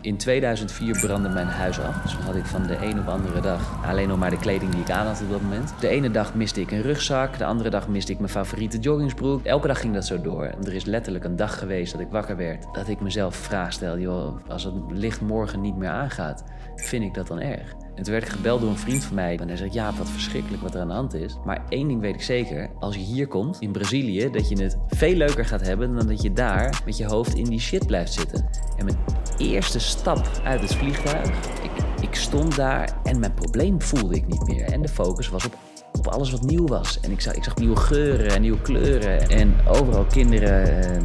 In 2004 brandde mijn huis af. Dus had ik van de een op andere dag alleen nog maar de kleding die ik aan had op dat moment. De ene dag miste ik een rugzak, de andere dag miste ik mijn favoriete joggingsbroek. Elke dag ging dat zo door. En er is letterlijk een dag geweest dat ik wakker werd. Dat ik mezelf vraag stel, joh, als het licht morgen niet meer aangaat, vind ik dat dan erg? En toen werd ik gebeld door een vriend van mij. En hij zei, ja, wat verschrikkelijk wat er aan de hand is. Maar één ding weet ik zeker. Als je hier komt, in Brazilië, dat je het veel leuker gaat hebben... dan dat je daar met je hoofd in die shit blijft zitten. En mijn eerste stap uit het vliegtuig... Ik, ik stond daar en mijn probleem voelde ik niet meer. En de focus was op op alles wat nieuw was. En ik zag, ik zag nieuwe geuren en nieuwe kleuren. En overal kinderen eh,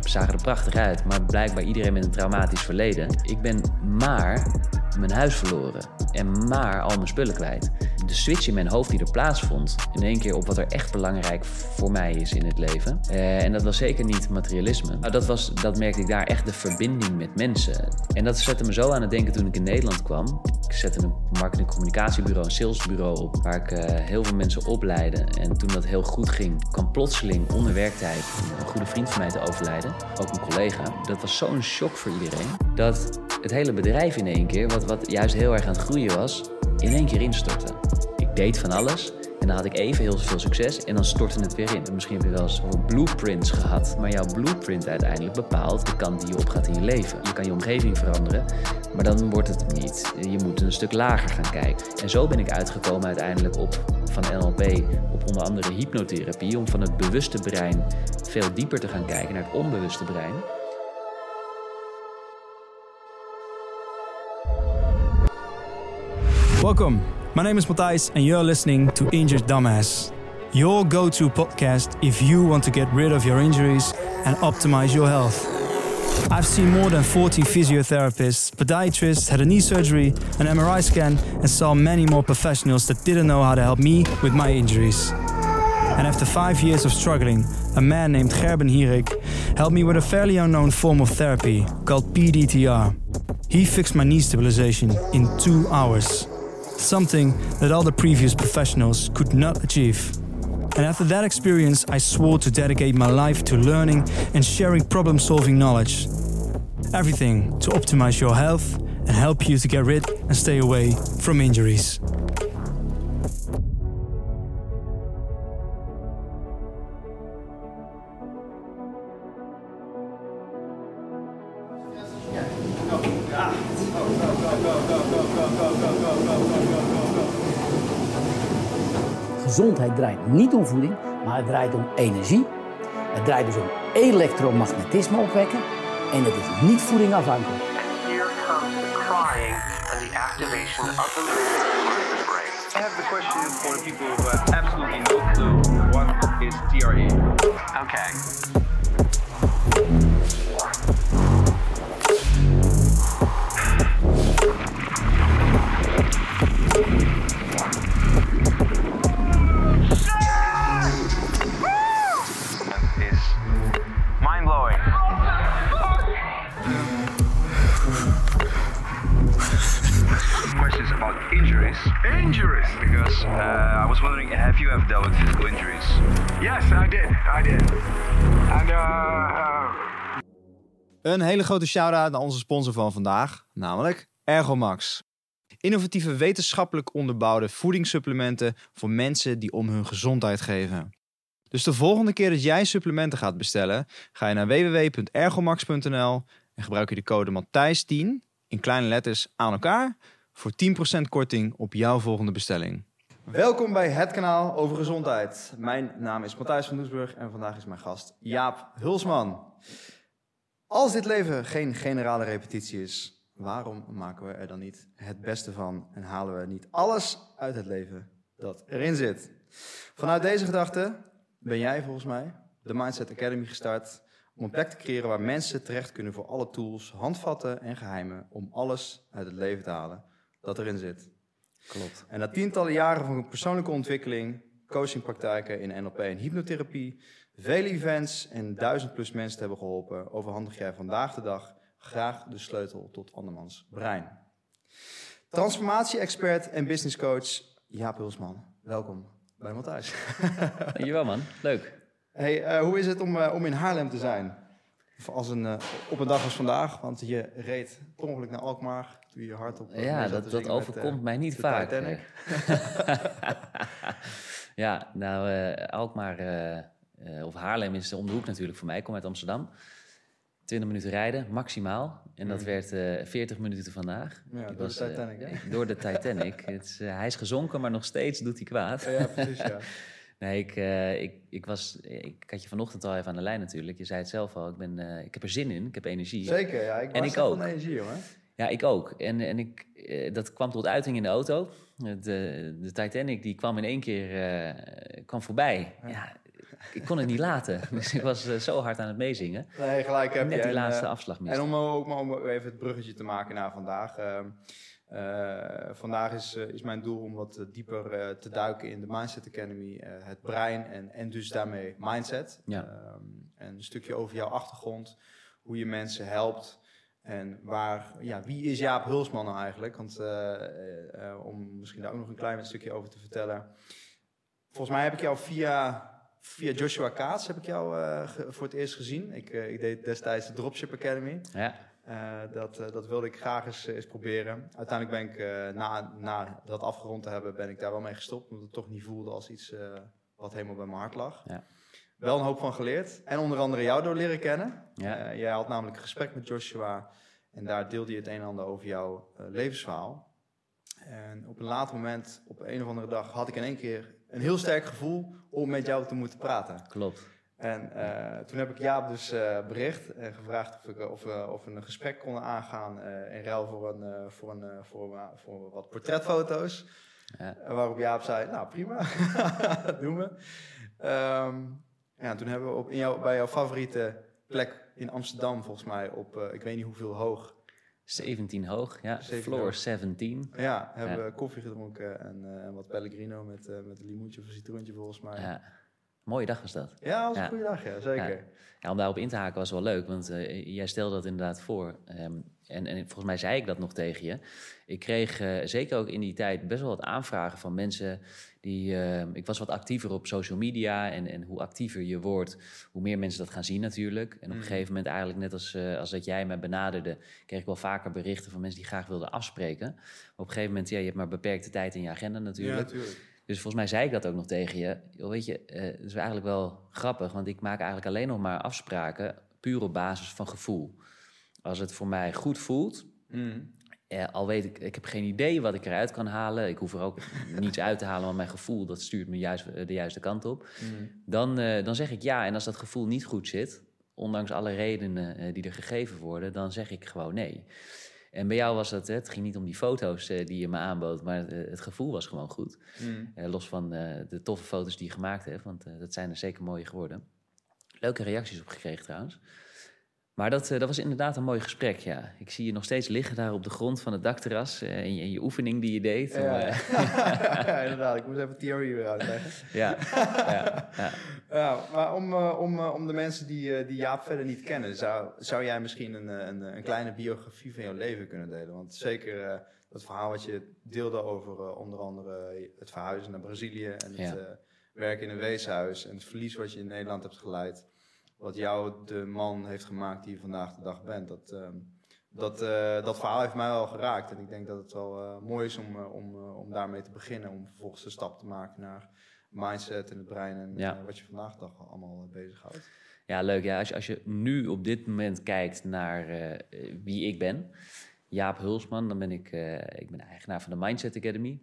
zagen er prachtig uit. Maar blijkbaar iedereen met een traumatisch verleden. Ik ben maar mijn huis verloren. En maar al mijn spullen kwijt. De switch in mijn hoofd die er plaatsvond. In één keer op wat er echt belangrijk voor mij is in het leven. Eh, en dat was zeker niet materialisme. Nou, dat, was, dat merkte ik daar echt de verbinding met mensen. En dat zette me zo aan het denken toen ik in Nederland kwam. Ik zette een marketing communicatiebureau, een salesbureau op. Waar ik uh, heel veel mensen opleidde. En toen dat heel goed ging, kwam plotseling onder werktijd een goede vriend van mij te overlijden. Ook een collega. Dat was zo'n shock voor iedereen. Dat het hele bedrijf in één keer, wat, wat juist heel erg aan het groeien was, in één keer instortte. Ik deed van alles en dan had ik even heel veel succes en dan stortte het weer in. En misschien heb je wel eens blueprints gehad, maar jouw blueprint uiteindelijk bepaalt de kant die je op gaat in je leven. Je kan je omgeving veranderen, maar dan wordt het niet. Je moet een stuk lager gaan kijken. En zo ben ik uitgekomen uiteindelijk op van NLP op onder andere hypnotherapie, om van het bewuste brein veel dieper te gaan kijken naar het onbewuste brein. Welcome. My name is Matthijs, and you're listening to Injured Dumbass, your go to podcast if you want to get rid of your injuries and optimize your health. I've seen more than 40 physiotherapists, podiatrists, had a knee surgery, an MRI scan, and saw many more professionals that didn't know how to help me with my injuries. And after five years of struggling, a man named Gerben Hierik helped me with a fairly unknown form of therapy called PDTR. He fixed my knee stabilization in two hours something that all the previous professionals could not achieve. And after that experience, I swore to dedicate my life to learning and sharing problem solving knowledge. Everything to optimize your health and help you to get rid and stay away from injuries. Gezondheid draait niet om voeding, maar het draait om energie. Het draait dus om elektromagnetisme opwekken. En het is niet voeding afhankelijk. Here comes the crying and the activation of the brain. I have the question for people who have absolutely no clue what is TRE. Okay. Hele grote shout-out naar onze sponsor van vandaag, namelijk Ergomax. Innovatieve wetenschappelijk onderbouwde voedingssupplementen voor mensen die om hun gezondheid geven. Dus de volgende keer dat jij supplementen gaat bestellen, ga je naar www.ergomax.nl en gebruik je de code Matthijs10 in kleine letters aan elkaar voor 10% korting op jouw volgende bestelling. Welkom bij het kanaal over gezondheid. Mijn naam is Matthijs van Doesburg en vandaag is mijn gast Jaap Hulsman. Als dit leven geen generale repetitie is, waarom maken we er dan niet het beste van en halen we niet alles uit het leven dat erin zit? Vanuit deze gedachte ben jij volgens mij de Mindset Academy gestart om een plek te creëren waar mensen terecht kunnen voor alle tools, handvatten en geheimen om alles uit het leven te halen dat erin zit. Klopt. En na tientallen jaren van persoonlijke ontwikkeling, coachingpraktijken in NLP en hypnotherapie, vele events en duizend plus mensen te hebben geholpen, overhandig jij vandaag de dag graag de sleutel tot andermans brein. Transformatie-expert en business coach Jaap Hulsman, welkom bij Matthijs. Dankjewel man, leuk. hey, eh, hoe is het om, eh, om in Haarlem te zijn? Als een, eh, op een dag als vandaag, want je reed per ongeluk naar Alkmaar. Toen je hard op. Ja, dat, dat met, overkomt mij niet vaak. Ja, nou, Alkmaar of Haarlem is om de hoek natuurlijk voor mij. Ik kom uit Amsterdam. 20 minuten rijden, maximaal. En dat werd eh 40 minuten vandaag. Ja, door de eh, Titanic, door de Titanic. Het is, eh, hij is gezonken, maar nog steeds doet hij kwaad. Ja, precies, ja. Nee, ik, eh, ik, ik, was, ik had je vanochtend al even aan de lijn natuurlijk. Je zei het zelf al, ik, ben, eh, ik heb er zin in, ik heb energie. Zeker, ja. Ik En was ik ook. van energie, jongen. Ja, ik ook. En, en ik, eh, dat kwam tot uiting in de auto. De, de Titanic die kwam in één keer eh, kwam voorbij. Ja, ik kon het niet laten. Dus ik was eh, zo hard aan het meezingen. Nee, gelijk heb Net je. die En, laatste eh, afslag En om ook maar om even het bruggetje te maken naar vandaag. Ehm, eh, vandaag is, is mijn doel om wat dieper te duiken in de Mindset Academy. het brein en, en dus daarmee mindset. Ja. Ehm, en een stukje over jouw achtergrond. Hoe je mensen helpt. En waar, ja, wie is Jaap Hulsman nou eigenlijk? Want om misschien daar ook nog een klein stukje over te vertellen. Volgens mij heb ik jou via, via Joshua Kaats heb ik jou eh, ge- voor het eerst gezien. Ik, eh, ik deed destijds de Dropship Academy. Ja, Eh, dat, eh, dat wilde ik graag eens, eens proberen. Uiteindelijk ben ik, eh, na, na dat afgerond te hebben, ben ik daar wel mee gestopt. Omdat het toch niet voelde als iets eh, wat helemaal bij mijn hart lag. Ja. Wel een hoop van geleerd. En onder andere jou door leren kennen. Ja. Jij had namelijk een gesprek met Joshua. En daar deelde je het een en ander over jouw levensverhaal. En op een later moment, op een of andere dag, had ik in één keer een heel sterk gevoel om met jou te moeten praten. klopt. En eh, toen heb ik Jaap dus eh, bericht en gevraagd of, ik, of, we- of we een gesprek konden aangaan eh, in ruil voor, een, eh, voor, een, eh, voor, eh, voor wat portretfoto's. Ja. En waarop Jaap zei, nou prima, dat doen we. Ehm, ja, toen hebben we op, in jou, bij jouw favoriete plek in Amsterdam, volgens mij, op ik weet niet hoeveel hoog, 17 hoog, ja. 17 Floor hoog. 17. ja, hebben Ja. we koffie gedronken en, eh, en wat Pellegrino met, eh, met een limoentje of een citroentje volgens mij. Ja, Ja. Mooie dag was dat. dat was een Ja. goede dag, ja, zeker. Ja. Ja, om daarop in te haken was wel leuk, want eh, jij stelde dat inderdaad voor. Ehm, en, en volgens mij zei ik dat nog tegen je. Ik kreeg zeker ook in die tijd best wel wat aanvragen van mensen die... ehm, ik was wat actiever op social media en, en hoe actiever je wordt, hoe meer mensen dat gaan zien natuurlijk. En op Mm. een gegeven moment eigenlijk net als, eh, als dat jij mij benaderde... kreeg ik wel vaker berichten van mensen die graag wilden afspreken. Maar op een gegeven moment, ja, je hebt maar beperkte tijd in je agenda Ja, natuurlijk. Dus volgens mij zei ik dat ook nog tegen je. Joh, weet je, eh, het is eigenlijk wel grappig, want ik maak eigenlijk alleen nog maar afspraken puur op basis van gevoel. Als het voor mij goed voelt, Mm. Eh, al weet ik, ik heb geen idee wat ik eruit kan halen. Ik hoef er ook niets uit te halen, want mijn gevoel dat stuurt me juist eh, de juiste kant op. Mm. Dan, eh, dan zeg ik ja. En als dat gevoel niet goed zit, ondanks alle redenen eh, die er gegeven worden, dan zeg ik gewoon nee. En bij jou was dat, het ging niet om die foto's eh, die je me aanbood, maar eh, het gevoel was gewoon goed. Mm. Los van de toffe foto's die je gemaakt hebt, want dat zijn er zeker mooie geworden. Leuke reacties op gekregen trouwens. Maar dat, eh, dat was inderdaad een mooi gesprek, ja. Ik zie je nog steeds liggen daar op de grond van het dakterras eh, in, je, in je oefening die je deed. Ja, eh, ja, inderdaad. Ik moest even theorie weer uitleggen. ja, ja, ja. Ja, maar om, om, om de mensen die, die Jaap verder niet kennen, zou, zou jij misschien een, een, een kleine biografie van jouw leven kunnen delen? Want zeker dat verhaal wat je deelde over onder andere het verhuizen naar Brazilië en het eh, werken in een weeshuis en het verlies wat je in Nederland hebt geleid, wat jou de man heeft gemaakt die je vandaag de dag bent. Dat, ehm, dat, eh, dat verhaal heeft mij wel geraakt en ik denk dat het wel eh, mooi is om, eh, om, om daarmee te beginnen, om vervolgens de stap te maken naar mindset en het brein en Ja. wat je vandaag de dag allemaal bezighoudt. Ja, leuk. Ja, als, je, als je nu op dit moment kijkt naar wie ik ben, Jaap Hulsman, dan ben ik, ik ben eigenaar van de Mindset Academy.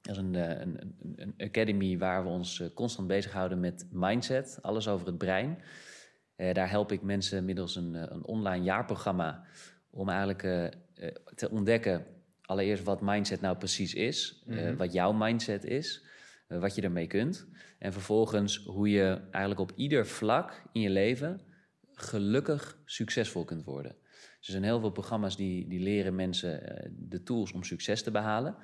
Dat is een, een, een, academy waar we ons constant bezighouden met mindset, alles over het brein. Eh, daar help ik mensen middels een, eh, een online jaarprogramma om eigenlijk eh, te ontdekken, allereerst wat mindset nou precies is, eh, wat jouw mindset is, wat je ermee kunt. En vervolgens hoe je eigenlijk op ieder vlak in je leven gelukkig succesvol kunt worden. Dus er zijn heel veel programma's die, die leren mensen de tools om succes te behalen.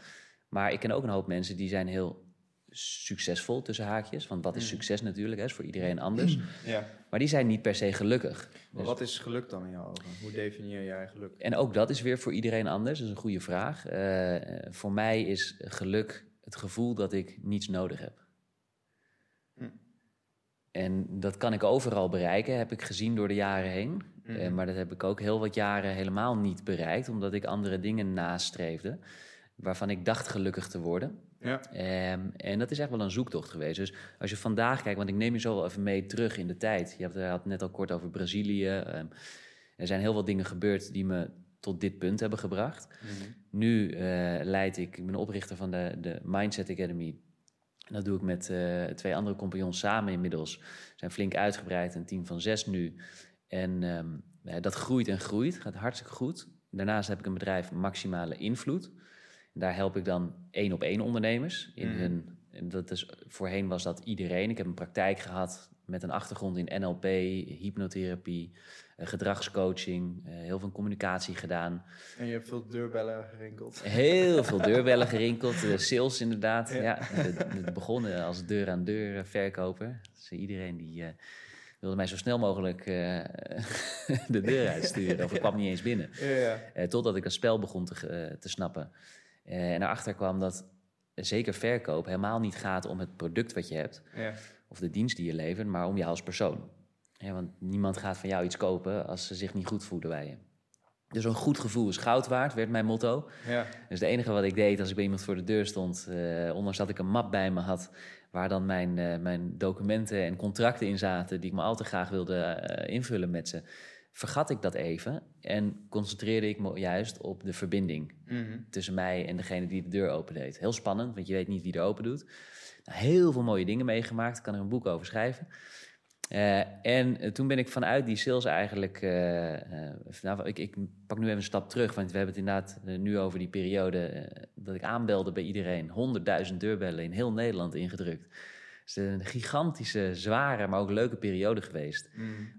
Maar ik ken ook een hoop mensen die zijn heel succesvol tussen haakjes. Want wat is succes natuurlijk, hè, is voor iedereen anders. Ja. Maar die zijn niet per se gelukkig. Maar wat is geluk dan in jouw ogen? Hoe definieer jij geluk? En ook dat is weer voor iedereen anders. Dat is een goede vraag. Eh, voor mij is geluk het gevoel dat ik niets nodig heb. Hm. En dat kan ik overal bereiken, heb ik gezien door de jaren heen. Eh, maar dat heb ik ook heel wat jaren helemaal niet bereikt, omdat ik andere dingen nastreefde, waarvan ik dacht gelukkig te worden. Ja. Ehm, en dat is echt wel een zoektocht geweest. Dus als je vandaag kijkt, want ik neem je zo wel even mee terug in de tijd. Je had, je had het net al kort over Brazilië. Ehm, er zijn heel veel dingen gebeurd die me tot dit punt hebben gebracht. Nu eh, leid ik, ik ben oprichter van de, de Mindset Academy. En dat doe ik met eh, twee andere compagnons samen inmiddels. We zijn flink uitgebreid, een team van zes nu. En ehm, eh, dat groeit en groeit, gaat hartstikke goed. Daarnaast heb ik een bedrijf Maximale Invloed. Daar help ik dan één op één ondernemers. In hun, en dat is, voorheen was dat iedereen. Ik heb een praktijk gehad met een achtergrond in NLP, hypnotherapie, eh, gedragscoaching, eh, heel veel communicatie gedaan. En je hebt veel deurbellen gerinkeld. Heel veel deurbellen gerinkeld. De sales inderdaad. Ja. het, het begonnen als deur-aan-deur verkoper. Dus iedereen die eh, wilde mij zo snel mogelijk eh, de deur uitsturen. Of ik kwam niet eens binnen. Ja, ja. Eh, totdat ik dat spel begon te, eh, te snappen. Eh, en erachter kwam dat zeker verkoop helemaal niet gaat om het product wat je hebt. ja. Of de dienst die je levert, maar om jou als persoon. Ja, want niemand gaat van jou iets kopen als ze zich niet goed voelen bij je. Dus een goed gevoel is goud waard, werd mijn motto. ja. Dus het enige wat ik deed als ik bij iemand voor de deur stond, eh, ondanks dat ik een map bij me had, waar dan mijn, eh, mijn documenten en contracten in zaten, die ik me al te graag wilde invullen met ze, vergat ik dat even en concentreerde ik me juist op de verbinding Mhm. tussen mij en degene die de deur opendeed. Heel spannend, want je weet niet wie er open doet. Nou, heel veel mooie dingen meegemaakt, ik kan er een boek over schrijven. Eh, en eh, toen ben ik vanuit die sales eigenlijk. eh, nou, ik, ik pak nu even een stap terug, want we hebben het inderdaad nu over die periode dat ik aanbelde bij iedereen. 100.000 deurbellen in heel Nederland ingedrukt. Het is een gigantische, zware, maar ook leuke periode geweest.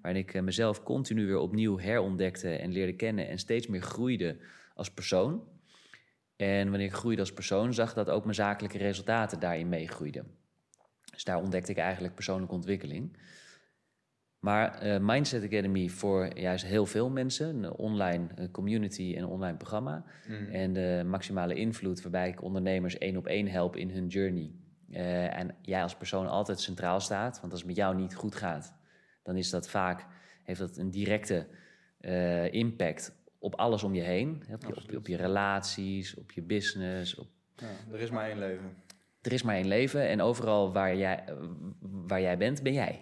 Waarin ik eh, mezelf continu weer opnieuw herontdekte en leerde kennen en steeds meer groeide als persoon. En wanneer ik groeide als persoon, zag dat ook mijn zakelijke resultaten daarin meegroeiden. Dus daar ontdekte ik eigenlijk persoonlijke ontwikkeling. Maar eh, Mindset Academy voor juist heel veel mensen, een online eh, community en een online programma. En de maximale invloed, waarbij ik ondernemers één op één help in hun journey. Eh, en jij als persoon altijd centraal staat, want als het met jou niet goed gaat, dan is dat vaak, heeft dat een directe eh, impact op alles om je heen. Op je, op, op je relaties, op je business, op Ja, er is maar één leven. er is maar één leven en overal waar jij, waar jij bent, ben jij.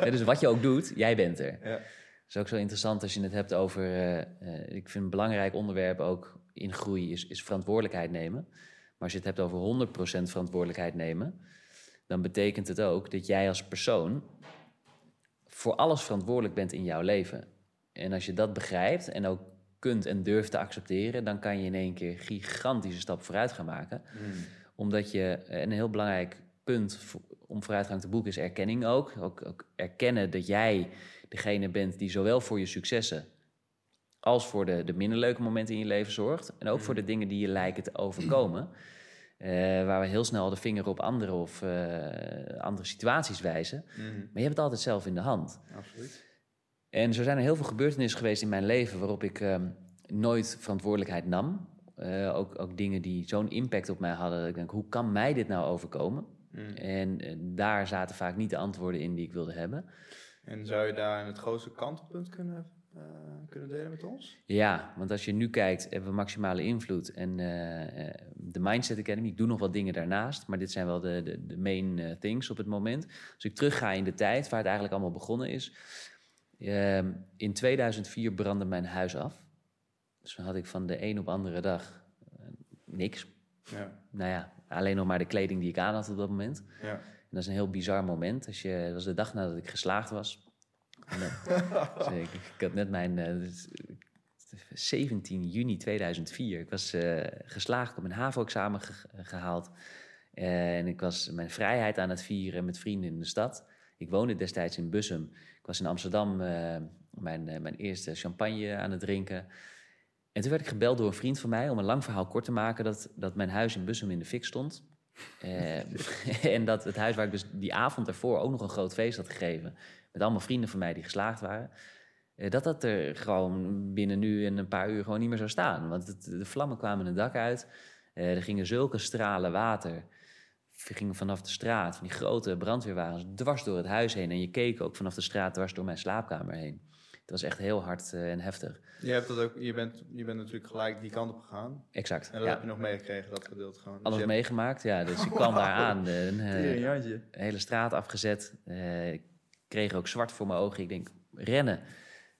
Ja, dus wat je ook doet, jij bent er. Ja. Het is ook zo interessant als je het hebt over... eh, ik vind een belangrijk onderwerp ook in groei is, is verantwoordelijkheid nemen. Maar als je het hebt over 100% verantwoordelijkheid nemen... dan betekent het ook dat jij als persoon voor alles verantwoordelijk bent in jouw leven. En als je dat begrijpt en ook kunt en durft te accepteren... dan kan je in één keer gigantische stap vooruit gaan maken omdat je eh, een heel belangrijk punt om vooruitgang te boeken is erkenning ook. ook. Ook erkennen dat jij degene bent die zowel voor je successen als voor de, de minder leuke momenten in je leven zorgt. En ook voor de dingen die je lijken te overkomen. Eh, waar we heel snel de vinger op anderen of eh, andere situaties wijzen. Maar je hebt het altijd zelf in de hand. Absoluut. En zo zijn er heel veel gebeurtenissen geweest in mijn leven waarop ik ehm, nooit verantwoordelijkheid nam. Eh, ook, ook dingen die zo'n impact op mij hadden. Dat ik denk, hoe kan mij dit nou overkomen? En daar zaten vaak niet de antwoorden in die ik wilde hebben. En zou je daar het grootste kantelpunt kunnen, eh, kunnen delen met ons? Ja, want als je nu kijkt, hebben we maximale invloed. En eh, eh, de Mindset Academy, ik doe nog wat dingen daarnaast. Maar dit zijn wel de, de, de main things op het moment. Als ik terugga in de tijd, waar het eigenlijk allemaal begonnen is. Ehm, in 2004 brandde mijn huis af. Dus dan had ik van de een op andere dag niks. Ja. Nou ja, alleen nog maar de kleding die ik aan had op dat moment. ja. En dat is een heel bizar moment. Als je, dat was de dag nadat ik geslaagd was. Ik, ik had net mijn... eh, dus, eh, 17 juni 2004. Ik was eh, geslaagd, heb mijn HAVO-examen ge- gehaald. Eh, en ik was mijn vrijheid aan het vieren met vrienden in de stad. Ik woonde destijds in Bussum. Ik was in Amsterdam mijn, mijn eerste champagne aan het drinken. En toen werd ik gebeld door een vriend van mij, om een lang verhaal kort te maken, dat, dat mijn huis in Bussum in de fik stond. En dat het huis waar ik dus die avond ervoor ook nog een groot feest had gegeven, met allemaal vrienden van mij die geslaagd waren, eh, dat dat er gewoon binnen nu en een paar uur gewoon niet meer zou staan. Want het, de vlammen kwamen het dak uit, Eh, er gingen zulke stralen water, gingen vanaf de straat, van die grote brandweerwagens, dwars door het huis heen. En je keek ook vanaf de straat dwars door mijn slaapkamer heen. Het was echt heel hard eh, en heftig. Je, hebt dat ook, je, bent, je bent natuurlijk gelijk die kant op gegaan. Exact. En dat ja. heb je nog meegekregen, dat gedeelte gewoon. Dus Alles hebt- meegemaakt, ja. Dus ik kwam daar aan. Een, hele straat afgezet. Ik kreeg ook zwart voor mijn ogen. Ik denk, rennen.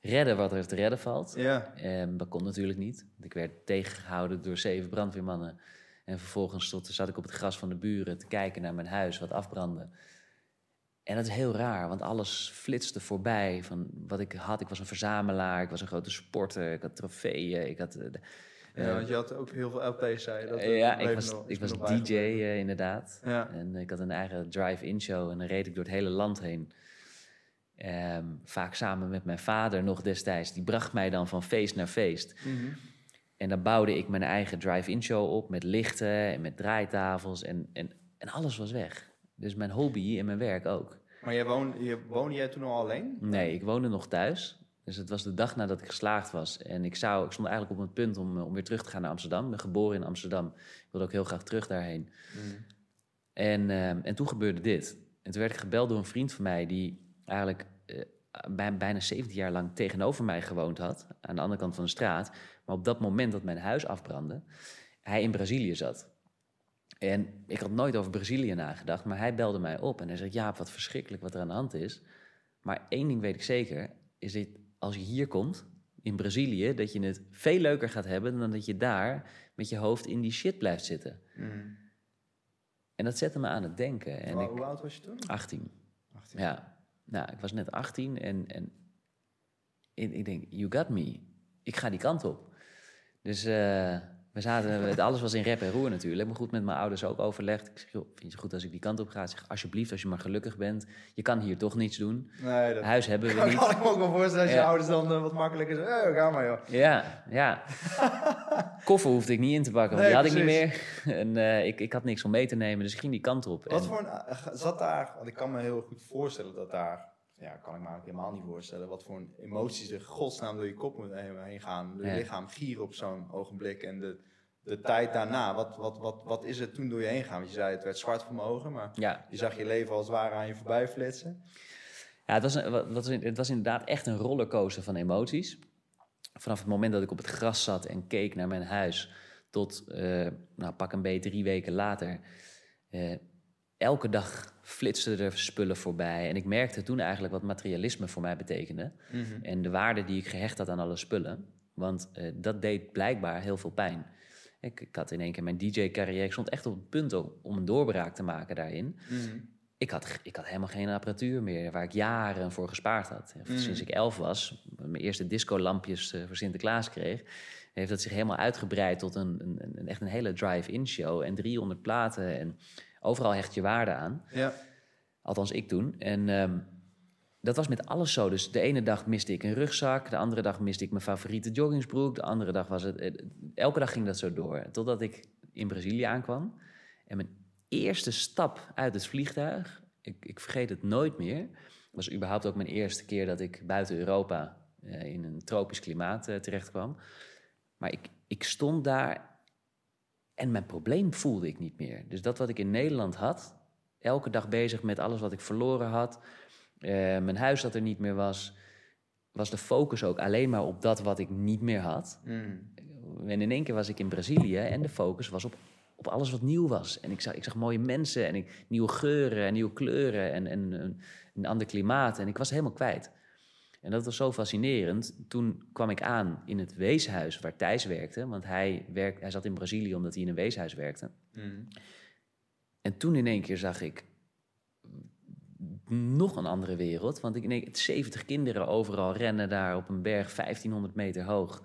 Redden wat er te redden valt. Ja. Ehm, dat kon natuurlijk niet. Ik werd tegengehouden door zeven brandweermannen. En vervolgens stond, zat ik op het gras van de buren te kijken naar mijn huis, wat afbrandde. En dat is heel raar, want alles flitste voorbij van wat ik had. Ik was een verzamelaar, ik was een grote sporter, ik had trofeeën, ik had... eh, Ja, eh, want je had ook heel veel LP's, zei je. Dat, eh, ja, ik was, nog- ik was DJ inderdaad. Ja. En ik had een eigen drive-in show en dan reed ik door het hele land heen. Ehm, vaak samen met mijn vader nog destijds. Die bracht mij dan van feest naar feest. Mhm. En dan bouwde ik mijn eigen drive-in show op met lichten en met draaitafels en, en, en alles was weg. Dus mijn hobby en mijn werk ook. Maar jij woonde, je, woonde jij toen al alleen? Nee, ik woonde nog thuis. Dus het was de dag nadat ik geslaagd was. En ik, zou, ik stond eigenlijk op het punt om, om weer terug te gaan naar Amsterdam. Ik ben geboren in Amsterdam. Ik wilde ook heel graag terug daarheen. En, ehm, en toen gebeurde dit. En toen werd ik gebeld door een vriend van mij... die eigenlijk bijna 17 jaar lang tegenover mij gewoond had. Aan de andere kant van de straat. Maar op dat moment dat mijn huis afbrandde... hij in Brazilië zat. En ik had nooit over Brazilië nagedacht, maar hij belde mij op en hij zei: Ja, wat verschrikkelijk wat er aan de hand is. Maar één ding weet ik zeker: is dat als je hier komt, in Brazilië, dat je het veel leuker gaat hebben dan dat je daar met je hoofd in die shit blijft zitten. Mhm. En dat zette me aan het denken. En Hoe, ik, hoe oud was je toen? 18. 18. Ja, nou, ik was net 18 en, en ik, ik denk, you got me. Ik ga die kant op. Dus eh, we zaten, het- alles was in rep en roer natuurlijk. Maar goed, met mijn ouders ook overlegd. Ik zeg, joh, vind je het goed als ik die kant op ga? Ik zeg, alsjeblieft, als je maar gelukkig bent. Je kan hier toch niets doen. Nee, dat Huis hebben we kan niet. ik me ook wel voorstellen als je ouders dan eh, wat makkelijker zeggen. Eh, ga maar joh. Ja, ja. Koffer hoefde ik niet in te pakken, want Nee, die had ik niet meer. En ik, ik had niks om mee te nemen, dus ik ging die kant op. Wat En- voor een, zat daar, want ik kan me heel goed voorstellen dat daar, ja, kan ik me eigenlijk helemaal niet voorstellen, wat voor een emoties er godsnaam door je kop moet heen gaan, je Ja. lichaam gieren op zo'n ogenblik en de, de tijd daarna, wat, wat, wat, wat is er toen door je heen gaan? Want je zei het werd zwart voor mijn ogen, maar ja, je zag je leven als het ware aan je voorbij flitsen. Ja, het was, een, wat, het was inderdaad echt een rollercoaster van emoties. Vanaf het moment dat ik op het gras zat en keek naar mijn huis, tot eh, nou, pak een beetje drie weken later. eh, elke dag flitsten er spullen voorbij. En ik merkte toen eigenlijk wat materialisme voor mij betekende. En de waarde die ik gehecht had aan alle spullen. Want eh, dat deed blijkbaar heel veel pijn. Ik, ik had in één keer mijn DJ-carrière. Ik stond echt op het punt om een doorbraak te maken daarin. Ik had, ik had helemaal geen apparatuur meer waar ik jaren voor gespaard had. Sinds ik elf was, mijn eerste discolampjes eh, voor Sinterklaas kreeg, heeft dat zich helemaal uitgebreid tot een, een, een echt een hele drive-in show en 300 platen en overal hecht je waarde aan. Ja. Althans, ik toen. En ehm, dat was met alles zo. Dus de ene dag miste ik een rugzak, de andere dag miste ik mijn favoriete joggingsbroek, de andere dag was het. Elke dag ging dat zo door. Totdat ik in Brazilië aankwam. En mijn eerste stap uit het vliegtuig, ik, ik vergeet het nooit meer, was überhaupt ook mijn eerste keer dat ik buiten Europa eh, in een tropisch klimaat eh, terecht kwam. Maar ik, ik stond daar en mijn probleem voelde ik niet meer. Dus dat wat ik in Nederland had, elke dag bezig met alles wat ik verloren had, eh, mijn huis dat er niet meer was, was de focus ook alleen maar op dat wat ik niet meer had. En in één keer was ik in Brazilië en de focus was op, op alles wat nieuw was. En ik zag, ik zag mooie mensen en ik, nieuwe geuren en nieuwe kleuren en, en, een- een ander klimaat. En ik was helemaal kwijt. En dat was zo fascinerend. Toen kwam ik aan in het weeshuis waar Thijs werkte. Want hij, werk, hij zat in Brazilië omdat hij in een weeshuis werkte. En toen in één keer zag ik nog een andere wereld. Want ik denk, 70 kinderen overal rennen daar op een berg 1500 meter hoog.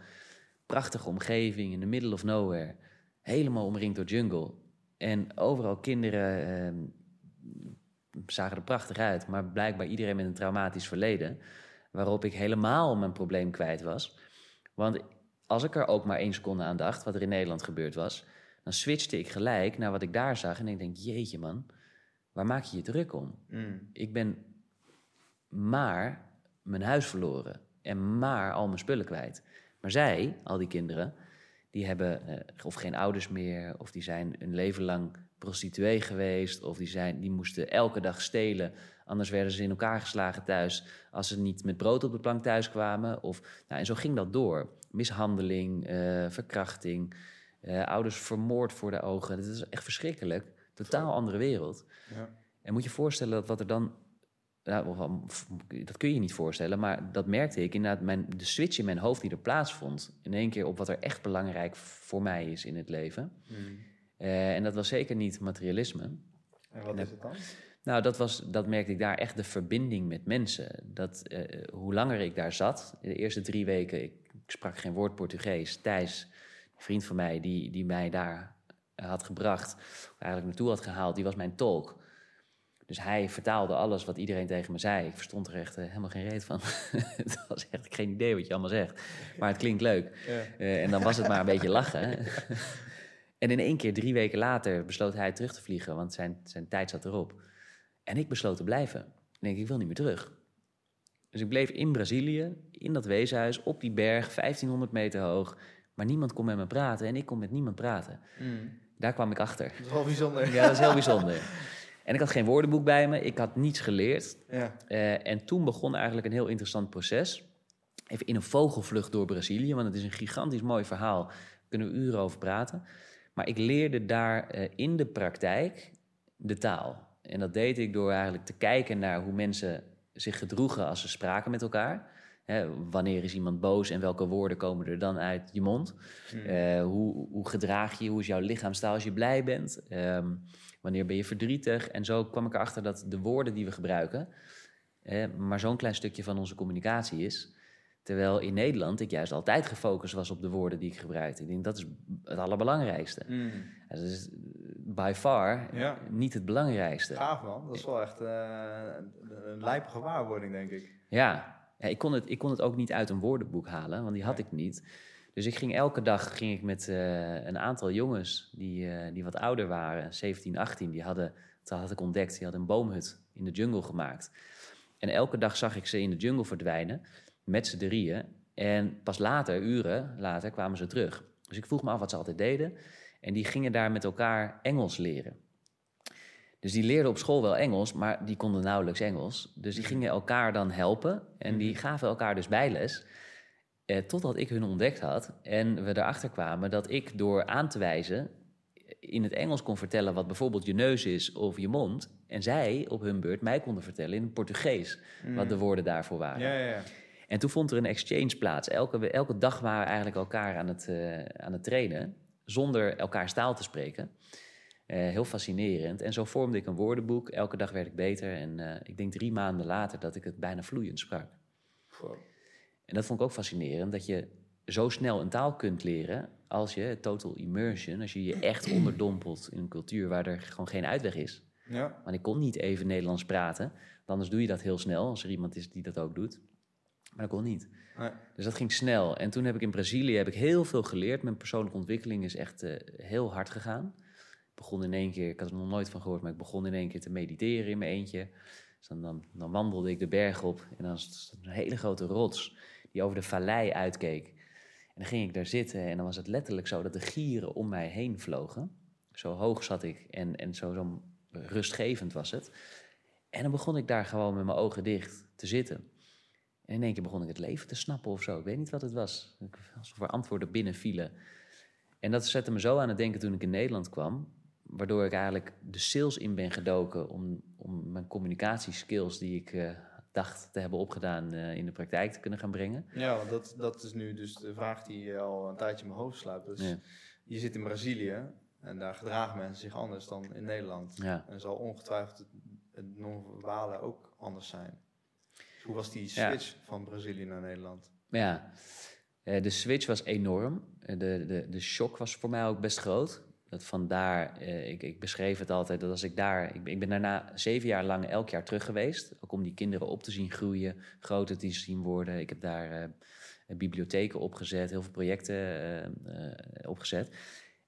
Prachtige omgeving in the middle of nowhere. Helemaal omringd door jungle. En overal kinderen ehm, zagen er prachtig uit. Maar blijkbaar iedereen met een traumatisch verleden. Waarop ik helemaal mijn probleem kwijt was. Want als ik er ook maar één seconde aan dacht, wat er in Nederland gebeurd was, dan switchte ik gelijk naar wat ik daar zag. En ik denk, jeetje man, waar maak je je druk om? Ik ben maar mijn huis verloren en maar al mijn spullen kwijt. Maar zij, al die kinderen, die hebben eh, of geen ouders meer, of die zijn een leven lang prostituee geweest, of die, zijn, die moesten elke dag stelen. Anders werden ze in elkaar geslagen thuis als ze niet met brood op de plank thuis kwamen. Of, nou, en zo ging dat door. Mishandeling, eh, verkrachting, eh, ouders vermoord voor de ogen. Dat is echt verschrikkelijk. Totaal andere wereld. Ja. En moet je voorstellen dat wat er dan. Nou, dat kun je niet voorstellen, maar dat merkte ik inderdaad. Mijn, de switch in mijn hoofd die er plaatsvond. In één keer op wat er echt belangrijk voor mij is in het leven. Mm. Eh, en dat was zeker niet materialisme. En wat En is het dan? Nou, dat, was, dat merkte ik daar echt de verbinding met mensen. Dat, eh, hoe langer ik daar zat, de eerste drie weken, ik, ik sprak geen woord Portugees. Thijs, een vriend van mij, die, die mij daar had gebracht, eigenlijk naartoe had gehaald, die was mijn tolk. Dus hij vertaalde alles wat iedereen tegen me zei. Ik verstond er echt eh, helemaal geen reet van. het was echt geen idee wat je allemaal zegt. Maar het klinkt leuk. Ja. Eh, en dan was het maar een beetje lachen. en in één keer, drie weken later, besloot hij terug te vliegen, want zijn, zijn tijd zat erop. En ik besloot te blijven. Ik denk, ik wil niet meer terug. Dus ik bleef in Brazilië, in dat weeshuis, op die berg, 1500 meter hoog. Maar niemand kon met me praten en ik kon met niemand praten. Mm. Daar kwam ik achter. Dat is wel bijzonder. Ja, dat is heel bijzonder. En ik had geen woordenboek bij me, ik had niets geleerd. Ja. Eh, en toen begon eigenlijk een heel interessant proces. Even in een vogelvlucht door Brazilië, want het is een gigantisch mooi verhaal. Daar kunnen we uren over praten. Maar ik leerde daar eh, in de praktijk de taal. En dat deed ik door eigenlijk te kijken naar hoe mensen zich gedroegen als ze spraken met elkaar. Wanneer is iemand boos en welke woorden komen er dan uit je mond? Eh, hoe, hoe gedraag je, je, hoe is jouw lichaamstaal als je blij bent? Ehm, wanneer ben je verdrietig? En zo kwam ik erachter dat de woorden die we gebruiken, eh, maar zo'n klein stukje van onze communicatie is. Terwijl in Nederland ik juist altijd gefocust was op de woorden die ik gebruikte. Ik denk dat is het allerbelangrijkste. Mm. Is by far Ja. niet het belangrijkste. Gaaf man, dat is wel echt eh, een- een lijpe gewaarwording, denk ik. Ja, ja ik, kon het, ik kon het ook niet uit een woordenboek halen, want die had ik niet. Dus ik ging elke dag ging ik met eh, een aantal jongens die, eh, die wat ouder waren, 17, 18, die hadden, dat had ik ontdekt, die hadden een boomhut in de jungle gemaakt. En elke dag zag ik ze in de jungle verdwijnen, met z'n drieën. En pas later, uren later, kwamen ze terug. Dus ik vroeg me af wat ze altijd deden. En die gingen daar met elkaar Engels leren. Dus die leerden op school wel Engels, maar die konden nauwelijks Engels. Dus die gingen elkaar dan helpen en die gaven elkaar dus bijles. Eh, totdat ik hun ontdekt had en we erachter kwamen dat ik door aan te wijzen in het Engels kon vertellen wat bijvoorbeeld je neus is of je mond. En zij op hun beurt mij konden vertellen in het Portugees wat de woorden daarvoor waren. Ja, ja, ja. En toen vond er een exchange plaats. Elke, elke dag waren we eigenlijk elkaar aan het, eh, aan het trainen, zonder elkaars taal te spreken. Eh, heel fascinerend. En zo vormde ik een woordenboek. Elke dag werd ik beter. En eh, ik denk drie maanden later dat ik het bijna vloeiend sprak. En dat vond ik ook fascinerend, dat je zo snel een taal kunt leren als je total immersion, als je je echt onderdompelt in een cultuur waar er gewoon geen uitweg is. Ja. Want ik kon niet even Nederlands praten, anders doe je dat heel snel als er iemand is die dat ook doet. Maar dat kon niet. Nee. Dus dat ging snel. En toen heb ik in Brazilië heb ik heel veel geleerd. Mijn persoonlijke ontwikkeling is echt eh, heel hard gegaan. Ik begon in één keer, ik had er nog nooit van gehoord, maar ik begon in één keer te mediteren in mijn eentje. Dus dan, dan, dan wandelde ik de berg op en dan was het een hele grote rots die over de vallei uitkeek. En dan ging ik daar zitten en dan was het letterlijk zo dat de gieren om mij heen vlogen. Zo hoog zat ik en, en zo, zo rustgevend was het. En dan begon ik daar gewoon met mijn ogen dicht te zitten. En in één keer begon ik het leven te snappen of zo. Ik weet niet wat het was. Alsof er antwoorden binnenvielen. En dat zette me zo aan het denken toen ik in Nederland kwam. Waardoor ik eigenlijk de sales in ben gedoken om, om mijn communicatieskills die ik eh, dacht te hebben opgedaan eh, in de praktijk te kunnen gaan brengen. Ja, want dat, dat is nu dus de vraag die al een tijdje in mijn hoofd sluipt. Dus Ja. je zit in Brazilië en daar gedragen mensen zich anders dan in Nederland. Ja. En zal ongetwijfeld het, het non-verbale ook anders zijn. Hoe was die Ja. switch van Brazilië naar Nederland? Ja, eh, de switch was enorm. Eh, De, de, de shock was voor mij ook best groot. Dat vandaar, eh, ik, ik beschreef het altijd, dat als ik daar... Ik, ben- ik ben daarna zeven jaar lang elk jaar terug geweest. Ook om die kinderen op te zien groeien, groter te zien worden. Ik heb daar bibliotheken opgezet, heel veel projecten opgezet.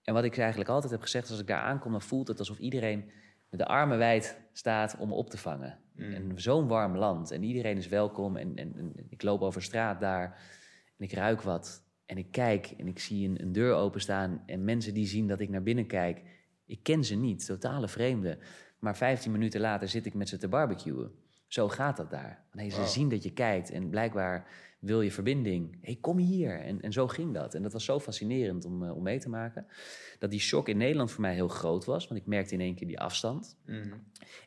En wat ik eigenlijk altijd heb gezegd, als ik daar aankom... dan voelt het alsof iedereen met de armen wijd staat om op te vangen. En zo'n warm land en iedereen is welkom. En, en, en ik loop over straat daar en ik ruik wat. En ik kijk en ik zie een, een deur openstaan en mensen die zien dat ik naar binnen kijk. Ik ken ze niet, totale vreemden. Maar 15 minuten later zit ik met ze te barbecuen. Zo gaat dat daar. Nee, ze zien dat je kijkt en blijkbaar wil je verbinding. Hey, kom hier. En, en zo ging dat. En dat was zo fascinerend om, eh, om mee te maken. Dat die shock in Nederland voor mij heel groot was. Want ik merkte in één keer die afstand. Mhm.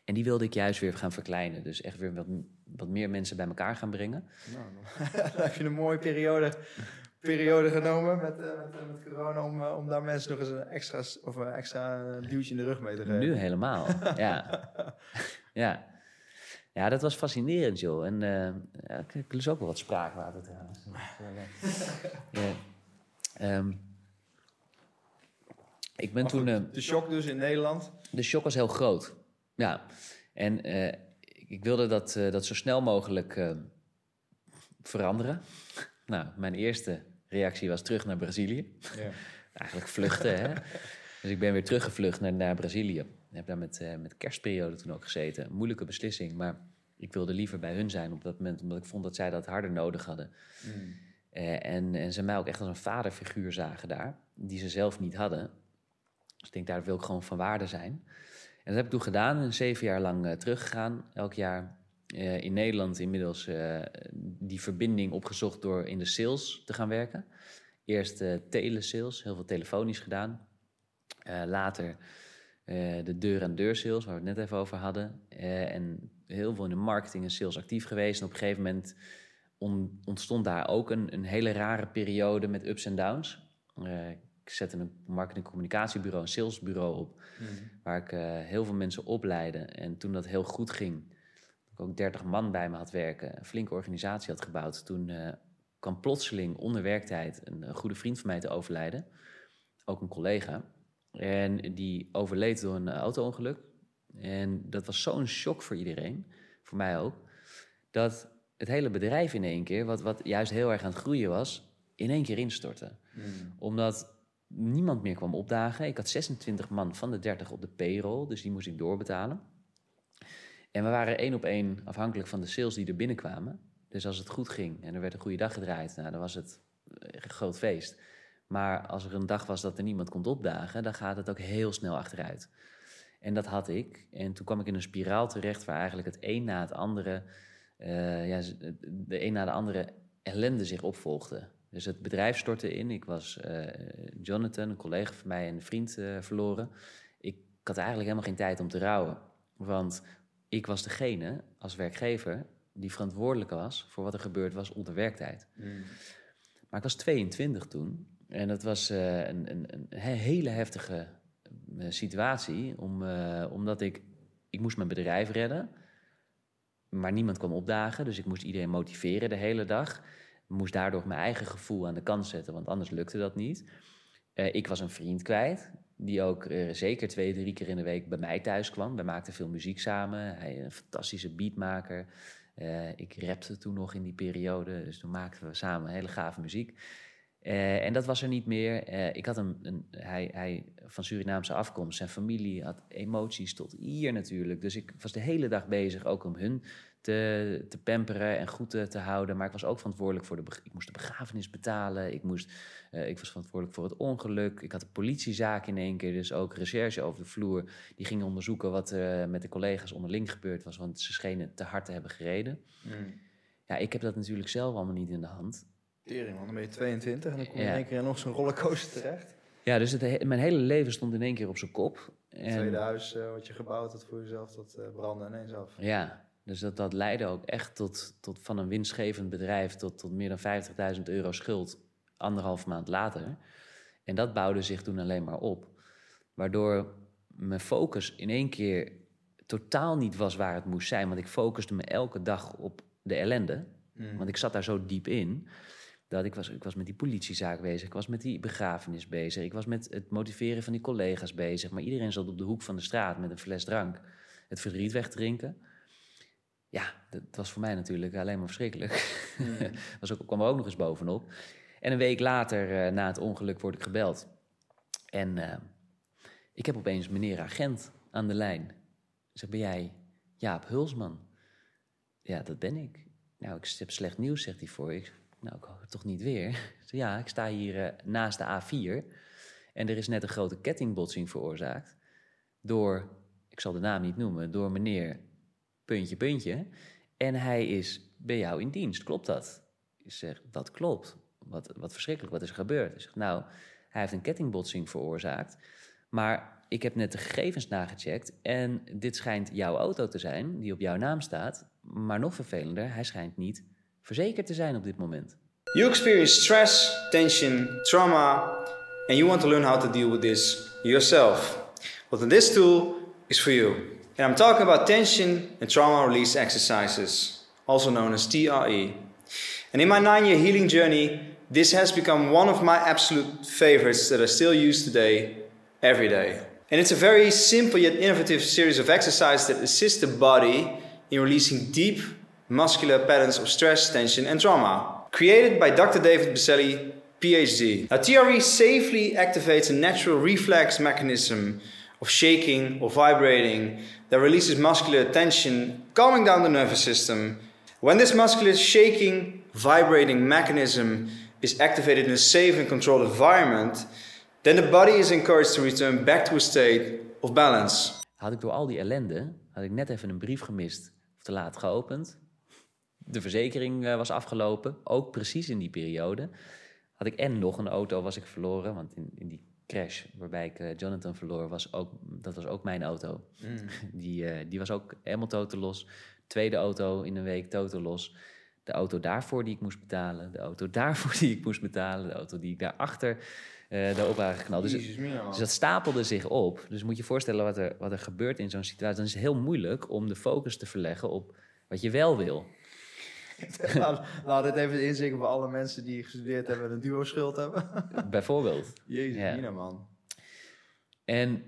En die wilde ik juist weer gaan verkleinen. Dus echt weer wat, wat meer mensen bij elkaar gaan brengen. Nou, dan heb je een mooie periode, periode genomen met, eh, met, eh, met corona om, om daar mensen nog eens een extra, of een extra duwtje in de rug mee te geven. Nu helemaal. ja. ja. Ja, dat was fascinerend, joh. En eh, ja, ik, ik lust ook wel wat spraakwater trouwens. ja. Ehm, ik ben toen... eh, de shock dus in Nederland. de shock was heel groot. Ja. En eh, ik wilde dat, dat zo snel mogelijk veranderen. Nou, mijn eerste reactie was terug naar Brazilië. Ja. Eigenlijk vluchten, hè. Dus ik ben weer teruggevlucht naar, naar Brazilië. Ik heb daar met, eh, met kerstperiode toen ook gezeten. Een moeilijke beslissing, maar ik wilde liever bij hun zijn op dat moment... omdat ik vond dat zij dat harder nodig hadden. Eh, en, en ze mij ook echt als een vaderfiguur zagen daar... die ze zelf niet hadden. Dus ik denk, daar wil ik gewoon van waarde zijn. En dat heb ik toen gedaan en zeven jaar lang eh, teruggegaan. Elk jaar in Nederland inmiddels die verbinding opgezocht door in de sales te gaan werken. Eerst telesales, heel veel telefonisch gedaan. Later eh, de deur-aan-deur sales, waar we het net even over hadden. Eh, en heel veel in de marketing en sales actief geweest. En op een gegeven moment on- ontstond daar ook een, een hele rare periode met ups en downs. Eh, ik zette een marketing- en communicatiebureau, een salesbureau op, waar ik heel veel mensen opleidde. En toen dat heel goed ging, dat ik ook 30 man bij me had werken, een flinke organisatie had gebouwd, toen kwam plotseling onder werktijd een, een goede vriend van mij te overlijden, ook een collega. En die overleed door een auto-ongeluk. En dat was zo'n shock voor iedereen, voor mij ook, dat het hele bedrijf in één keer, wat, wat juist heel erg aan het groeien was, in één keer instortte. Omdat niemand meer kwam opdagen. Ik had 26 man van de 30 op de payroll, dus die moest ik doorbetalen. En we waren één op één afhankelijk van de sales die er binnenkwamen. Dus als het goed ging en er werd een goede dag gedraaid, nou, dan was het een groot feest. Maar als er een dag was dat er niemand komt opdagen, dan gaat het ook heel snel achteruit. En dat had ik. En toen kwam ik in een spiraal terecht waar eigenlijk het een na het andere, eh, ja, de een na de andere ellende zich opvolgde. Dus het bedrijf stortte in. Ik was eh, Jonathan, een collega van mij en een vriend eh, verloren. Ik had eigenlijk helemaal geen tijd om te rouwen. Want ik was degene als werkgever die verantwoordelijk was voor wat er gebeurd was onder werktijd. Maar ik was 22 toen. En dat was eh, een, een, een he- hele heftige eh, situatie. Om, eh, omdat ik, ik moest mijn bedrijf redden. Maar niemand kwam opdagen. Dus ik moest iedereen motiveren de hele dag. Moest daardoor mijn eigen gevoel aan de kant zetten. Want anders lukte dat niet. Ik was een vriend kwijt. Die ook zeker twee, drie keer in de week bij mij thuis kwam. We maakten veel muziek samen. Hij een fantastische beatmaker. Ik rapte toen nog in die periode. Dus toen maakten we samen hele gave muziek. Eh, en dat was er niet meer. Eh, ik had een, een, hij, hij van Surinaamse afkomst. Zijn familie had emoties tot hier natuurlijk. Dus ik was de hele dag bezig ook om hun te, te pamperen en goed te, te houden. Maar ik was ook verantwoordelijk voor de... Ik moest de begrafenis betalen. Ik, moest, eh, ik was verantwoordelijk voor het ongeluk. Ik had een politiezaak in één keer. Dus ook recherche over de vloer. Die gingen onderzoeken wat er met de collega's onderling gebeurd was. Want ze schenen te hard te hebben gereden. Ja, ik heb dat natuurlijk zelf allemaal niet in de hand. Tering man, dan ben je 22 en dan kom je Ja. in één keer in nog zo'n rollercoaster terecht. Ja, dus het, he- mijn hele leven stond in één keer op zijn kop. Het En- tweede huis eh, wat je gebouwd had voor jezelf, dat eh, brandde ineens af. Ja, dus dat, dat leidde ook echt tot, tot van een winstgevend bedrijf tot, tot meer dan 50.000 euro schuld anderhalf maand later. En dat bouwde zich toen alleen maar op. Waardoor mijn focus in één keer totaal niet was waar het moest zijn. Want ik focuste me elke dag op de ellende. Want ik zat daar zo diep in. Dat ik was, ik was met die politiezaak bezig, ik was met die begrafenis bezig, ik was met het motiveren van die collega's bezig. Maar iedereen zat op de hoek van de straat met een fles drank het verdriet wegdrinken. Ja, dat was voor mij natuurlijk alleen maar verschrikkelijk. dat ook, kwam er ook nog eens bovenop. En een week later, eh, na het ongeluk, word ik gebeld. En eh, ik heb opeens meneer agent aan de lijn. Zeg, ben jij Jaap Hulsman? Ja, dat ben ik. Nou, ik heb slecht nieuws, zegt hij voor. Ik, Nou, ik hoop toch niet weer? Ja, ik sta hier eh, naast de A4 en er is net een grote kettingbotsing veroorzaakt door, ik zal de naam niet noemen, door meneer puntje, puntje. En hij is bij jou in dienst, klopt dat? Ik zeg, dat klopt. Wat, wat verschrikkelijk, wat is er gebeurd? Hij zegt, nou, hij heeft een kettingbotsing veroorzaakt. Maar ik heb net de gegevens nagecheckt en dit schijnt jouw auto te zijn, die op jouw naam staat. Maar nog vervelender, hij schijnt niet verzekerd te zijn op dit moment. You experience stress, tension, trauma, and you want to learn how to deal with this yourself. Well, then this tool is for you. And I'm talking about tension and trauma release exercises, also known as TRE. And in my nine year healing journey, this has become one of my absolute favorites that I still use today, every day. And it's a very simple yet innovative series of exercises that assist the body in releasing deep muscular patterns of stress, tension, and trauma. Created by Dr. David Baselli, PhD. Now, TRE safely activates a natural reflex mechanism of shaking or vibrating that releases muscular tension, calming down the nervous system. When this muscular shaking, vibrating mechanism is activated in a safe and controlled environment, then the body is encouraged to return back to a state of balance. Had ik door al die ellende, had ik net even een brief gemist of te laat geopend. De verzekering eh, was afgelopen, ook precies in die periode. Had ik en nog een auto was ik verloren, want in, in die crash waarbij ik eh, Jonathan verloor, was ook, dat was ook mijn auto. Die, eh, die was ook helemaal totaal los. Tweede auto in een week totaal los. De auto daarvoor die ik moest betalen, de auto daarvoor die ik moest betalen, de auto die ik daarachter eh daarop waren geknald. Dus, dus dat stapelde zich op. Dus moet je je voorstellen wat er, wat er gebeurt in zo'n situatie. Dan is het heel moeilijk om de focus te verleggen op wat je wel wil. Laat, laat dit even inzichten voor alle mensen die gestudeerd hebben en een duo-schuld hebben. Bijvoorbeeld. Jezus, Ja. mina, man. En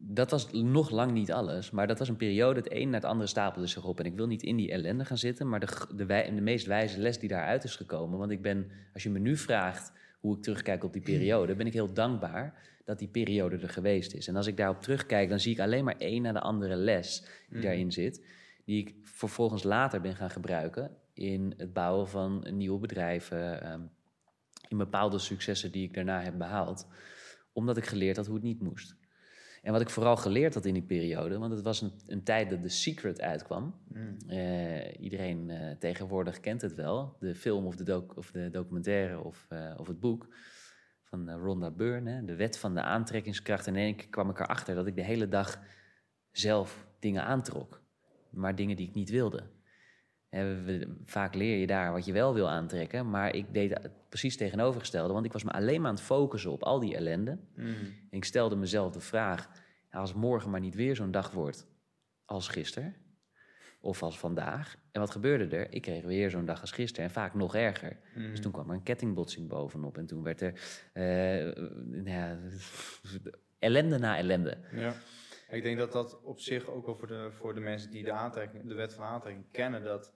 dat was nog lang niet alles, maar dat was een periode, het een naar het andere stapelde zich op. En ik wil niet in die ellende gaan zitten, maar de, de, wij- de meest wijze les die daaruit is gekomen. Want ik ben, als je me nu vraagt hoe ik terugkijk op die periode, ben ik heel dankbaar dat die periode er geweest is. En als ik daarop terugkijk, dan zie ik alleen maar één na de andere les die daarin zit, die ik vervolgens later ben gaan gebruiken in het bouwen van nieuwe bedrijven, ehm, in bepaalde successen die ik daarna heb behaald, omdat ik geleerd had hoe het niet moest. En wat ik vooral geleerd had in die periode, want het was een, een tijd dat The Secret uitkwam. Eh, iedereen eh, tegenwoordig kent het wel, de film of de, doc- of de documentaire of, eh, of het boek van Rhonda Byrne, hè, de wet van de aantrekkingskracht. En in één keer kwam ik erachter dat ik de hele dag zelf dingen aantrok, maar dingen die ik niet wilde. We- vaak leer je daar wat je wel wil aantrekken, maar ik deed het precies tegenovergestelde, want ik was me alleen maar aan het focussen op al die ellende. En ik stelde mezelf de vraag: als morgen maar niet weer zo'n dag wordt als gisteren of als vandaag. En wat gebeurde er? Ik kreeg weer zo'n dag als gisteren en vaak nog erger. Dus toen kwam er een kettingbotsing bovenop en toen werd er eh, nou ja, ellende na ellende. Ja. Ik denk dat dat op zich ook wel voor de, voor de mensen die de, aantrekking, de wet van aantrekking kennen, dat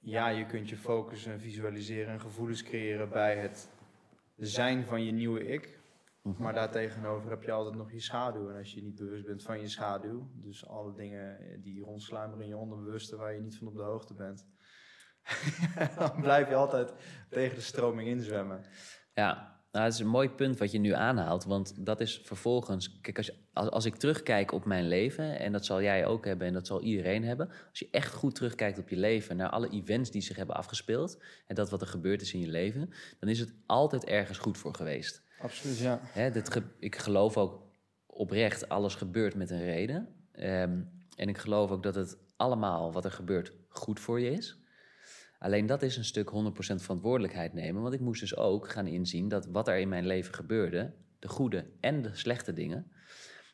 ja, je kunt je focussen, visualiseren en gevoelens creëren bij het zijn van je nieuwe ik. Maar daartegenover heb je altijd nog je schaduw. En als je niet bewust bent van je schaduw, dus alle dingen die rondsluimeren in je onderbewuste waar je niet van op de hoogte bent, dan blijf je altijd tegen de stroming inzwemmen. Ja, nou, het is een mooi punt wat je nu aanhaalt. Want dat is vervolgens. Kijk, als, je- als, als ik terugkijk op mijn leven. En dat zal jij ook hebben en dat zal iedereen hebben. Als je echt goed terugkijkt op je leven. Naar alle events die zich hebben afgespeeld. En dat wat er gebeurd is in je leven. Dan is het altijd ergens goed voor geweest. Absoluut, ja. Hè, dit ge- ik geloof ook oprecht, alles gebeurt met een reden. Ehm, en ik geloof ook dat het allemaal wat er gebeurt goed voor je is. Alleen dat is een stuk 100% verantwoordelijkheid nemen. Want ik moest dus ook gaan inzien dat wat er in mijn leven gebeurde, de goede en de slechte dingen,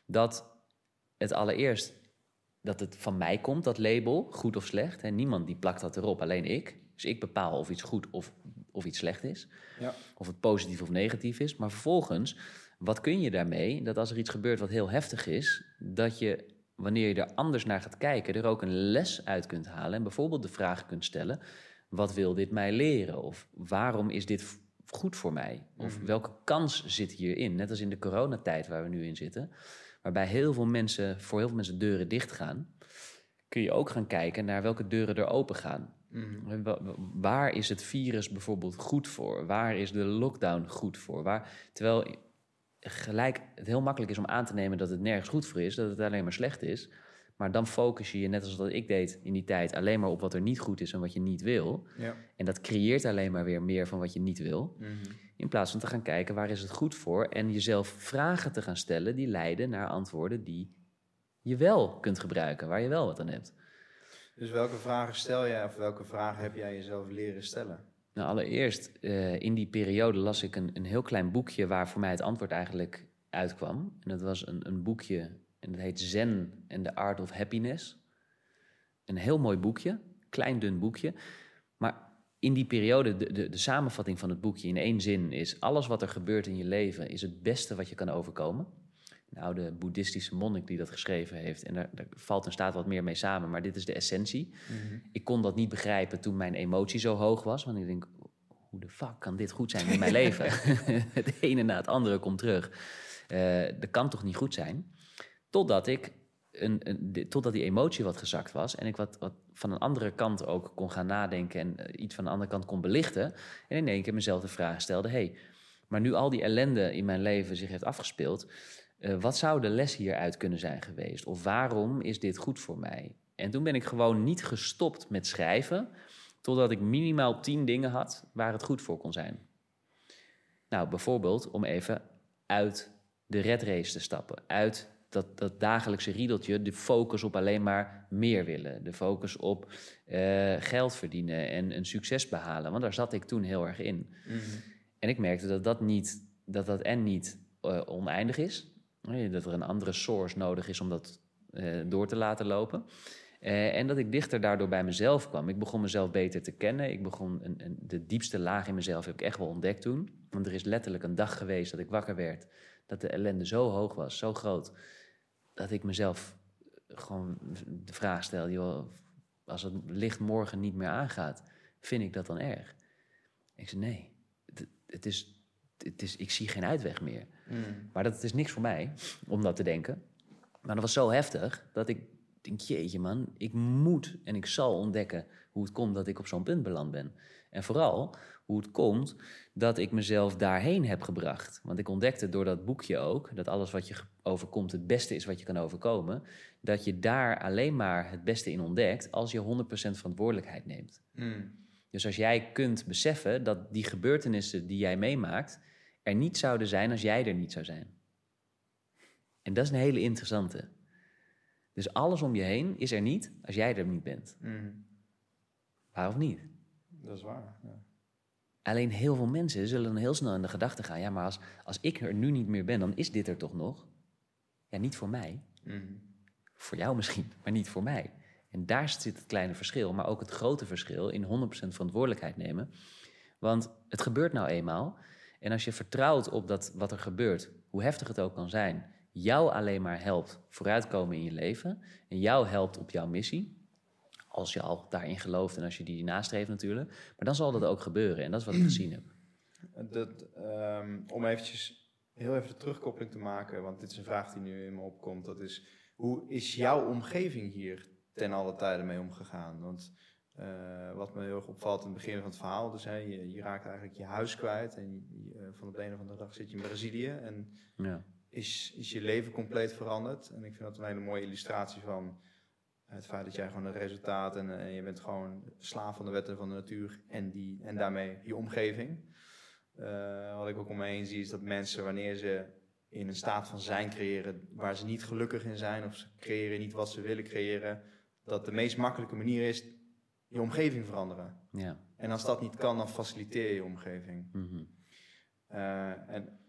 dat het allereerst dat het van mij komt, dat label, goed of slecht. En niemand die plakt dat erop, alleen ik. Dus ik bepaal of iets goed of, of iets slecht is. Ja. Of het positief of negatief is. Maar vervolgens, wat kun je daarmee? Dat als er iets gebeurt wat heel heftig is, dat je, wanneer je er anders naar gaat kijken, er ook een les uit kunt halen. En bijvoorbeeld de vraag kunt stellen: wat wil dit mij leren? Of waarom is dit goed voor mij? Of welke kans zit hierin? Net als in de coronatijd waar we nu in zitten, waarbij heel veel mensen, voor heel veel mensen deuren dicht gaan, kun je ook gaan kijken naar welke deuren er open gaan. Mhm. Wa- wa- Waar is het virus bijvoorbeeld goed voor? Waar is de lockdown goed voor? Waar, terwijl gelijk het heel makkelijk is om aan te nemen dat het nergens goed voor is, dat het alleen maar slecht is. Maar dan focus je je, net als dat ik deed in die tijd, alleen maar op wat er niet goed is en wat je niet wil. Ja. En dat creëert alleen maar weer meer van wat je niet wil. Mhm. In plaats van te gaan kijken waar is het goed voor en jezelf vragen te gaan stellen die leiden naar antwoorden die je wel kunt gebruiken, waar je wel wat aan hebt. Dus welke vragen stel jij of welke vragen heb jij jezelf leren stellen? Nou, allereerst, eh, in die periode las ik een, een heel klein boekje waar voor mij het antwoord eigenlijk uitkwam. En dat was een, een boekje, en dat heet Zen and the Art of Happiness. Een heel mooi boekje, klein dun boekje. Maar in die periode, de, de, de samenvatting van het boekje in één zin is... alles wat er gebeurt in je leven is het beste wat je kan overkomen. Een oude boeddhistische monnik die dat geschreven heeft. En daar, daar valt en staat wat meer mee samen, maar dit is de essentie. Ik kon dat niet begrijpen toen mijn emotie zo hoog was. Want ik denk, hoe de fuck kan dit goed zijn in mijn leven? het ene na het andere komt terug. Eh, dat kan toch niet goed zijn? Totdat ik... Een, totdat die emotie wat gezakt was en ik wat, wat van een andere kant ook kon gaan nadenken en eh, iets van de andere kant kon belichten. En in één keer mezelf de vraag stelde: hey, maar nu al die ellende in mijn leven zich heeft afgespeeld, eh, wat zou de les hieruit kunnen zijn geweest? Of waarom is dit goed voor mij? En toen ben ik gewoon niet gestopt met schrijven, totdat ik minimaal tien dingen had waar het goed voor kon zijn. Nou, bijvoorbeeld om even uit de red race te stappen, uit dat, dat dagelijkse riedeltje, de focus op alleen maar meer willen, de focus op eh, geld verdienen en een succes behalen, want daar zat ik toen heel erg in. En ik merkte dat dat, niet, dat, dat en niet eh, oneindig is. Eh, Dat er een andere source nodig is om dat door te laten lopen. En dat ik dichter daardoor bij mezelf kwam. Ik begon mezelf beter te kennen. Ik begon een, een, de diepste laag in mezelf heb ik echt wel ontdekt toen. Want er is letterlijk een dag geweest dat ik wakker werd. Dat de ellende zo hoog was, zo groot. Dat ik mezelf gewoon de vraag stelde: joh, als het licht morgen niet meer aangaat, vind ik dat dan erg? Ik zei: nee, het, het is, het is, ik zie geen uitweg meer. Maar dat is niks voor mij om dat te denken. Maar dat was zo heftig dat ik denk, jeetje man, ik moet en ik zal ontdekken hoe het komt dat ik op zo'n punt beland ben. En vooral hoe het komt dat ik mezelf daarheen heb gebracht. Want ik ontdekte door dat boekje ook, dat alles wat je overkomt het beste is wat je kan overkomen, dat je daar alleen maar het beste in ontdekt als je 100% verantwoordelijkheid neemt. Dus als jij kunt beseffen dat die gebeurtenissen die jij meemaakt er niet zouden zijn als jij er niet zou zijn. En dat is een hele interessante. Dus alles om je heen is er niet als jij er niet bent. Waar of niet? Dat is waar. Ja. Alleen heel veel mensen zullen dan heel snel in de gedachte gaan: ja, maar als, als ik er nu niet meer ben, dan is dit er toch nog? Ja, niet voor mij. Voor jou misschien, maar niet voor mij. En daar zit het kleine verschil, maar ook het grote verschil in 100% verantwoordelijkheid nemen. Want het gebeurt nou eenmaal. En als je vertrouwt op dat wat er gebeurt, hoe heftig het ook kan zijn, jou alleen maar helpt vooruitkomen in je leven en jou helpt op jouw missie, als je al daarin gelooft en als je die nastreeft natuurlijk, maar dan zal dat ook gebeuren en dat is wat ik gezien heb. Dat, ehm, om eventjes heel even de terugkoppeling te maken, want dit is een vraag die nu in me opkomt. Dat is, hoe is jouw omgeving hier ten alle tijde mee omgegaan? Want eh, wat me heel erg opvalt in het begin van het verhaal, dus hè, je, je raakt eigenlijk je huis kwijt en je, eh, van de een of andere dag zit je in Brazilië en Ja. is, is je leven compleet veranderd. En ik vind dat een hele mooie illustratie van het feit dat jij gewoon een resultaat en, eh, je bent gewoon slaaf van de wetten van de natuur en, die, en daarmee je omgeving. Eh, wat ik ook om me heen zie is dat mensen wanneer ze in een staat van zijn creëren waar ze niet gelukkig in zijn of ze creëren niet wat ze willen creëren, dat de meest makkelijke manier is je omgeving veranderen. Ja. En als dat niet kan, dan faciliteer je omgeving. Mhm. Eh, en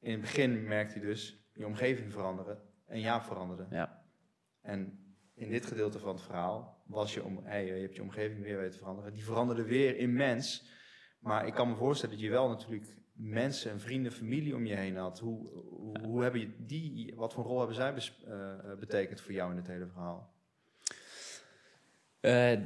in het begin merkte je dus je omgeving veranderen en Jaap veranderde. Ja. En in dit gedeelte van het verhaal was je om, je hebt je omgeving weer weten te veranderen. Die veranderde weer immens. Maar ik kan me voorstellen dat je wel natuurlijk mensen en vrienden, familie om je heen had. Hoe, hoe, hebben je die, wat voor rol hebben zij eh, eh, betekend voor jou in het hele verhaal? Eh,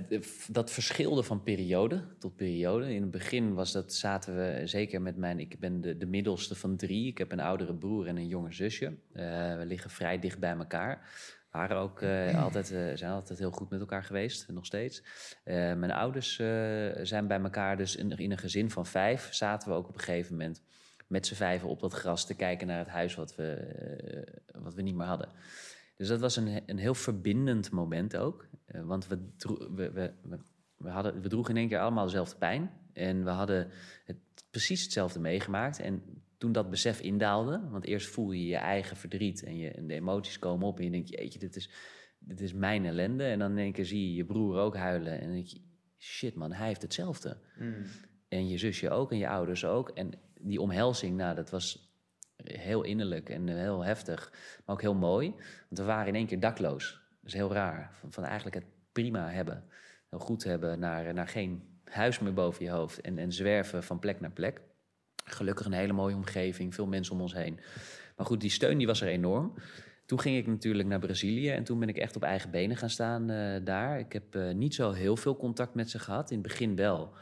dat verschilde van periode tot periode. In het begin was dat, zaten we zeker met mijn... Ik ben de, de middelste van drie. Ik heb een oudere broer en een jonger zusje. Eh, we liggen vrij dicht bij elkaar. Waren ook eh, altijd, eh, zijn altijd heel goed met elkaar geweest, nog steeds. Eh, mijn ouders eh, zijn bij elkaar, dus in, in een gezin van vijf zaten we ook op een gegeven moment met z'n vijven op dat gras te kijken naar het huis wat we, eh, wat we niet meer hadden. Dus dat was een, een heel verbindend moment ook. Eh, want we, we, we, we, hadden, we droegen in één keer allemaal dezelfde pijn. En we hadden het, precies hetzelfde meegemaakt. En toen dat besef indaalde, want eerst voel je je eigen verdriet en, je, en de emoties komen op en je denkt, jeetje, dit is, dit is mijn ellende. En dan in één keer zie je je broer ook huilen en dan denk je, shit man, hij heeft hetzelfde. En je zusje ook en je ouders ook. En die omhelzing, nou, dat was heel innerlijk en heel heftig, maar ook heel mooi. Want we waren in één keer dakloos. Dat is heel raar. Van, van eigenlijk het prima hebben, heel goed hebben, naar, naar geen huis meer boven je hoofd en, en zwerven van plek naar plek. Gelukkig een hele mooie omgeving, veel mensen om ons heen. Maar goed, die steun die was er enorm. Toen ging ik natuurlijk naar Brazilië en toen ben ik echt op eigen benen gaan staan eh, daar. Ik heb eh, niet zo heel veel contact met ze gehad, in het begin wel.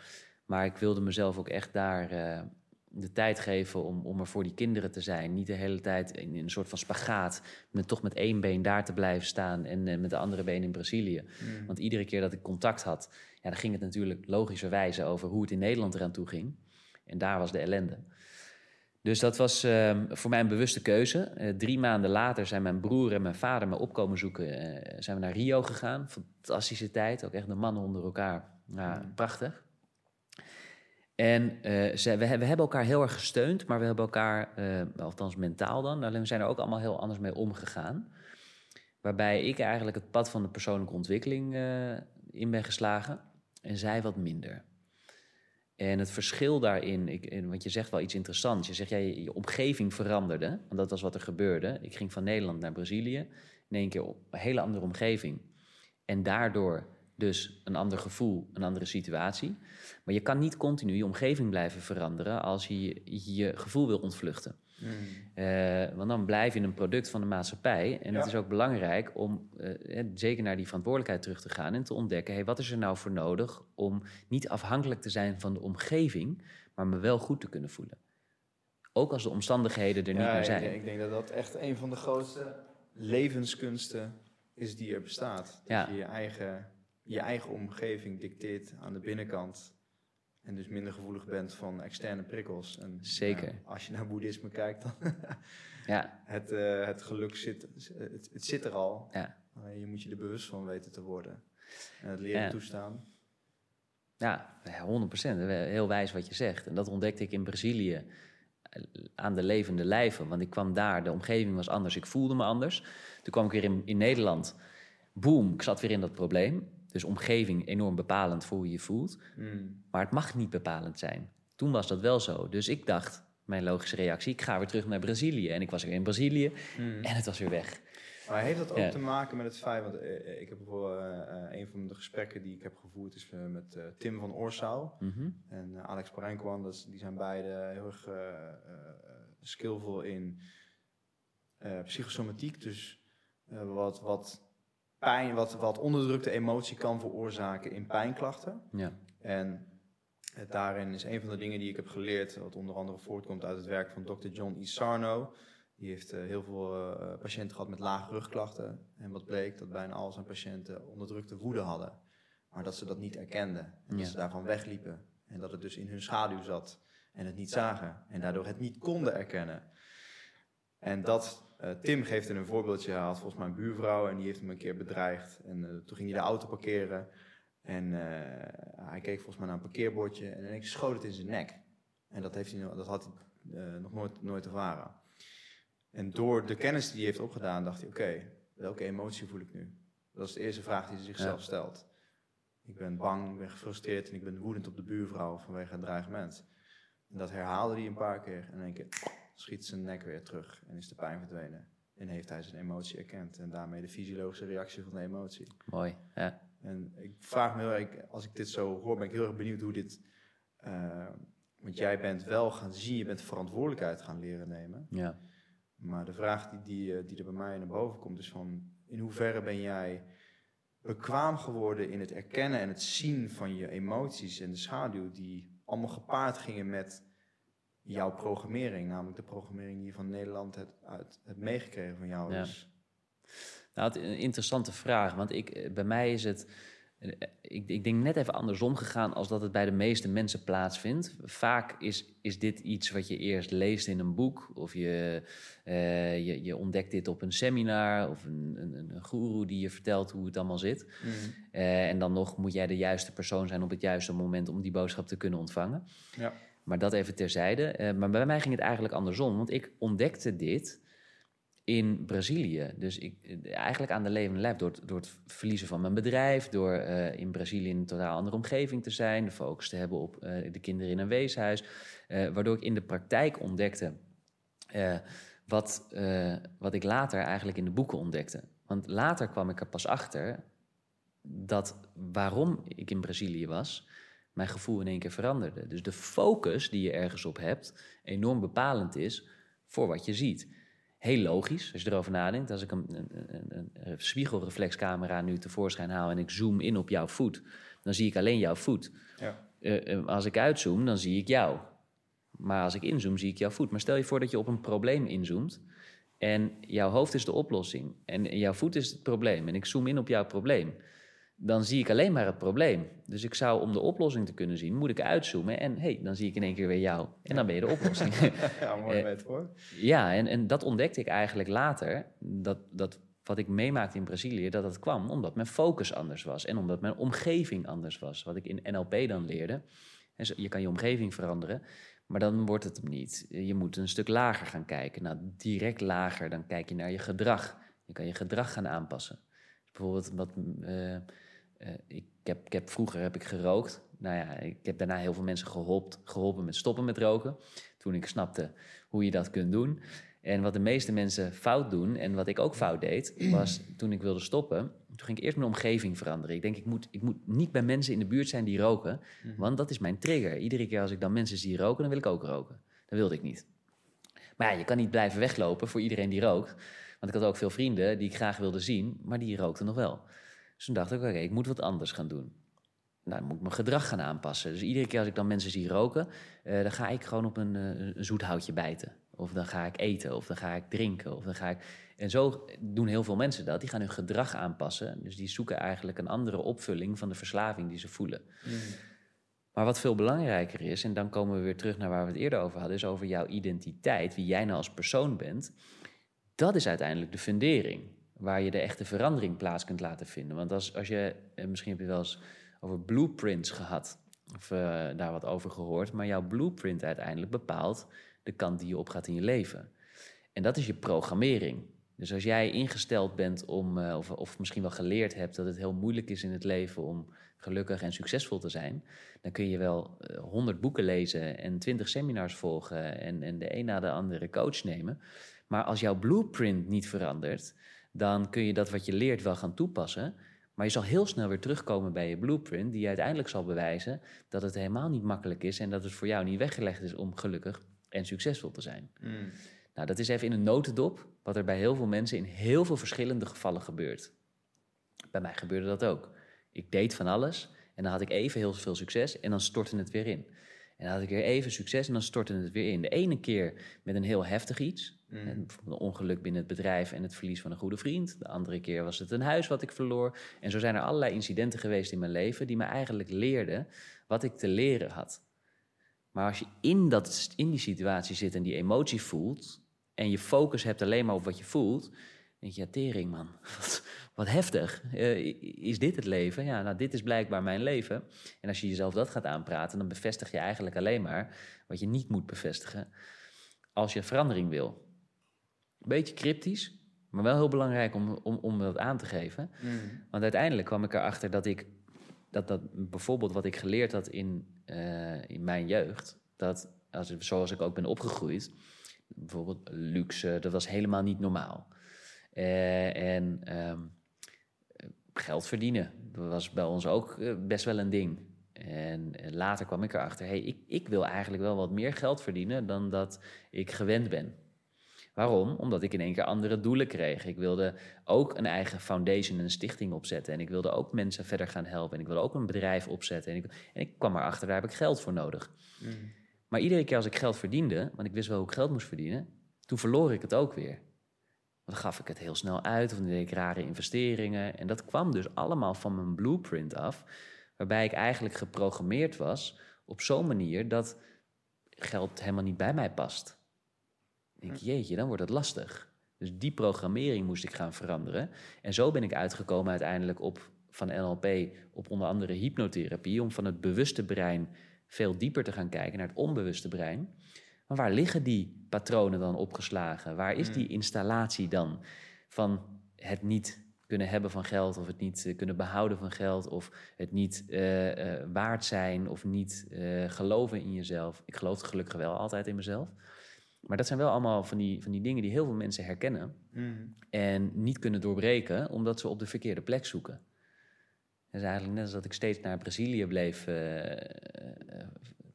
Maar ik wilde mezelf ook echt daar eh, de tijd geven om, om er voor die kinderen te zijn. Niet de hele tijd in, in een soort van spagaat, met toch met één been daar te blijven staan en met de andere been in Brazilië. Want iedere keer dat ik contact had, ja, dan ging het natuurlijk logischerwijze over hoe het in Nederland eraan toe ging. En daar was de ellende. Dus dat was ehm, voor mij een bewuste keuze. Eh, drie maanden later zijn mijn broer en mijn vader me opkomen zoeken. eh, zijn we naar Rio gegaan. Fantastische tijd. Ook echt de mannen onder elkaar. Ja, Prachtig. En eh, ze, we, we hebben elkaar heel erg gesteund, maar we hebben elkaar, althans mentaal dan, alleen we zijn er ook allemaal heel anders mee omgegaan. Waarbij ik eigenlijk het pad van de persoonlijke ontwikkeling in ben geslagen en zij wat minder. En het verschil daarin, ik, want je zegt wel iets interessants. Je zegt, ja, je, je omgeving veranderde, want dat was wat er gebeurde. Ik ging van Nederland naar Brazilië, in één keer op een hele andere omgeving. En daardoor dus een ander gevoel, een andere situatie. Maar je kan niet continu je omgeving blijven veranderen als je je, je gevoel wil ontvluchten. Eh, want dan blijf je een product van de maatschappij. En het is ook belangrijk om eh, eh, zeker naar die verantwoordelijkheid terug te gaan en te ontdekken: hey, wat is er nou voor nodig om niet afhankelijk te zijn van de omgeving, maar me wel goed te kunnen voelen. Ook als de omstandigheden er niet meer ik zijn. denk- Ik, denk dat dat echt een van de grootste levenskunsten is die er bestaat. Dat Ja. je je eigen, je eigen omgeving dicteert aan de binnenkant. En dus minder gevoelig bent van externe prikkels. En, Zeker. ja, als je naar boeddhisme kijkt, dan Ja, het, eh, het geluk zit, het, het zit er al. ja. Je moet je er bewust van weten te worden. En het leren Ja. toestaan. Ja, 100 procent. Heel wijs wat je zegt. En dat ontdekte ik in Brazilië eh, aan de levende lijven. Want ik kwam daar, de omgeving was anders, ik voelde me anders. Toen kwam ik weer in, in Nederland. Boom, ik zat weer in dat probleem. Dus omgeving enorm bepalend voor hoe je je voelt. Maar het mag niet bepalend zijn. Toen was dat wel zo. Dus ik dacht, mijn logische reactie, ik ga weer terug naar Brazilië. En ik was weer in Brazilië en het was weer weg. Maar heeft dat ook Ja. te maken met het feit, want eh, ik heb bijvoorbeeld eh, eh, een van de gesprekken die ik heb gevoerd is eh, met eh, Tim van Oorsouw Mhm. en eh, Alex is- die zijn beide heel erg eh, eh, skillvol in eh, psychosomatiek, dus eh, wat, wat pijn, wat, wat onderdrukte emotie kan veroorzaken in pijnklachten. Ja. En het daarin is een van de dingen die ik heb geleerd, wat onder andere voortkomt uit het werk van Dr. John E. Sarno. Die heeft eh, heel veel eh, patiënten gehad met lage rugklachten. En wat bleek, dat bijna al zijn patiënten onderdrukte woede hadden. Maar dat ze dat niet erkenden. En Ja. dat ze daarvan wegliepen. En dat het dus in hun schaduw zat. En het niet zagen. En daardoor het niet konden erkennen. En dat, eh, Tim geeft een voorbeeldje. Hij had volgens mij een buurvrouw en die heeft hem een keer bedreigd. En eh, toen ging hij de auto parkeren. En eh, hij keek volgens mij naar een parkeerbordje en ik schoot het in zijn nek. En dat, heeft hij, dat had hij nog nooit, nooit ervaren. En door de kennis die hij heeft opgedaan, dacht hij: oké, welke emotie voel ik nu? Dat is de eerste vraag die hij zichzelf Ja. stelt. Ik ben bang, ik ben gefrustreerd en ik ben woedend op de buurvrouw vanwege een dreigement. En dat herhaalde hij een paar keer. En in één keer schiet zijn nek weer terug en is de pijn verdwenen. En heeft hij zijn emotie erkend. En daarmee de fysiologische reactie van de emotie. Mooi. Ja. En ik vraag me heel erg, als ik dit zo hoor, ben ik heel erg benieuwd hoe dit. eh, want jij bent wel gaan zien, je bent verantwoordelijkheid gaan leren nemen. Ja. Maar de vraag die, die, eh, die er bij mij naar boven komt is van... in hoeverre ben jij bekwaam geworden in het erkennen en het zien van je emoties en de schaduw... die allemaal gepaard gingen met jouw programmering. Namelijk de programmering die je van Nederland hebt, uit, hebt meegekregen van jou. Ja. Dus, Nou, het, een interessante vraag. Want ik, eh, bij mij is het. eh, Ik, ik denk net even andersom gegaan als dat het bij de meeste mensen plaatsvindt. Vaak is, is dit iets wat je eerst leest in een boek. Of je, eh, je, je ontdekt dit op een seminar. Of een, een, een guru die je vertelt hoe het allemaal zit. Eh, en dan nog moet jij de juiste persoon zijn op het juiste moment om die boodschap te kunnen ontvangen. Ja. Maar dat even terzijde. Eh, maar bij mij ging het eigenlijk andersom. Want ik ontdekte dit in Brazilië. Dus ik, eh, eigenlijk aan de levende lijf. Door, het- door het verliezen van mijn bedrijf. Door eh, in Brazilië in een totaal andere omgeving te zijn. De focus te hebben op de kinderen in een weeshuis. Waardoor ik in de praktijk ontdekte... wat, wat ik later eigenlijk in de boeken ontdekte. Want later kwam ik er pas achter dat waarom ik in Brazilië was, mijn gevoel in één keer veranderde. Dus de focus die je ergens op hebt, enorm bepalend is voor wat je ziet. Heel logisch, als je erover nadenkt. Als ik een, een, een, een spiegelreflexcamera nu tevoorschijn haal en ik zoom in op jouw voet, dan zie ik alleen jouw voet. Ja. Eh, eh, als ik uitzoom, dan zie ik jou. Maar als ik inzoom, zie ik jouw voet. Maar stel je voor dat je op een probleem inzoomt. En jouw hoofd is de oplossing. En jouw voet is het probleem. En ik zoom in op jouw probleem. Dan zie ik alleen maar het probleem. Dus ik zou, om de oplossing te kunnen zien, moet ik uitzoomen. En hey, dan zie ik in één keer weer jou. En dan ben je de oplossing. Ja, mooi Eh, metafoor. Ja, en, en dat ontdekte ik eigenlijk later. Dat, dat wat ik meemaakte in Brazilië, dat dat kwam omdat mijn focus anders was. En omdat mijn omgeving anders was. Wat ik in NLP dan leerde. En je kan je omgeving veranderen, maar dan wordt het hem niet. Je moet een stuk lager gaan kijken. Nou, direct lager, dan kijk je naar je gedrag. Je kan je gedrag gaan aanpassen. Bijvoorbeeld, wat, eh, ik, heb, ik heb, vroeger heb ik gerookt. Nou ja, ik heb daarna heel veel mensen geholpen, geholpen met stoppen met roken. Toen ik snapte hoe je dat kunt doen. En wat de meeste mensen fout doen, en wat ik ook fout deed, was toen ik wilde stoppen, toen ging ik eerst mijn omgeving veranderen. Ik denk, ik moet, ik moet niet bij mensen in de buurt zijn die roken, want dat is mijn trigger. Iedere keer als ik dan mensen zie roken, dan wil ik ook roken. Dat wilde ik niet. Maar ja, je kan niet blijven weglopen voor iedereen die rookt. Want ik had ook veel vrienden die ik graag wilde zien, maar die rookten nog wel. Dus toen dacht ik, oké, ik moet wat anders gaan doen. Nou, dan moet ik mijn gedrag gaan aanpassen. Dus iedere keer als ik dan mensen zie roken, eh, dan ga ik gewoon op een, eh, een zoet houtje bijten. Of dan ga ik eten, of dan ga ik drinken, of dan ga ik... En zo doen heel veel mensen dat. Die gaan hun gedrag aanpassen. Dus die zoeken eigenlijk een andere opvulling van de verslaving die ze voelen. Maar wat veel belangrijker is, en dan komen we weer terug naar waar we het eerder over hadden, is over jouw identiteit, wie jij nou als persoon bent. Dat is uiteindelijk de fundering, waar je de echte verandering plaats kunt laten vinden. Want als, als je, eh, misschien heb je wel eens over blueprints gehad, of eh, daar wat over gehoord, maar jouw blueprint uiteindelijk bepaalt de kant die je op gaat in je leven. En dat is je programmering. Dus als jij ingesteld bent om, eh, of, of misschien wel geleerd hebt dat het heel moeilijk is in het leven om gelukkig en succesvol te zijn, dan kun je wel honderd boeken lezen en twintig seminars volgen en, en de een na de andere coach nemen. Maar als jouw blueprint niet verandert, dan kun je dat wat je leert wel gaan toepassen. Maar je zal heel snel weer terugkomen bij je blueprint, die uiteindelijk zal bewijzen dat het helemaal niet makkelijk is en dat het voor jou niet weggelegd is om gelukkig en succesvol te zijn. Nou, dat is even in een notendop, wat er bij heel veel mensen in heel veel verschillende gevallen gebeurt. Bij mij gebeurde dat ook. Ik deed van alles en dan had ik even heel veel succes en dan stortte het weer in. En dan had ik weer even succes en dan stortte het weer in. De ene keer met een heel heftig iets. En bijvoorbeeld een ongeluk binnen het bedrijf en het verlies van een goede vriend. De andere keer was het een huis wat ik verloor. En zo zijn er allerlei incidenten geweest in mijn leven die me eigenlijk leerden wat ik te leren had. Maar als je in, dat, in die situatie zit en die emotie voelt... en je focus hebt alleen maar op wat je voelt... denk je, ja, tering man, wat, wat heftig. Eh, is dit het leven? Ja, nou, dit is blijkbaar mijn leven. En als je jezelf dat gaat aanpraten... dan bevestig je eigenlijk alleen maar wat je niet moet bevestigen... als je verandering wil. Beetje cryptisch, maar wel heel belangrijk om, om, om dat aan te geven. Want uiteindelijk kwam ik erachter dat ik... Dat, dat bijvoorbeeld wat ik geleerd had in, eh, in mijn jeugd... dat als, zoals ik ook ben opgegroeid... bijvoorbeeld luxe, dat was helemaal niet normaal. Eh, en ehm, geld verdienen, dat was bij ons ook eh, best wel een ding. En eh, later kwam ik erachter, hey, ik, ik wil eigenlijk wel wat meer geld verdienen dan dat ik gewend ben. Waarom? Omdat ik in één keer andere doelen kreeg. Ik wilde ook een eigen foundation, een stichting opzetten. En ik wilde ook mensen verder gaan helpen. En ik wilde ook een bedrijf opzetten. En ik, en ik kwam erachter, daar heb ik geld voor nodig. Maar iedere keer als ik geld verdiende, want ik wist wel hoe ik geld moest verdienen, toen verloor ik het ook weer. Dan gaf ik het heel snel uit of dan deed ik rare investeringen. En dat kwam dus allemaal van mijn blueprint af, waarbij ik eigenlijk geprogrammeerd was op zo'n manier dat geld helemaal niet bij mij past. Ik denk, jeetje, dan wordt het lastig. Dus die programmering moest ik gaan veranderen. En zo ben ik uitgekomen uiteindelijk op, van NLP op onder andere hypnotherapie, om van het bewuste brein veel dieper te gaan kijken naar het onbewuste brein. Maar waar liggen die patronen dan opgeslagen? Waar is die installatie dan van het niet kunnen hebben van geld of het niet eh, kunnen behouden van geld of het niet eh, eh, waard zijn of niet geloven in jezelf? Ik geloof gelukkig wel altijd in mezelf. Maar dat zijn wel allemaal van die, van die dingen die heel veel mensen herkennen Mhm. en niet kunnen doorbreken omdat ze op de verkeerde plek zoeken. Dat is eigenlijk net als dat ik steeds naar Brazilië bleef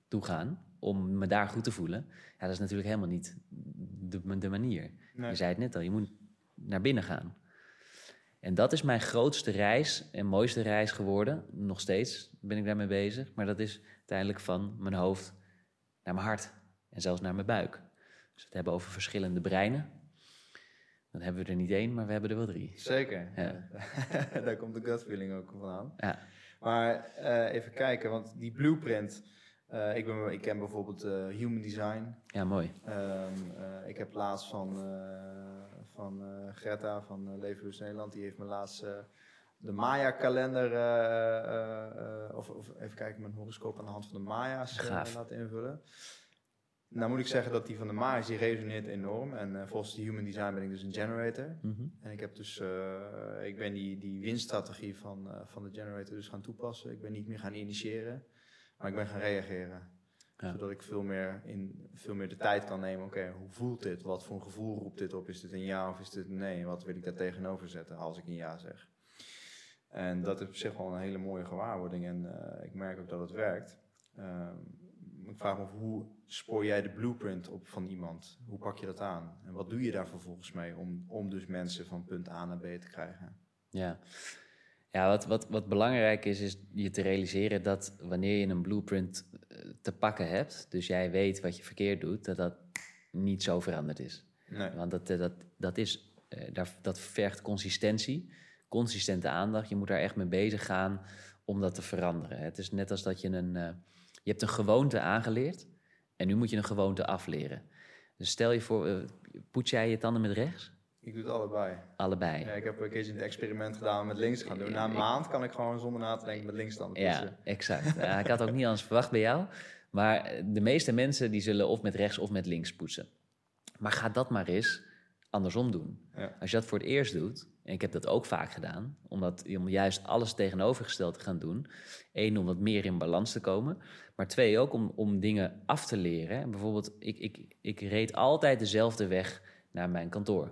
toegaan om me daar goed te voelen. Ja, dat is natuurlijk helemaal niet de, de manier. Nee. Je zei het net al, je moet naar binnen gaan. En dat is mijn grootste reis en mooiste reis geworden. Nog steeds ben ik daarmee bezig. Maar dat is uiteindelijk van mijn hoofd naar mijn hart en zelfs naar mijn buik. Dus we het hebben over verschillende breinen. Dan hebben we er niet één, maar we hebben er wel drie. Zeker. Ja. Daar komt de gut feeling ook vandaan. Ja, Maar eh, even kijken, want die blueprint. Eh, ik, ben, ik ken bijvoorbeeld eh, Human Design. ja mooi. Ehm, eh, ik heb laatst van, van Greta van Levenlust Nederland, die heeft me laatst de Maya-kalender, of, of even kijken, mijn horoscoop aan de hand van de Maya's laten invullen. Nou moet ik zeggen dat die van de Maya's, die resoneert enorm. En volgens de Human Design ben ik dus een generator. Mhm. En ik heb dus, ik ben die, die winststrategie van, van de generator dus gaan toepassen. Ik ben niet meer gaan initiëren, maar ik ben gaan reageren. Ja. Zodat ik veel meer, in, veel meer de tijd kan nemen. Oké, hoe voelt dit? Wat voor een gevoel roept dit op? Is dit een ja of is dit een nee? Wat wil ik daar tegenover zetten als ik een ja zeg? En dat is op zich wel een hele mooie gewaarwording. En eh, ik merk ook dat het werkt. Ehm, ik vraag me af, hoe spoor jij de blueprint op van iemand? Hoe pak je dat aan? En wat doe je daar vervolgens mee om, om dus mensen van punt A naar B te krijgen? Ja, ja wat, wat, wat belangrijk is, is je te realiseren dat wanneer je een blueprint eh, te pakken hebt, dus jij weet wat je verkeerd doet, dat dat niet zo veranderd is. Nee. Want dat, eh, dat, dat, is, eh, daar, dat vergt consistentie, consistente aandacht. Je moet daar echt mee bezig gaan om dat te veranderen. Het is net als dat je een, je hebt een gewoonte aangeleerd en nu moet je een gewoonte afleren. Dus stel je voor, poets jij je tanden met rechts? Ik doe het allebei. Allebei. Ja, ik heb een keertje het experiment gedaan met links te gaan doen. Na een maand kan ik gewoon zonder na te denken met links staan Ja, exact. Ja, ik had ook niet anders verwacht bij jou. Maar de meeste mensen die zullen of met rechts of met links poetsen. Maar ga dat maar eens andersom doen. Ja. Als je dat voor het eerst doet, en ik heb dat ook vaak gedaan, omdat, om juist alles tegenovergesteld te gaan doen. Eén, om wat meer in balans te komen. Maar twee, ook om, om dingen af te leren. En Bijvoorbeeld, ik, ik, ik reed altijd dezelfde weg naar mijn kantoor.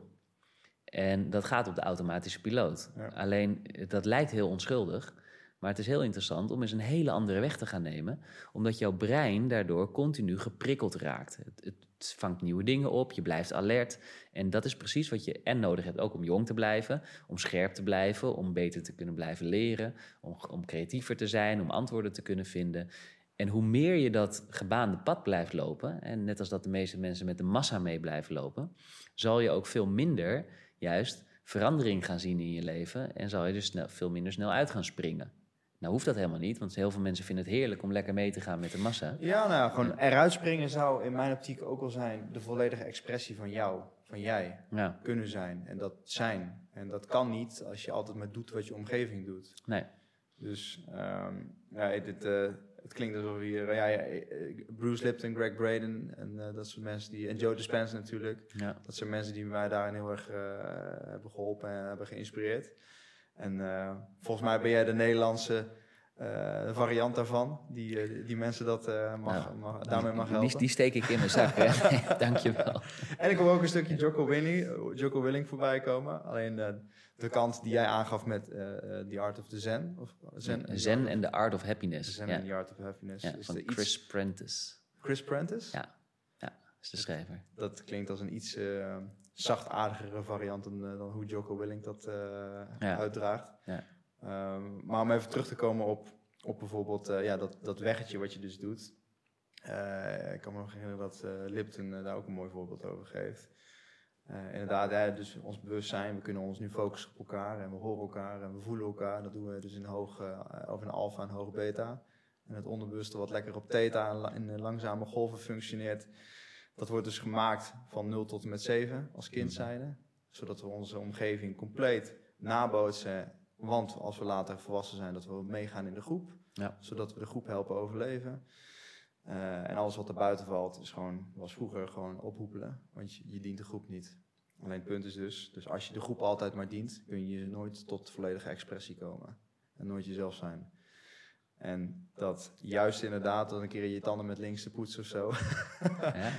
En dat gaat op de automatische piloot. Ja. Alleen, eh, dat lijkt heel onschuldig. Maar het is heel interessant om eens een hele andere weg te gaan nemen. Omdat jouw brein daardoor continu geprikkeld raakt. Het, het vangt nieuwe dingen op, je blijft alert. En dat is precies wat je en nodig hebt. Ook om jong te blijven, om scherp te blijven, om beter te kunnen blijven leren. Om, om creatiever te zijn, om antwoorden te kunnen vinden. En hoe meer je dat gebaande pad blijft lopen, en net als dat de meeste mensen met de massa mee blijven lopen, zal je ook veel minder juist verandering gaan zien in je leven en zal je dus snel, veel minder snel uit gaan springen. Nou hoeft dat helemaal niet, want heel veel mensen vinden het heerlijk om lekker mee te gaan met de massa. Ja, nou gewoon eruit springen zou in mijn optiek ook wel zijn de volledige expressie van jou, van jij, Ja, kunnen zijn. En dat zijn. En dat kan niet als je altijd maar doet wat je omgeving doet. nee. Dus ehm, ja, dit, eh, het klinkt alsof hier, ja, ja, eh, Bruce Lipton, Greg Braden en eh, dat soort mensen die, en Joe Dispenza natuurlijk. Ja. Dat zijn mensen die mij daarin heel erg eh, hebben geholpen en hebben geïnspireerd. En volgens mij ben jij de Nederlandse eh, variant daarvan, die, eh, die mensen dat eh, mag, Nou, mag, daarmee mag helpen. Die, die steek ik in mijn zak. Dankjewel. En ik hoor ook een stukje Jocko Willing, Jocko Willing voorbij komen. Alleen de kant die jij aangaf met The Art of the Zen. Of Zen, Zen and the Art of Happiness. Zen Ja, and the Art of Happiness. ja, Is van iets- Chris Prentice. Chris Prentice? Ja, ja, is de schrijver. Dat klinkt als een iets zachtaardigere variant dan, dan hoe Jocko Willing dat Ja. uitdraagt. Ja. Ehm, maar om even terug te komen op, op bijvoorbeeld eh, ja, dat, dat weggetje wat je dus doet. Eh, ik kan me nog herinneren dat eh, Lipton daar ook een mooi voorbeeld over geeft. Inderdaad, hè, dus ons bewustzijn, we kunnen ons nu focussen op elkaar en we horen elkaar en we voelen elkaar. Dat doen we dus in hoog, of in alfa en hoog beta. En het onderbewuste wat lekker op theta in langzame golven functioneert. Dat wordt dus gemaakt van 0 tot en met 7 als kind zijnde. Zodat we onze omgeving compleet nabootsen. Want als we later volwassen zijn, dat we meegaan in de groep. Ja. Zodat we de groep helpen overleven. Eh, en alles wat er buiten valt, is gewoon, was vroeger gewoon ophoepelen. Want je, je dient de groep niet. Alleen het punt is dus, dus als je de groep altijd maar dient, kun je nooit tot volledige expressie komen. En nooit jezelf zijn. En dat juist inderdaad, dat een keer je tanden met links te poetsen of zo.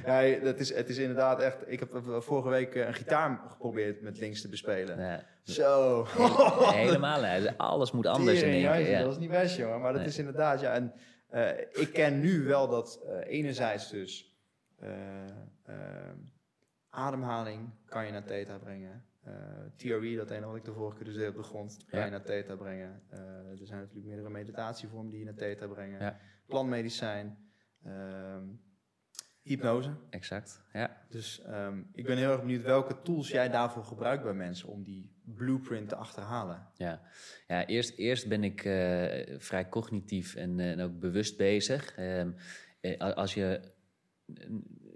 Ja? ja, dat is, het is inderdaad echt. Ik heb vorige week eh, een gitaar geprobeerd met links te bespelen. Ja. Zo. Hele- helemaal. hè. Alles moet anders in één keer. Ja. Dat is niet best, jongen. Maar dat Nee. is inderdaad, ja. En eh, ik ken nu wel dat eh, enerzijds dus ademhaling kan je naar theta brengen. Eh theorie, dat ene wat ik de vorige keer dus deed op de grond, Ja. je naar theta brengen. Eh, er zijn natuurlijk meerdere meditatievormen die je naar theta brengen. Ja. Plantmedicijn, ehm, hypnose. Exact. Ja. Dus ehm, ik ben heel erg benieuwd welke tools jij daarvoor gebruikt bij mensen om die blueprint te achterhalen. Ja, ja eerst, eerst ben ik eh, vrij cognitief en, en ook bewust bezig. Ehm, eh, als je,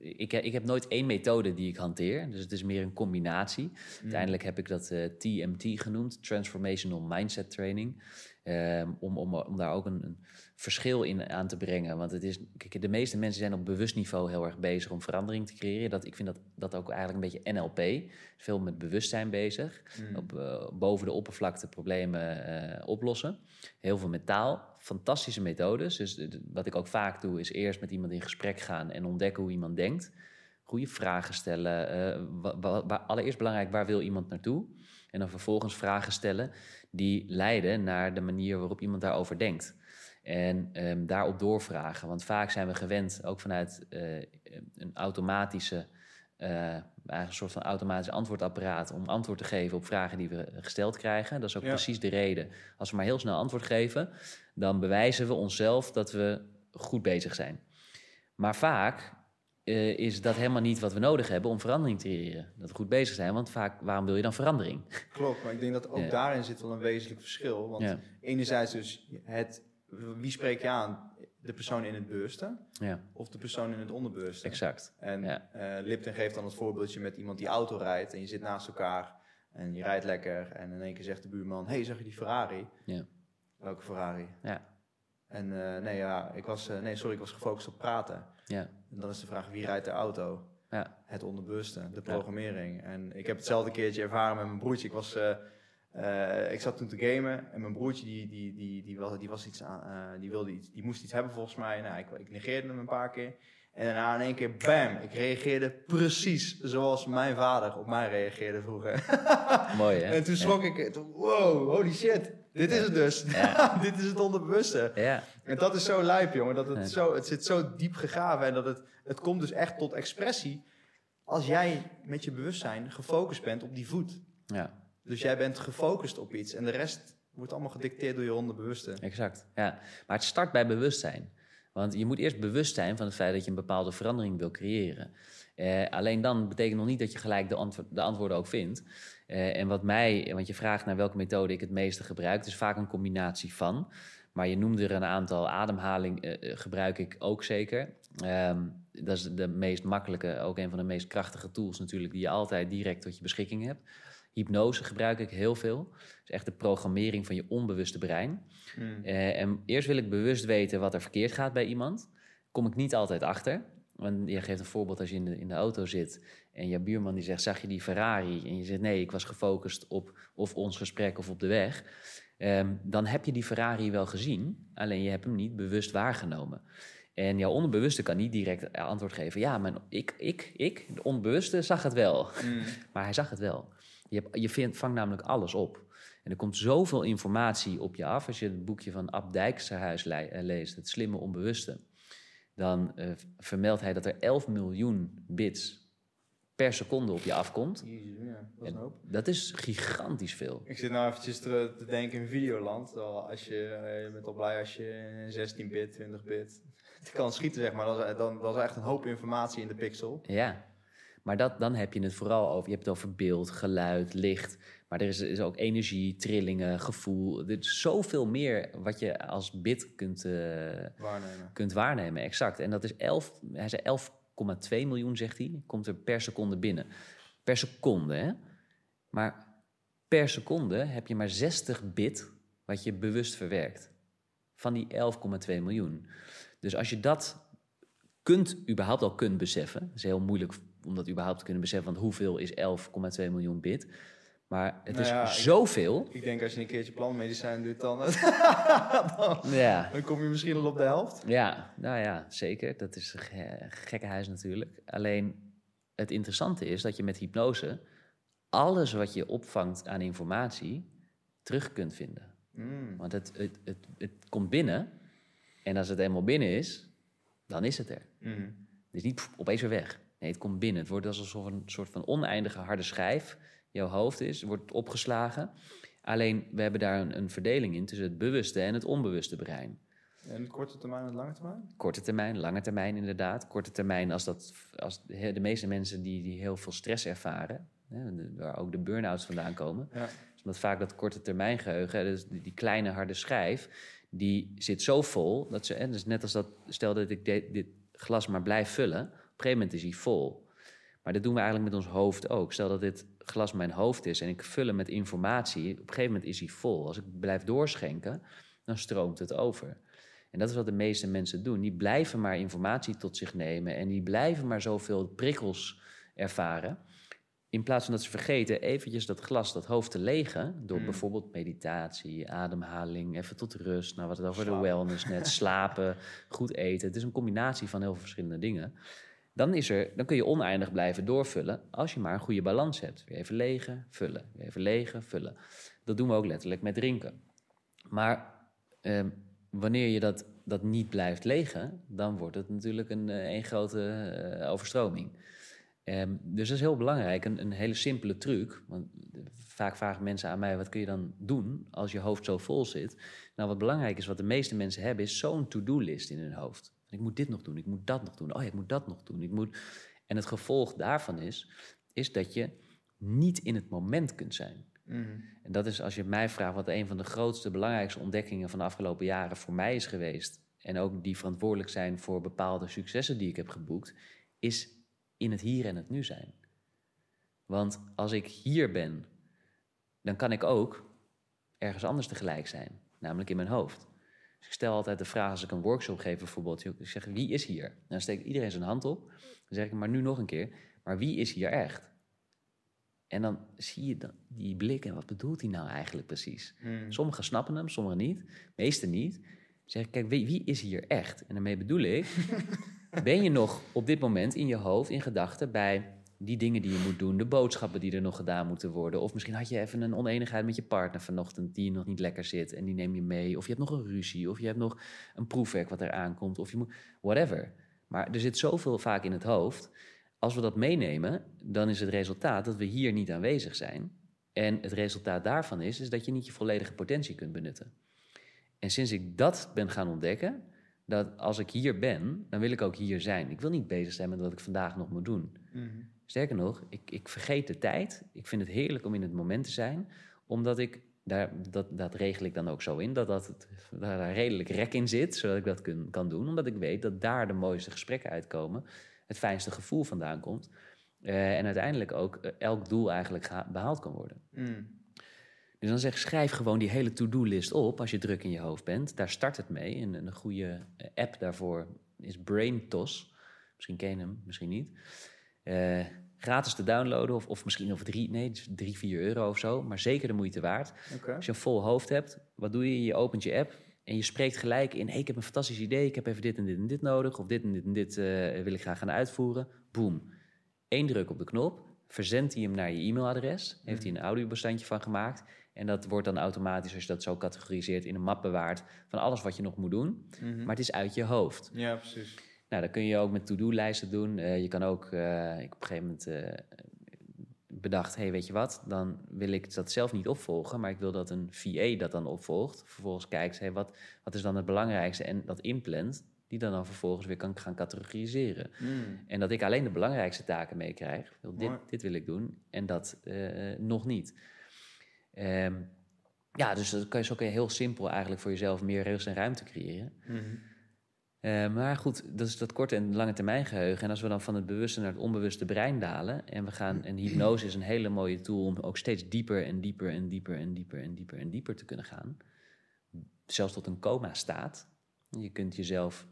ik, ik heb nooit één methode die ik hanteer, dus het is meer een combinatie. Uiteindelijk heb ik dat eh, TMT genoemd, Transformational Mindset Training, ehm, om, om, om daar ook een, een verschil in aan te brengen. Want het is, kijk, de meeste mensen zijn op bewust niveau heel erg bezig om verandering te creëren. Dat, ik vind dat, dat ook eigenlijk een beetje NLP, veel met bewustzijn bezig op, eh, boven de oppervlakte problemen eh, oplossen. Heel veel met taal. Fantastische methodes. Dus wat ik ook vaak doe, is eerst met iemand in gesprek gaan en ontdekken hoe iemand denkt. Goede vragen stellen. eh, wa- wa- wa- allereerst belangrijk, waar wil iemand naartoe? En dan vervolgens vragen stellen die leiden naar de manier waarop iemand daarover denkt. En ehm, daarop doorvragen. Want vaak zijn we gewend, ook vanuit eh, een automatische eigenlijk een soort van automatisch antwoordapparaat om antwoord te geven op vragen die we gesteld krijgen. Dat is ook Ja. precies de reden. Als we maar heel snel antwoord geven, dan bewijzen we onszelf dat we goed bezig zijn. Maar vaak eh, is dat helemaal niet wat we nodig hebben om verandering te creëren. Dat we goed bezig zijn, want vaak, waarom wil je dan verandering? Klopt, maar ik denk dat ook Ja. daarin zit wel een wezenlijk verschil. Want Ja. enerzijds dus het, wie spreek je aan? De persoon in het bewuste Ja, of de persoon in het onderbewuste? exact. En Ja. eh, Lipton geeft dan het voorbeeldje met iemand die auto rijdt en je zit naast elkaar en je rijdt lekker en in één keer zegt de buurman, hey, zag je die Ferrari? Ja. Welke Ferrari? Ja, En eh, nee, ja, ik was, eh, nee, sorry, ik was gefocust op praten. ja, En dan is de vraag, wie rijdt de auto? ja. Het onderbewuste, de programmering. En ik heb hetzelfde keertje ervaren met mijn broertje. Ik, was, eh, ik zat toen te gamen en mijn broertje die, die, die, die, was, die, was iets aan, eh, die, wilde iets, die moest iets hebben volgens mij. Nou, ik, ik negeerde hem een paar keer. En daarna in één keer, bam, ik reageerde precies zoals mijn vader op mij reageerde vroeger. Mooi hè? en toen schrok ik, wow, holy shit, dit is het dus. Ja. dit is het onderbewuste. Ja, En dat is zo lijp, jongen. Dat het, zo, het zit zo diep gegraven en dat het, het komt dus echt tot expressie als jij met je bewustzijn gefocust bent op die voet. ja. Dus jij bent gefocust op iets en de rest wordt allemaal gedicteerd door je onderbewuste. Exact, ja. Maar het start bij bewustzijn. Want je moet eerst bewust zijn van het feit dat je een bepaalde verandering wil creëren. Eh, alleen dan betekent nog niet dat je gelijk de, de antwoorden ook vindt. Eh, en wat mij, want je vraagt naar welke methode ik het meeste gebruik, is vaak een combinatie van. Maar je noemde er een aantal, ademhaling eh, gebruik ik ook zeker. Ehm, dat is de meest makkelijke, ook een van de meest krachtige tools natuurlijk, die je altijd direct tot je beschikking hebt. Hypnose gebruik ik heel veel. Dat is echt de programmering van je onbewuste brein. Eh, en eerst wil ik bewust weten wat er verkeerd gaat bij iemand. Kom ik niet altijd achter. Want je geeft een voorbeeld als je in de, in de auto zit en je buurman die zegt, zag je die Ferrari? En je zegt, nee, ik was gefocust op of ons gesprek of op de weg. Ehm, dan heb je die Ferrari wel gezien, alleen je hebt hem niet bewust waargenomen. En jouw onderbewuste kan niet direct antwoord geven. Ja, maar ik, ik, ik, de onbewuste zag het wel. Maar hij zag het wel. Je, hebt, je vindt, vangt namelijk alles op. En er komt zoveel informatie op je af. Als je het boekje van Ab Dijksterhuis le- eh, leest, Het Slimme Onbewuste, dan eh, vermeldt hij dat er 11 miljoen bits per seconde op je afkomt. Jezus, ja, dat is een hoop. Dat is gigantisch veel. Ik zit nou eventjes te, te denken in Videoland. Als je, eh, je bent al blij als je 16 bit, 20 bit kan schieten, zeg maar. Dan, dat is echt een hoop informatie in de pixel. Ja. Maar dat, dan heb je het vooral over, je hebt het over beeld, geluid, licht. Maar er is, is ook energie, trillingen, gevoel. Er is zoveel meer wat je als bit kunt, eh, Waarnemen. kunt waarnemen, exact. En dat is 11, hij zei 11,2 miljoen, zegt hij, komt er per seconde binnen. Per seconde, hè? Maar per seconde heb je maar 60 bit wat je bewust verwerkt. Van die 11,2 miljoen. Dus als je dat kunt, überhaupt al kunt beseffen... Het is heel moeilijk om dat überhaupt te kunnen beseffen... want hoeveel is 11,2 miljoen bit? Maar het Nou is ja, ik- zoveel. Ik denk als je een keertje plantmedicijn doet, dan, dan, Ja. dan kom je misschien al op de helft. Ja, nou ja, zeker. Dat is een ge- gekke huis natuurlijk. Alleen het interessante is dat je met hypnose alles wat je opvangt aan informatie terug kunt vinden. Mm. Want het, het, het, het komt binnen en als het eenmaal binnen is, dan is het er. Mhm. Het is niet pff, opeens weer weg. Nee, het komt binnen. Het wordt alsof een soort van oneindige harde schijf jouw hoofd is, Het wordt opgeslagen. Alleen we hebben daar een, een verdeling in tussen het bewuste en het onbewuste brein. En korte termijn en lange termijn? Korte termijn, lange termijn inderdaad. Korte termijn als, dat, als de meeste mensen die, die heel veel stress ervaren, hè, waar ook de burn-outs vandaan komen, Ja. is omdat vaak dat korte termijn geheugen, dus die, kleine harde schijf, die zit zo vol dat ze, hè, dus net als dat, stel dat ik de- dit glas maar blijf vullen, gegeven moment is hij vol. Maar dat doen we eigenlijk met ons hoofd ook. Stel dat dit glas mijn hoofd is en ik vul hem met informatie, op een gegeven moment is hij vol. Als ik blijf doorschenken, dan stroomt het over. En dat is wat de meeste mensen doen. Die blijven maar informatie tot zich nemen en die blijven maar zoveel prikkels ervaren. In plaats van dat ze vergeten eventjes dat glas, dat hoofd te legen... door bijvoorbeeld meditatie, ademhaling, even tot rust... nou, wat het over de wellness net, slapen, goed eten. Het is een combinatie van heel veel verschillende dingen. Dan, is er, dan kun je oneindig blijven doorvullen als je maar een goede balans hebt. Weer even legen, vullen, weer even legen, vullen. Dat doen we ook letterlijk met drinken. Maar ehm, wanneer je dat, dat niet blijft legen, dan wordt het natuurlijk een, eh, een grote eh, overstroming. Ehm, dus dat is heel belangrijk, een, een hele simpele truc. Want eh, vaak vragen mensen aan mij, wat kun je dan doen als je hoofd zo vol zit? Nou, wat belangrijk is, wat de meeste mensen hebben, is zo'n to-do-list in hun hoofd. Ik moet dit nog doen, ik moet dat nog doen, oh ja, ik moet dat nog doen. Ik moet... En het gevolg daarvan is, is dat je niet in het moment kunt zijn. Mhm. En dat is als je mij vraagt wat een van de grootste, belangrijkste ontdekkingen van de afgelopen jaren voor mij is geweest. En ook die verantwoordelijk zijn voor bepaalde successen die ik heb geboekt, is in het hier en het nu zijn. Want als ik hier ben, dan kan ik ook ergens anders tegelijk zijn, namelijk in mijn hoofd. Dus ik stel altijd de vraag als ik een workshop geef bijvoorbeeld, ik zeg wie is hier? Dan steekt iedereen zijn hand op. Dan zeg ik maar nu nog een keer, maar wie is hier echt? En dan zie je dan die blik en wat bedoelt hij nou eigenlijk precies? Sommigen snappen hem, sommigen niet, meesten niet. Dan zeg ik, kijk, wie, wie is hier echt? En daarmee bedoel ik, ben je nog op dit moment in je hoofd, in gedachten, bij die dingen die je moet doen, de boodschappen die er nog gedaan moeten worden. Of misschien had je even een oneenigheid met je partner vanochtend die nog niet lekker zit en die neem je mee. Of je hebt nog een ruzie, of je hebt nog een proefwerk wat er aankomt, of je moet, whatever. Maar er zit zoveel vaak in het hoofd. Als we dat meenemen, dan is het resultaat dat we hier niet aanwezig zijn. En het resultaat daarvan is, is dat je niet je volledige potentie kunt benutten. En sinds ik dat ben gaan ontdekken, dat als ik hier ben, dan wil ik ook hier zijn. Ik wil niet bezig zijn met wat ik vandaag nog moet doen. Sterker nog, ik, ik vergeet de tijd. Ik vind het heerlijk om in het moment te zijn, omdat ik, daar, dat, dat regel ik dan ook zo in, dat, dat het, daar, redelijk rek in zit, zodat ik dat kun, kan doen. Omdat ik weet dat daar de mooiste gesprekken uitkomen, het fijnste gevoel vandaan komt. eh, en uiteindelijk ook eh, elk doel eigenlijk behaald kan worden. Mm. Dus dan zeg schrijf gewoon die hele to-do-list op als je druk in je hoofd bent. Daar start het mee. En een goede eh, app daarvoor is BrainTos. Misschien ken je hem, misschien niet. Eh, gratis te downloaden of, of misschien over drie, nee, dus drie, vier euro of zo. Maar zeker de moeite waard. Als je een vol hoofd hebt, wat doe je? Je opent je app en je spreekt gelijk in... Hey, ik heb een fantastisch idee, ik heb even dit en dit en dit nodig... of dit en dit en dit eh, wil ik graag gaan uitvoeren. Boom. Eén druk op de knop, verzendt hij hem naar je e-mailadres... heeft hij een audiobestandje van gemaakt... en dat wordt dan automatisch, als je dat zo categoriseert... in een map bewaard van alles wat je nog moet doen. Maar het is uit je hoofd. Ja, precies. Nou, dat kun je ook met to-do-lijsten doen. Eh, je kan ook, eh, ik op een gegeven moment eh, bedacht, hey, weet je wat, dan wil ik dat zelf niet opvolgen, maar ik wil dat een VA dat dan opvolgt. Vervolgens kijkt, hey, wat, wat is dan het belangrijkste en dat inplant. die dan, dan vervolgens weer kan gaan categoriseren. Mm. En dat ik alleen de belangrijkste taken meekrijg. Dit, dit wil ik doen en dat nog niet. Ehm, ja, dus dat kan je, zo je heel simpel eigenlijk voor jezelf meer rust en ruimte creëren. Mhm. Eh, maar goed, dat is dat korte en lange termijn geheugen. En als we dan van het bewuste naar het onbewuste brein dalen... en we gaan, en hypnose is een hele mooie tool... om ook steeds dieper en dieper en dieper en dieper en dieper en dieper te kunnen gaan. Zelfs tot een coma-staat. Je kunt jezelf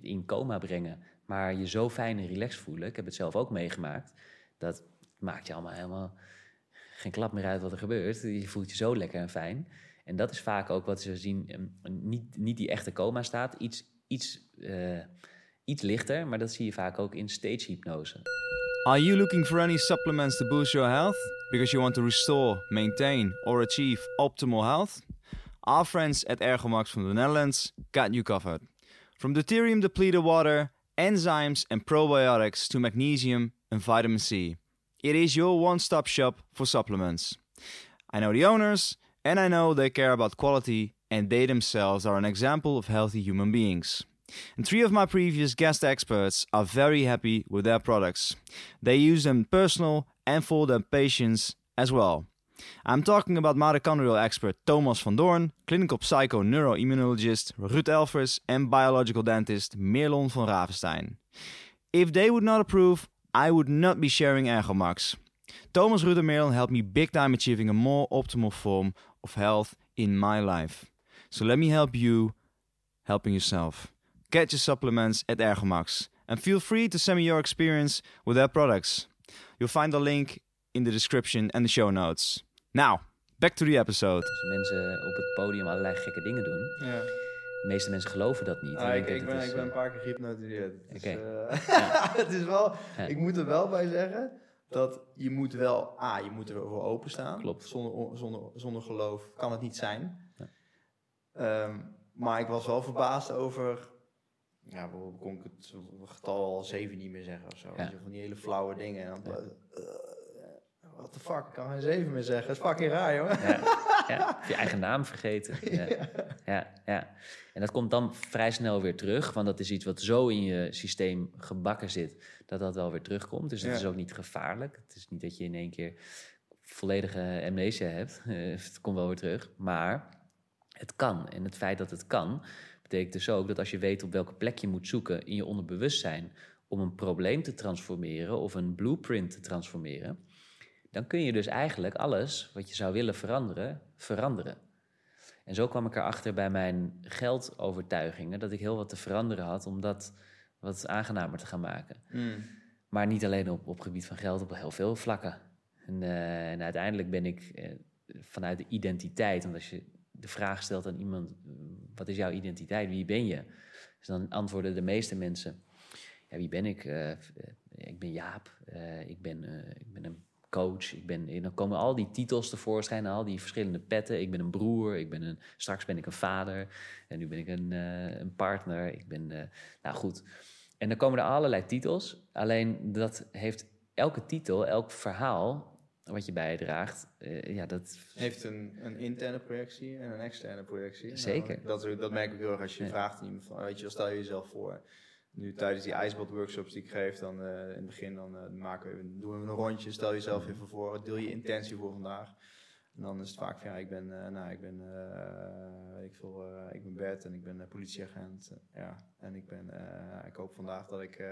in coma brengen, maar je zo fijn en relaxed voelen. Ik heb het zelf ook meegemaakt. Dat maakt je allemaal helemaal geen klap meer uit wat er gebeurt. Je voelt je zo lekker en fijn. En dat is vaak ook wat ze zien. ehm, Niet, niet die echte coma-staat, iets, iets, eh, iets lichter, maar dat zie je vaak ook in stage hypnose. Are you looking for any supplements to boost your health? Because you want to restore, maintain, or achieve optimal health? Our friends at Ergomax from the Netherlands got you covered. From deuterium depleted water, enzymes, and probiotics to magnesium and vitamin C. It is your one stop shop for supplements. I know the owners, and I know they care about quality, and they themselves are an example of healthy human beings. And three of my previous guest experts are very happy with their products. They use them personal and for their patients as well. I'm talking about mitochondrial expert Thomas van Doorn, clinical psycho neuroimmunologist Ruud Elvers, and biological dentist Merlon van Ravenstein. If they would not approve, I would not be sharing Ergomax. Thomas, Ruud, and Merlon helped me big time achieving a more optimal form of health in my life. So let me help you helping yourself. Get your supplements at Ergomax and feel free to send me your experience with their products. You'll find the link in the description and the show notes. Now, back to the episode. Als mensen op het podium allerlei gekke dingen doen. Ja. De meeste mensen geloven dat niet. Ah, ik, ik, dat ben, is, ik ben een eh, paar keer gehypnotiseerd. Oké. eh, het is wel, Ja. ik moet er wel bij zeggen dat je moet wel, ah, je moet er voor openstaan. Klopt. Zonder, zonder, zonder geloof kan het niet zijn. Ehm, maar ik was wel verbaasd over, ja, hoe kon ik het getal al zeven niet meer zeggen of zo. Je, Van die hele flauwe dingen. En dan, eh, what the fuck, ik kan geen zeven meer zeggen. Dat is fucking raar, jongen. Ja, ja, je eigen naam vergeten. Ja. Ja, ja. En dat komt dan vrij snel weer terug, want dat is iets wat zo in je systeem gebakken zit, dat dat wel weer terugkomt. Dus het Ja. is ook niet gevaarlijk. Het is niet dat je in één keer volledige amnesia hebt. Het komt wel weer terug. Maar het kan. En het feit dat het kan, betekent dus ook dat als je weet op welke plek je moet zoeken in je onderbewustzijn om een probleem te transformeren of een blueprint te transformeren, dan kun je dus eigenlijk alles wat je zou willen veranderen, veranderen. En zo kwam ik erachter bij mijn geldovertuigingen dat ik heel wat te veranderen had om dat wat aangenamer te gaan maken. Mm. Maar niet alleen op, op gebied van geld, op heel veel vlakken. En, eh, en uiteindelijk ben ik eh, vanuit de identiteit, want als je de vraag stelt aan iemand, wat is jouw identiteit, wie ben je? Dus dan antwoorden de meeste mensen, ja, wie ben ik? Eh, eh, ik ben Jaap, eh, ik, ben, ik ben een coach, ik ben, en dan komen al die titels tevoorschijn, al die verschillende petten. Ik ben een broer, ik ben een, straks ben ik een vader en nu ben ik een, een partner. Ik ben, nou goed. En dan komen er allerlei titels. Alleen dat heeft elke titel, elk verhaal wat je bijdraagt, eh, ja, dat heeft een, een interne projectie en een externe projectie. Zeker. Nou, dat, dat merk ik heel erg als je Ja. vraagt aan iemand van, weet je, stel je jezelf voor. Nu tijdens die ijsbadworkshops die ik geef, dan eh, in het begin dan, eh, maken we, even- doen we een rondje. Stel jezelf even voor, deel je intentie voor vandaag. En dan is het vaak van, ja, ik ben, nou, ik ben, ik veel, ik ben Bert en ik ben politieagent. Ja, en ik ben, ik hoop vandaag dat ik,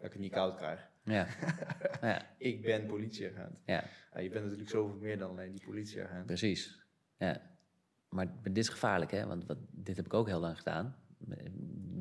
dat ik het niet koud krijg. ja. ja, Ik ben politieagent. ja, Ja, je bent natuurlijk zoveel meer dan alleen die politieagent. precies. Ja. Maar dit is gevaarlijk, hè? Want wat, dit heb ik ook heel lang gedaan.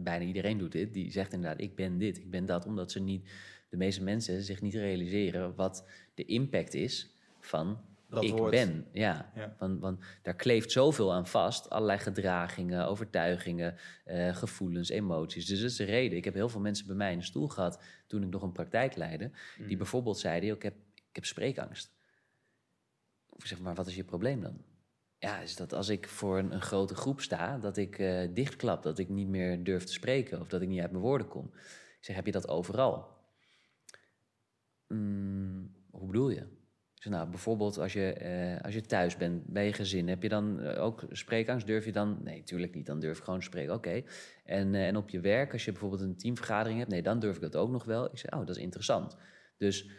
Bijna iedereen doet dit. Die zegt inderdaad, ik ben dit, ik ben dat. Omdat ze niet, de meeste mensen zich niet realiseren wat de impact is van Dat ik woord. ben. Ja, Ja. Want, want daar kleeft zoveel aan vast. Allerlei gedragingen, overtuigingen, eh, gevoelens, emoties. Dus dat is de reden. Ik heb heel veel mensen bij mij in de stoel gehad toen ik nog een praktijk leidde. Die bijvoorbeeld zeiden, "Joh, ik heb, ik heb spreekangst. Ik zeg, maar wat is je probleem dan? Ja, is dat als ik voor een, een grote groep sta, dat ik eh, dichtklap, dat ik niet meer durf te spreken of dat ik niet uit mijn woorden kom. Ik zeg, heb je dat overal? "Mm, hoe bedoel je? Zeg, nou, bijvoorbeeld als je, eh, als je thuis bent bij je gezin, heb je dan eh, ook spreekangst? Durf je dan? Nee, tuurlijk niet. Dan durf ik gewoon spreken. Oké. En, eh, en op je werk, als je bijvoorbeeld een teamvergadering hebt, nee, dan durf ik dat ook nog wel. Ik zeg, oh, dat is interessant. Dus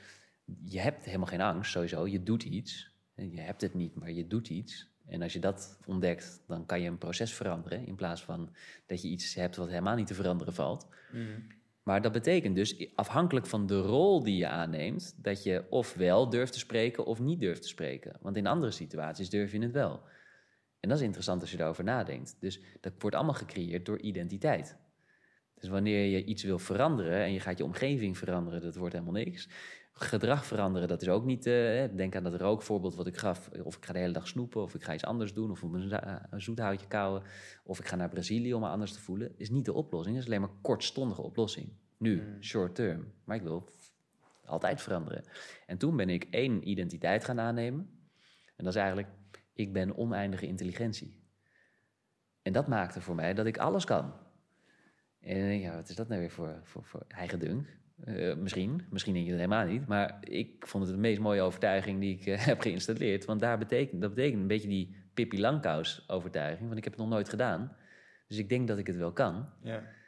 je hebt helemaal geen angst, sowieso. Je doet iets. Je hebt het niet, maar je doet iets. En als je dat ontdekt, dan kan je een proces veranderen. In plaats van dat je iets hebt wat helemaal niet te veranderen valt. Maar dat betekent dus, afhankelijk van de rol die je aanneemt, dat je of wel durft te spreken of niet durft te spreken. Want in andere situaties durf je het wel. En dat is interessant als je daarover nadenkt. Dus dat wordt allemaal gecreëerd door identiteit. Dus wanneer je iets wil veranderen en je gaat je omgeving veranderen, dat wordt helemaal niks. Gedrag veranderen, dat is ook niet. eh, denk aan dat rookvoorbeeld wat ik gaf. Of ik ga de hele dag snoepen, of ik ga iets anders doen, of een, zoethoutje kauwen, of ik ga naar Brazilië om me anders te voelen, is niet de oplossing. Dat is alleen maar kortstondige oplossing. Nu, short term. Maar ik wil altijd veranderen. En toen ben ik één identiteit gaan aannemen. En dat is eigenlijk, ik ben oneindige intelligentie. En dat maakte voor mij dat ik alles kan. En ja, wat is dat nou weer voor, voor, voor eigen dunk? Eh, misschien, misschien denk je dat helemaal niet. Maar ik vond het de meest mooie overtuiging die ik eh, heb geïnstalleerd. Want daar betekent, dat betekent een beetje die Pippi Langkous overtuiging. Want ik heb het nog nooit gedaan. Dus ik denk dat ik het wel kan. Ja.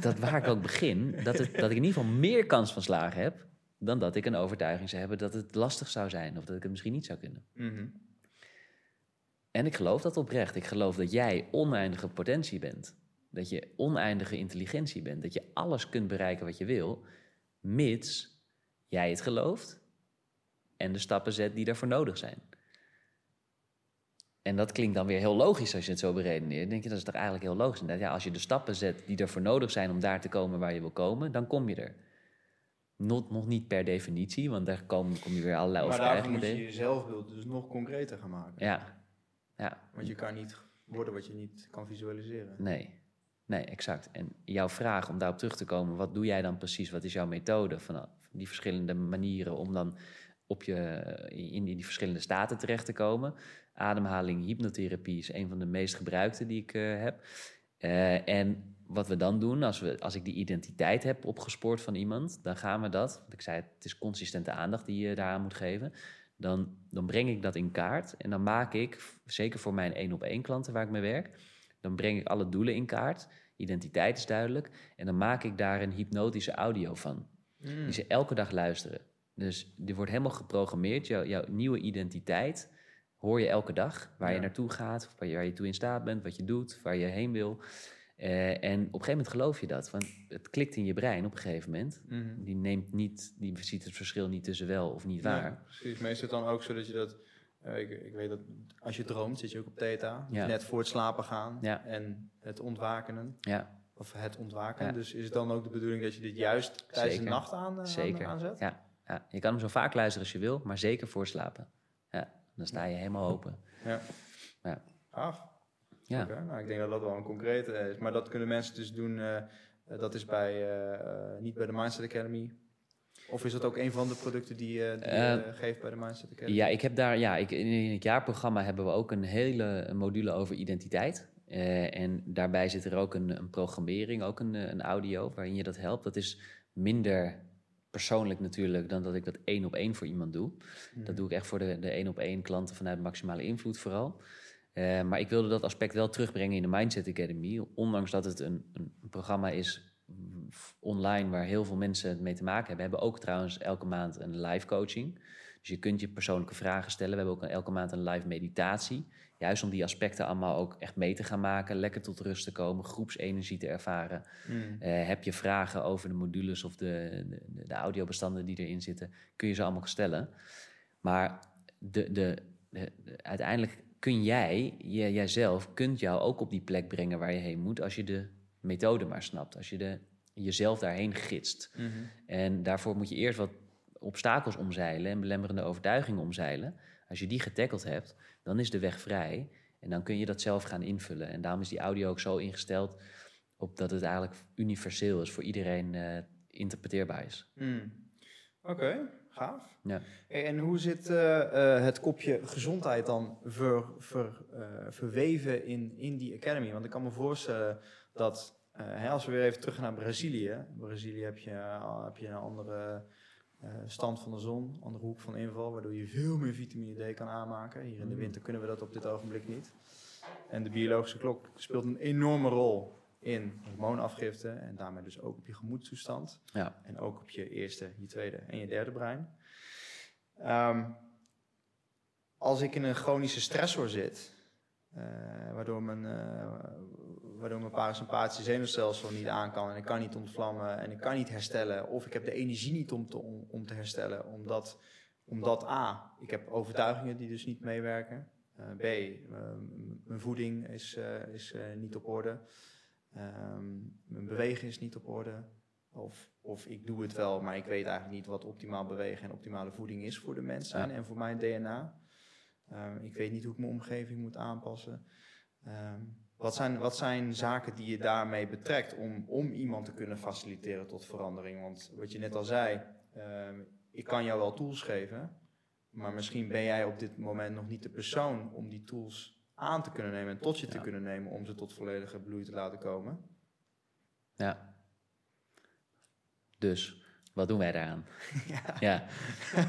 Dat waar ik ook begin, dat, het, dat ik in ieder geval meer kans van slagen heb... dan dat ik een overtuiging zou hebben dat het lastig zou zijn. Of dat ik het misschien niet zou kunnen. Mhm. En ik geloof dat oprecht. Ik geloof dat jij oneindige potentie bent. Dat je oneindige intelligentie bent. Dat je alles kunt bereiken wat je wil, mits jij het gelooft en de stappen zet die daarvoor nodig zijn. En dat klinkt dan weer heel logisch als je het zo beredeneert. Dan denk je, dat is toch eigenlijk heel logisch. En ja, als je de stappen zet die ervoor nodig zijn om daar te komen waar je wil komen, dan kom je er. Not, nog niet per definitie, want daar kom, kom je weer allerlei Maar daarvoor moet je tegen. je zelfbeeld dus nog concreter gaan maken. Ja, ja. Want je kan niet worden wat je niet kan visualiseren. Nee, nee, exact. En jouw vraag om daarop terug te komen, wat doe jij dan precies? Wat is jouw methode van die verschillende manieren om dan op je, in die verschillende staten terecht te komen? Ademhaling, hypnotherapie is een van de meest gebruikte die ik eh, heb. Eh, en wat we dan doen, als, we, als ik die identiteit heb opgespoord van iemand, dan gaan we dat, want ik zei het is consistente aandacht die je daaraan moet geven, dan, dan breng ik dat in kaart en dan maak ik, zeker voor mijn één op één klanten waar ik mee werk, dan breng ik alle doelen in kaart, identiteit is duidelijk en dan maak ik daar een hypnotische audio van, die ze elke dag luisteren. Dus die wordt helemaal geprogrammeerd, jouw, jouw nieuwe identiteit hoor je elke dag, waar je naartoe gaat, waar je, waar je toe in staat bent, wat je doet, waar je heen wil. Eh, en op een gegeven moment geloof je dat, want het klikt in je brein op een gegeven moment. Mhm. Die neemt niet, die ziet het verschil niet tussen wel of niet waar. Ja, precies. Het dan ook zo dat je dat... eh, ik, ik weet dat als je droomt zit je ook op theta. Ja. Net voor het slapen gaan. Ja. En het ontwakenen. Ja, Of het ontwaken. Ja. Dus is het dan ook de bedoeling dat je dit juist tijdens de nacht aan, eh, zeker. aan, aanzet? Ja, ja, je kan hem zo vaak luisteren als je wil, maar zeker voor slapen. Ja, dan sta je helemaal open. Ja. Ja. Gaaf. Ja. Nou, ik denk dat dat wel een concrete is. Maar dat kunnen mensen dus doen. eh, dat is bij, eh, eh, niet bij de Mindset Academy. Of is dat ook een van de producten die je die je, geeft bij de Mindset Academy? Ja, ik heb daar, ja, ik, in het jaarprogramma hebben we ook een hele module over identiteit. En daarbij zit er ook een, een programmering, ook een, een audio waarin je dat helpt. Dat is minder persoonlijk natuurlijk dan dat ik dat één op één voor iemand doe. Dat doe ik echt voor de, de één op één klanten vanuit maximale invloed vooral. Eh, maar ik wilde dat aspect wel terugbrengen in de Mindset Academy. Ondanks dat het een, een programma is mm, online waar heel veel mensen het mee te maken hebben. We hebben ook trouwens elke maand een live coaching. Dus je kunt je persoonlijke vragen stellen. We hebben ook elke maand een live meditatie. Juist om die aspecten allemaal ook echt mee te gaan maken. Lekker tot rust te komen, groepsenergie te ervaren. Hmm. Eh, heb je vragen over de modules of de, de, de audiobestanden die erin zitten, kun je ze allemaal stellen. Maar de, de, de- de- uiteindelijk kun jij, jij, jijzelf, kunt jou ook op die plek brengen waar je heen moet als je de methode maar snapt. Als je de, jezelf daarheen gidst. Mhm. En daarvoor moet je eerst wat obstakels omzeilen en belemmerende overtuigingen omzeilen. Als je die getackeld hebt, dan is de weg vrij. En dan kun je dat zelf gaan invullen. En daarom is die audio ook zo ingesteld op dat het eigenlijk universeel is, voor iedereen eh, interpreteerbaar is. Hmm. Oké, gaaf. Ja. En hoe zit eh, eh, het kopje gezondheid dan ver, ver, verweven in, in die academy? Want ik kan me voorstellen dat, hè, als we weer even terug gaan naar Brazilië. Brazilië heb je, heb je een andere stand van de zon, andere hoek van inval, waardoor je veel meer vitamine D kan aanmaken. Hier in de winter kunnen we dat op dit ogenblik niet. En de biologische klok speelt een enorme rol in hormoonafgifte en daarmee dus ook op je gemoedstoestand. Ja. En ook op je eerste, je tweede en je derde brein. Ehm, als ik in een chronische stressor zit, eh, waardoor, mijn, eh, waardoor mijn parasympathische zenuwstelsel niet aan kan en ik kan niet ontvlammen en ik kan niet herstellen, of ik heb de energie niet om te, om, om te herstellen, omdat, omdat A, ik heb overtuigingen die dus niet meewerken, eh, B, eh, m- mijn voeding is, eh, is eh, niet op orde, Ehm, mijn bewegen is niet op orde, of, of ik doe het wel, maar ik weet eigenlijk niet wat optimaal bewegen en optimale voeding is voor de mens zijn Ja. en voor mijn DNA. Ehm, ik weet niet hoe ik mijn omgeving moet aanpassen. Ehm, wat, zijn, wat zijn zaken die je daarmee betrekt om, om iemand te kunnen faciliteren tot verandering? Want wat je net al zei, ehm, ik kan jou wel tools geven, maar misschien ben jij op dit moment nog niet de persoon om die tools aan te kunnen nemen en tot je te Ja. kunnen nemen om ze tot volledige bloei te laten komen. Ja. Dus, wat doen wij daaraan? Ja.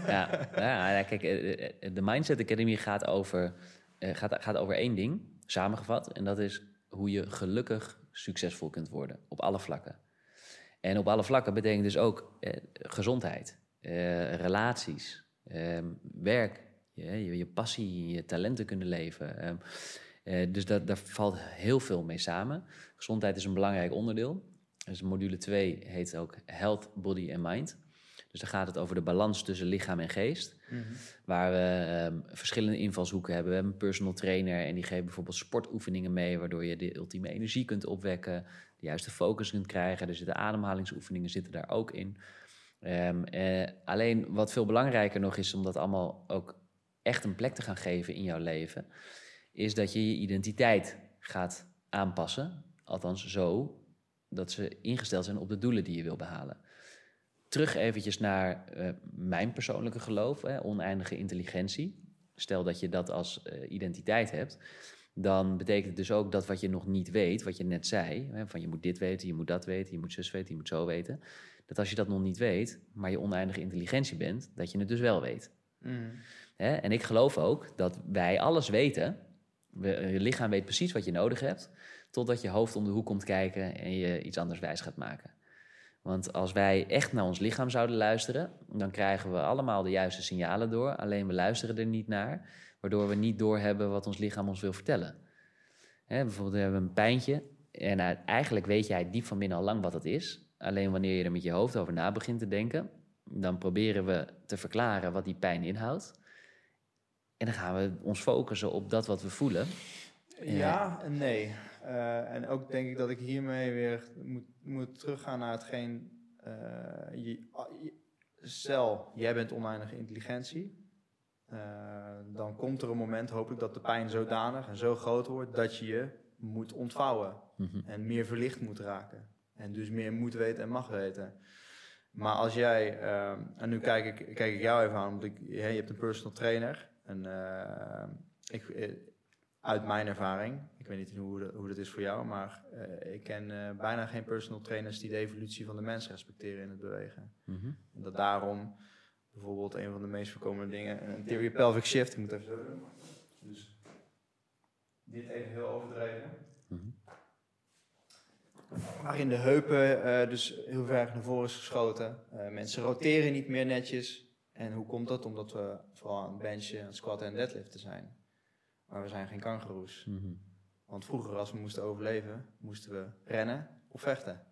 Ja, ja. ja, kijk, eh, eh, de Mindset Academy gaat over, eh, gaat, gaat over één ding, samengevat. En dat is hoe je gelukkig succesvol kunt worden, op alle vlakken. En op alle vlakken betekent dus ook eh, gezondheid, eh, relaties, ehm, werk, je, je, passie, je talenten kunnen leven. ehm, eh, dus dat, daar valt heel veel mee samen. Gezondheid is een belangrijk onderdeel. Dus module 2 heet ook Health, Body and Mind. Dus dan gaat het over de balans tussen lichaam en geest. Waar we ehm, verschillende invalshoeken hebben. We hebben een personal trainer en die geeft bijvoorbeeld sportoefeningen mee, waardoor je de ultieme energie kunt opwekken, de juiste focus kunt krijgen. Er zitten ademhalingsoefeningen zitten daar ook in. Ehm, eh, alleen wat veel belangrijker nog is om dat allemaal ook echt een plek te gaan geven in jouw leven, is dat je je identiteit gaat aanpassen. Althans zo dat ze ingesteld zijn op de doelen die je wil behalen. Terug eventjes naar eh, mijn persoonlijke geloof, hè, oneindige intelligentie. Stel dat je dat als eh, identiteit hebt, dan betekent het dus ook dat wat je nog niet weet, wat je net zei, hè, van je moet dit weten, je moet dat weten, je moet zus weten, je moet zo weten, dat als je dat nog niet weet, maar je oneindige intelligentie bent, dat je het dus wel weet. Hè? En ik geloof ook dat wij alles weten. We, je lichaam weet precies wat je nodig hebt, totdat je hoofd om de hoek komt kijken en je iets anders wijs gaat maken. Want als wij echt naar ons lichaam zouden luisteren, dan krijgen we allemaal de juiste signalen door. Alleen we luisteren er niet naar, waardoor we niet doorhebben wat ons lichaam ons wil vertellen. Hè, bijvoorbeeld, we hebben een pijntje en uit- eigenlijk weet jij diep van binnen al lang wat het is. Alleen wanneer je er met je hoofd over na begint te denken, dan proberen we te verklaren wat die pijn inhoudt. En dan gaan we ons focussen op dat wat we voelen. Ja en nee. Eh, en ook denk ik dat ik hiermee weer moet, moet teruggaan naar hetgeen... eh, je, ah, je- stel, jij bent oneindige intelligentie. Eh, dan komt er een moment, hopelijk, dat de pijn zodanig en zo groot wordt... dat je je moet ontvouwen Mhm. en meer verlicht moet raken. En dus meer moet weten en mag weten. Maar als jij, en nu kijk ik, kijk ik jou even aan, want ik, je hebt een personal trainer. En ik, uit mijn ervaring, ik weet niet hoe, dat- hoe dat is voor jou, maar eh, ik ken eh, bijna geen personal trainers die de evolutie van de mens respecteren in het bewegen. Mhm. En dat daarom bijvoorbeeld een van de meest voorkomende dingen, een anterior pelvic shift, ik moet even zo doen. Dus dit even heel overdreven. Mhm. Waarin de heupen eh, dus heel ver naar voren is geschoten. Mensen roteren niet meer netjes. En hoe komt dat? Omdat we vooral aan het benchen, aan het squatten en deadliften zijn. Maar we zijn geen kangoeroes. Mhm. Want vroeger, als we moesten overleven, moesten we rennen of vechten.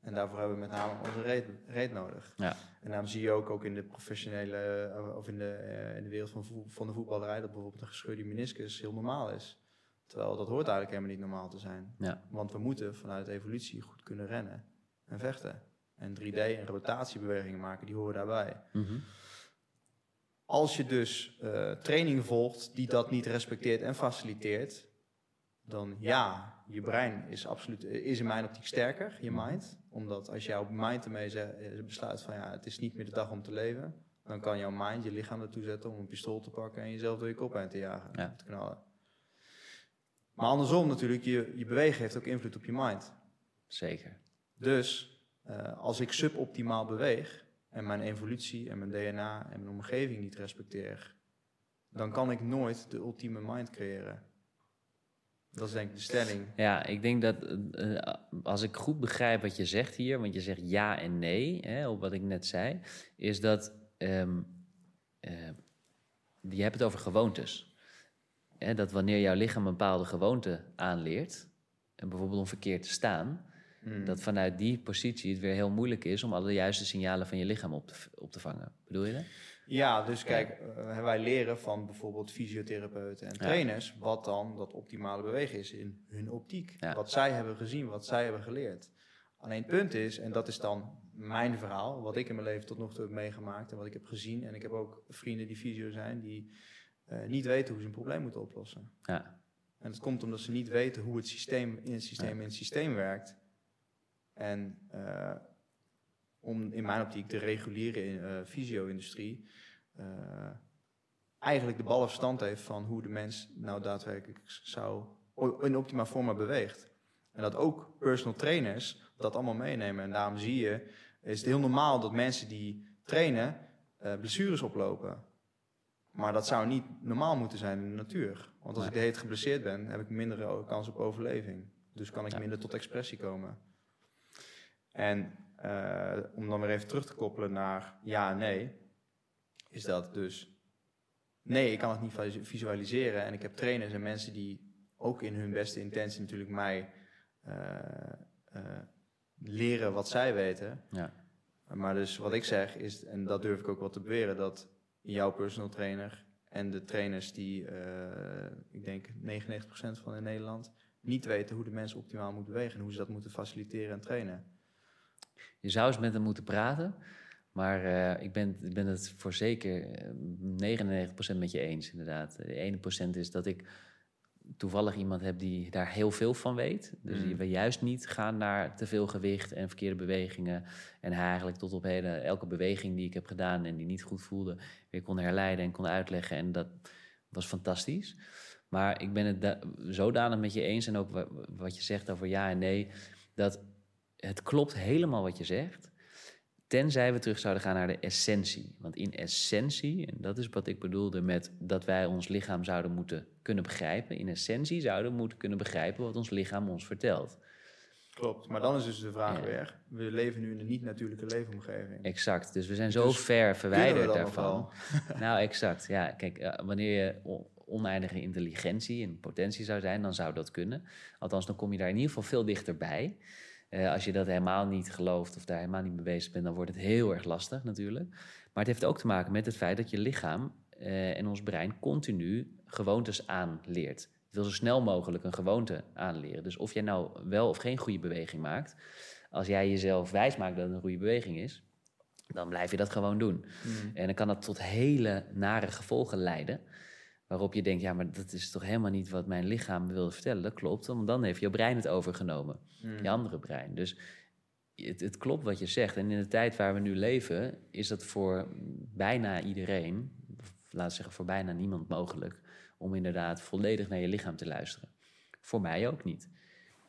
En daarvoor hebben we met name onze reet, reet nodig. Ja. En daarom zie je ook, ook in de professionele, eh, of in de, eh, in de wereld van, van de voetballerij, dat bijvoorbeeld een gescheurde meniscus heel normaal is. Terwijl dat hoort eigenlijk helemaal niet normaal te zijn. Ja. Want we moeten vanuit evolutie goed kunnen rennen en vechten. En 3D en rotatiebewegingen maken, die horen daarbij. Mhm. Als je dus eh, training volgt die dat niet respecteert en faciliteert, dan ja, je brein is absoluut, eh, is in mijn optiek sterker, je mind. Omdat als op mind ermee eh, besluit van ja, het is niet meer de dag om te leven, dan kan jouw mind je lichaam ertoe zetten om een pistool te pakken en jezelf door je kop heen te jagen, Ja. te knallen. Maar andersom natuurlijk, je, je bewegen heeft ook invloed op je mind. Zeker. Dus als ik suboptimaal beweeg, en mijn evolutie en mijn DNA en mijn omgeving niet respecteer, dan kan ik nooit de ultieme mind creëren. Dat is denk ik de stelling. Ja, ik denk dat eh, eh, als ik goed begrijp wat je zegt hier, want je zegt ja en nee, hè, op wat ik net zei, is dat ehm, eh, je hebt het over gewoontes. Hè, dat wanneer jouw lichaam een bepaalde gewoonte aanleert, en bijvoorbeeld om verkeerd te staan, Mm. dat vanuit die positie het weer heel moeilijk is om alle juiste signalen van je lichaam op te, op te vangen. Bedoel je dat? Ja, dus kijk, eh, wij leren van bijvoorbeeld fysiotherapeuten en trainers wat dan dat optimale bewegen is in hun optiek. Ja. Wat zij hebben gezien, wat zij hebben geleerd. Alleen het punt is, en dat is dan mijn verhaal, wat ik in mijn leven tot nog toe heb meegemaakt en wat ik heb gezien. En ik heb ook vrienden die fysio zijn, die eh, niet weten hoe ze een probleem moeten oplossen. Ja, En dat komt omdat ze niet weten hoe het systeem in het systeem in het systeem werkt. En eh, om in mijn optiek de reguliere eh fysio-industrie eh, eigenlijk de bal verstand heeft van hoe de mens nou daadwerkelijk zou in optima forma beweegt. En dat ook personal trainers dat allemaal meenemen. En daarom zie je, is het heel normaal dat mensen die trainen blessures oplopen. Maar dat zou niet normaal moeten zijn in de natuur. Want als ik de heet geblesseerd ben, heb ik minder kans op overleving. Dus kan ik minder tot expressie komen. En eh, om dan weer even terug te koppelen naar ja en nee, is dat dus nee, ik kan het niet visu- visualiseren. En ik heb trainers en mensen die ook in hun beste intentie natuurlijk mij eh, eh, leren wat zij weten. ja, Maar dus wat ik zeg is, en dat durf ik ook wel te beweren, dat jouw personal trainer en de trainers die, ik denk 99% van in Nederland, niet weten hoe de mensen optimaal moeten bewegen en hoe ze dat moeten faciliteren en trainen. Je zou eens met hem moeten praten. Maar eh, ik, ben, ik ben het voor zeker eh, 99% met je eens, inderdaad. De ene procent is dat ik toevallig iemand heb die daar heel veel van weet. Dus Mm. die we juist niet gaan naar te veel gewicht en verkeerde bewegingen. En hij eigenlijk tot op heden elke beweging die ik heb gedaan en die niet goed voelde, weer kon herleiden en kon uitleggen. En dat was fantastisch. Maar ik ben het da- zodanig met je eens en ook wa- wat je zegt over ja en nee, dat het klopt helemaal wat je zegt. Tenzij we terug zouden gaan naar de essentie. Want in essentie, en dat is wat ik bedoelde met dat wij ons lichaam zouden moeten kunnen begrijpen. In essentie zouden we moeten kunnen begrijpen wat ons lichaam ons vertelt. Klopt. Maar dan is dus de vraag Ja. weer, we leven nu in een niet-natuurlijke leefomgeving. Exact. Dus we zijn zo Dus ver verwijderd daarvan. Nou, exact. Ja, kijk, eh, wanneer je oneindige intelligentie en potentie zou zijn, dan zou dat kunnen. Althans, dan kom je daar in ieder geval veel dichterbij. Eh, als je dat helemaal niet gelooft of daar helemaal niet mee bezig bent, dan wordt het heel erg lastig natuurlijk. Maar het heeft ook te maken met het feit dat je lichaam eh, en ons brein continu gewoontes aanleert. Het wil zo snel mogelijk een gewoonte aanleren. Dus of jij nou wel of geen goede beweging maakt, als jij jezelf wijs maakt dat het een goede beweging is, dan blijf je dat gewoon doen. Mm. En dan kan dat tot hele nare gevolgen leiden. Waarop je denkt, ja, maar dat is toch helemaal niet wat mijn lichaam wilde vertellen. Dat klopt, want dan heeft je brein het overgenomen. Mm. Je andere brein. Dus het, het klopt wat je zegt. En in de tijd waar we nu leven, is dat voor bijna iedereen, we zeggen voor bijna niemand mogelijk, om inderdaad volledig naar je lichaam te luisteren. Voor mij ook niet.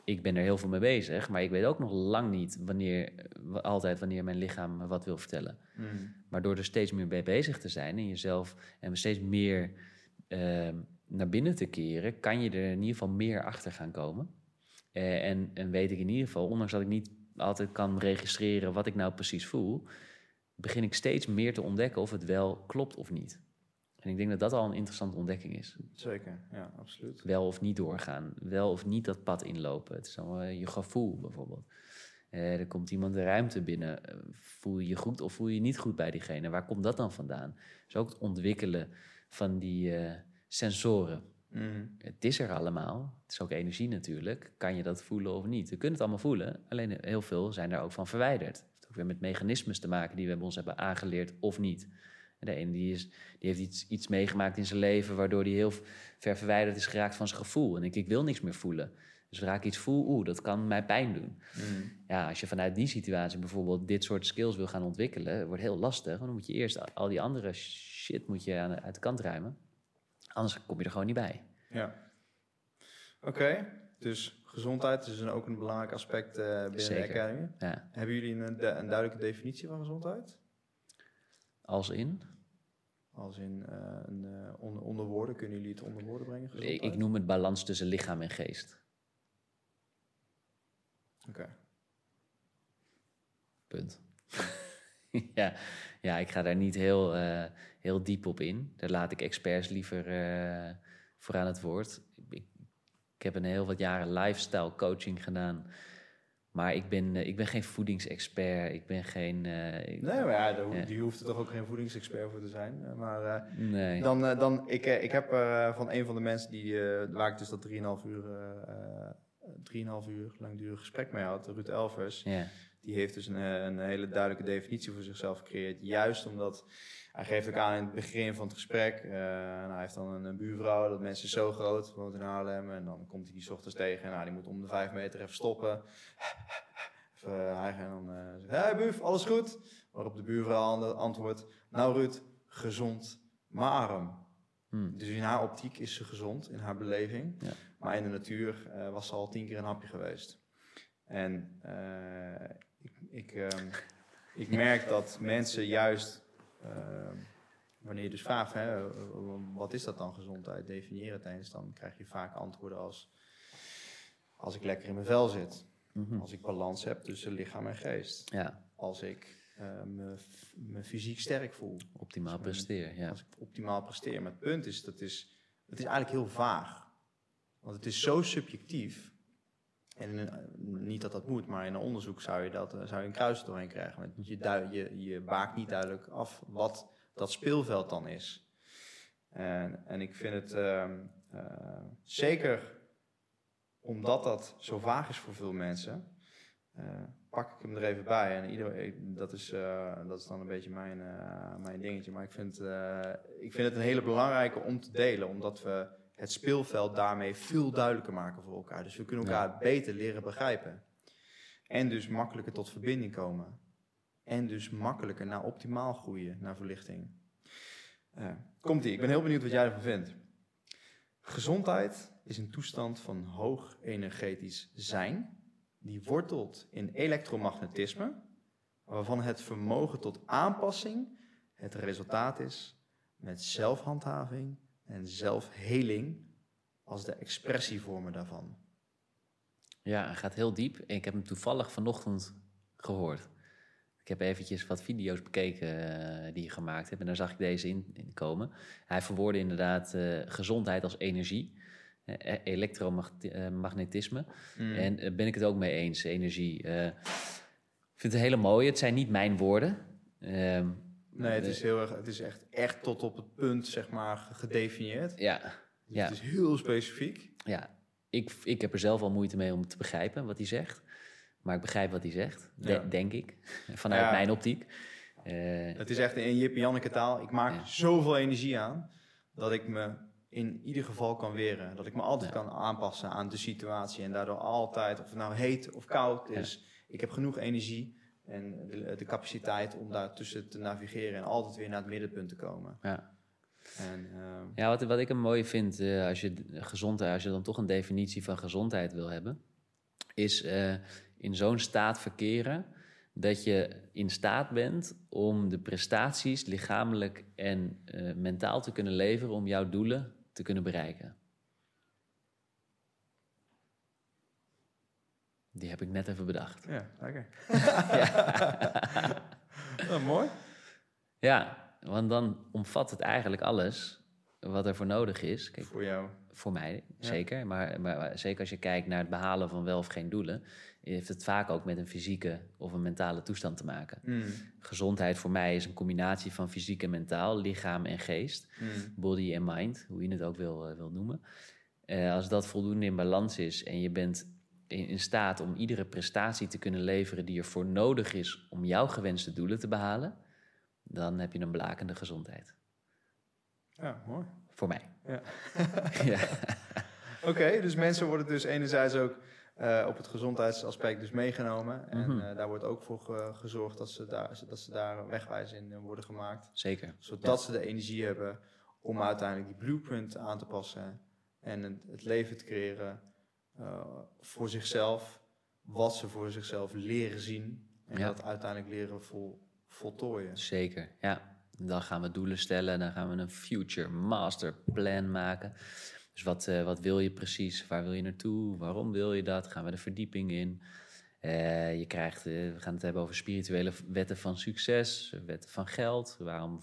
Ik ben er heel veel mee bezig, maar ik weet ook nog lang niet wanneer, altijd wanneer mijn lichaam me wat wil vertellen. Mm. Maar door er steeds meer mee bezig te zijn en jezelf en steeds meer ehm, naar binnen te keren, kan je er in ieder geval meer achter gaan komen. Eh, en, en weet ik in ieder geval, ondanks dat ik niet altijd kan registreren wat ik nou precies voel, begin ik steeds meer te ontdekken of het wel klopt of niet. En ik denk dat dat al een interessante ontdekking is. Zeker, ja, absoluut. Wel of niet doorgaan, wel of niet dat pad inlopen. Het is allemaal eh, je gevoel bijvoorbeeld. Eh, er komt iemand de ruimte binnen. Voel je je goed of voel je je niet goed bij diegene? Waar komt dat dan vandaan? Dus ook het ontwikkelen van die eh, sensoren. Mm. Het is er allemaal. Het is ook energie natuurlijk. Kan je dat voelen of niet? We kunnen het allemaal voelen. Alleen heel veel zijn daar ook van verwijderd. Het heeft ook weer met mechanismes te maken die we ons hebben aangeleerd of niet. En de ene die, is, die heeft iets, iets meegemaakt in zijn leven... waardoor hij heel ver verwijderd is geraakt van zijn gevoel. En ik, ik wil niks meer voelen. Dus zodra ik iets voel, oeh, dat kan mij pijn doen. Mm. Ja, als je vanuit die situatie bijvoorbeeld dit soort skills wil gaan ontwikkelen... wordt heel lastig. Want dan moet je eerst al die andere shit moet je aan, uit de kant ruimen. Anders kom je er gewoon niet bij. Ja. Oké, dus gezondheid is ook een belangrijk aspect eh, binnen Zeker. de Academy. Ja. Hebben jullie een, de- een duidelijke definitie van gezondheid? Als in? Als in eh, een, eh, onder, onder woorden, kunnen jullie het onder woorden brengen? Ik noem het balans tussen lichaam en geest. Oké. Punt. ja, ja, ik ga daar niet heel, eh, heel diep op in. Daar laat ik experts liever eh, voor aan het woord. Ik, ik heb een heel wat jaren lifestyle coaching gedaan. Maar ik ben, eh, ik ben geen voedingsexpert. Ik ben geen... ik- Nee, maar ja, daar die hoeft er toch ook geen voedingsexpert voor te zijn. Maar nee. dan, dan ik, ik heb van een van de mensen die, waar ik dus dat 3,5 uur, eh, eh, 3,5 uur langdurig gesprek mee had, Ruud Elvers, Ja, die heeft dus een, eh, een hele duidelijke definitie voor zichzelf gecreëerd. Juist omdat hij geeft ook aan in het begin van het gesprek. eh, nou, hij heeft dan een, een buurvrouw, dat mensen zo groot, woont in Haarlem. En dan komt hij die 's ochtends tegen. Nou, die moet om de vijf meter even stoppen. Even uh, hijgen en dan eh zegt hij, hey, buf, alles goed? Waarop de buurvrouw ant- antwoordt, nou Ruud, gezond, maar arm. Hmm. Dus in haar optiek is ze gezond, in haar beleving. Ja. Maar in de natuur eh, was ze al tien keer een hapje geweest. En eh, ik, ik, ehm, ik merk dat mensen juist, ehm, wanneer je dus vraagt, hè, wat is dat dan gezondheid, definieer het eens, dan krijg je vaak antwoorden als, als ik lekker in mijn vel zit, Mhm. als ik balans heb tussen lichaam en geest, ja als ik eh, me, fysiek sterk voel, optimaal presteer. Ja. als ik optimaal presteer. Maar het punt is, dat is, het is eigenlijk heel vaag. Want het is zo subjectief. En een- niet dat dat moet, maar in een onderzoek zou je, dat, eh, zou je een kruis doorheen krijgen. Want je, dui- je, je baakt niet duidelijk af wat dat speelveld dan is. En, en ik vind het ehm, eh, zeker omdat dat zo vaag is voor veel mensen, eh, pak ik hem er even bij. En ieder, dat, is, eh, dat is dan een beetje mijn, eh, mijn dingetje. Maar ik vind, eh, ik vind het een hele belangrijke om te delen, omdat we het speelveld daarmee veel duidelijker maken voor elkaar. Dus we kunnen elkaar beter leren begrijpen. En dus makkelijker tot verbinding komen. En dus makkelijker naar optimaal groeien, naar verlichting. Eh, Komt-ie, ik ben heel benieuwd wat jij ervan vindt. Gezondheid is een toestand van hoog energetisch zijn, die wortelt in elektromagnetisme, waarvan het vermogen tot aanpassing het resultaat is met zelfhandhaving en zelfheling als de expressievormen daarvan. Ja, hij gaat heel diep. Ik heb hem toevallig vanochtend gehoord. Ik heb eventjes wat video's bekeken eh, die je gemaakt hebt. En daar zag ik deze in, in komen. Hij verwoordde inderdaad eh, gezondheid als energie. eh, elektromagnetisme. En eh, ben ik het ook mee eens, energie. Ik vind het hele mooie. Het zijn niet mijn woorden. Nee, het is, heel erg, het is echt, echt tot op het punt, zeg maar, gedefinieerd. ja, Dus ja. Het is heel specifiek. ja. Ik, ik heb er zelf al moeite mee om te begrijpen wat hij zegt. Maar ik begrijp wat hij zegt, de- Ja. denk ik. Vanuit Ja. mijn optiek. Eh, Het is echt in Jip en Janneke taal. Ik maak Ja. zoveel energie aan dat ik me in ieder geval kan weren. Dat ik me altijd kan aanpassen aan de situatie. En daardoor altijd, of het nou heet of koud is, ik heb genoeg energie en de, de capaciteit om daartussen te navigeren en altijd weer naar het middenpunt te komen. ja. En, ehm, Ja, wat, wat ik een mooi vind, eh, als, je, gezondheid, als je dan toch een definitie van gezondheid wil hebben, is eh, in zo'n staat verkeren dat je in staat bent om de prestaties lichamelijk en eh, mentaal te kunnen leveren om jouw doelen te kunnen bereiken. Die heb ik net even bedacht. ja, lekker. Oh, mooi. Ja, want dan omvat het eigenlijk alles wat er voor nodig is. Kijk, Voor jou. Voor mij, zeker. Maar, maar zeker als je kijkt naar het behalen van wel of geen doelen, heeft het vaak ook met een fysieke of een mentale toestand te maken. Mm, Gezondheid voor mij is een combinatie van fysiek en mentaal, lichaam en geest, mm, body en mind, hoe je het ook wil, eh, wil noemen. Eh, als dat voldoende in balans is en je bent in, staat om iedere prestatie te kunnen leveren die ervoor nodig is om jouw gewenste doelen te behalen, dan heb je een blakende gezondheid. Ja, mooi. Voor mij. Ja. ja. Oké, dus mensen worden dus enerzijds ook eh, op het gezondheidsaspect dus meegenomen. En Mhm. eh, daar wordt ook voor ge- gezorgd dat ze daar, dat ze daar wegwijs in eh, worden gemaakt. Zeker. Zodat ze de energie hebben om uiteindelijk die blueprint aan te passen. En het, het leven te creëren eh, voor zichzelf. Wat ze voor zichzelf leren zien. En Ja. dat uiteindelijk leren vol, voltooien. Zeker, ja. Dan gaan we doelen stellen. Dan gaan we een future master plan maken. Dus wat, eh, wat wil je precies? Waar wil je naartoe? Waarom wil je dat? Gaan we de verdieping in? Eh, je krijgt, we gaan het hebben over spirituele wetten van succes, wetten van geld. Waarom,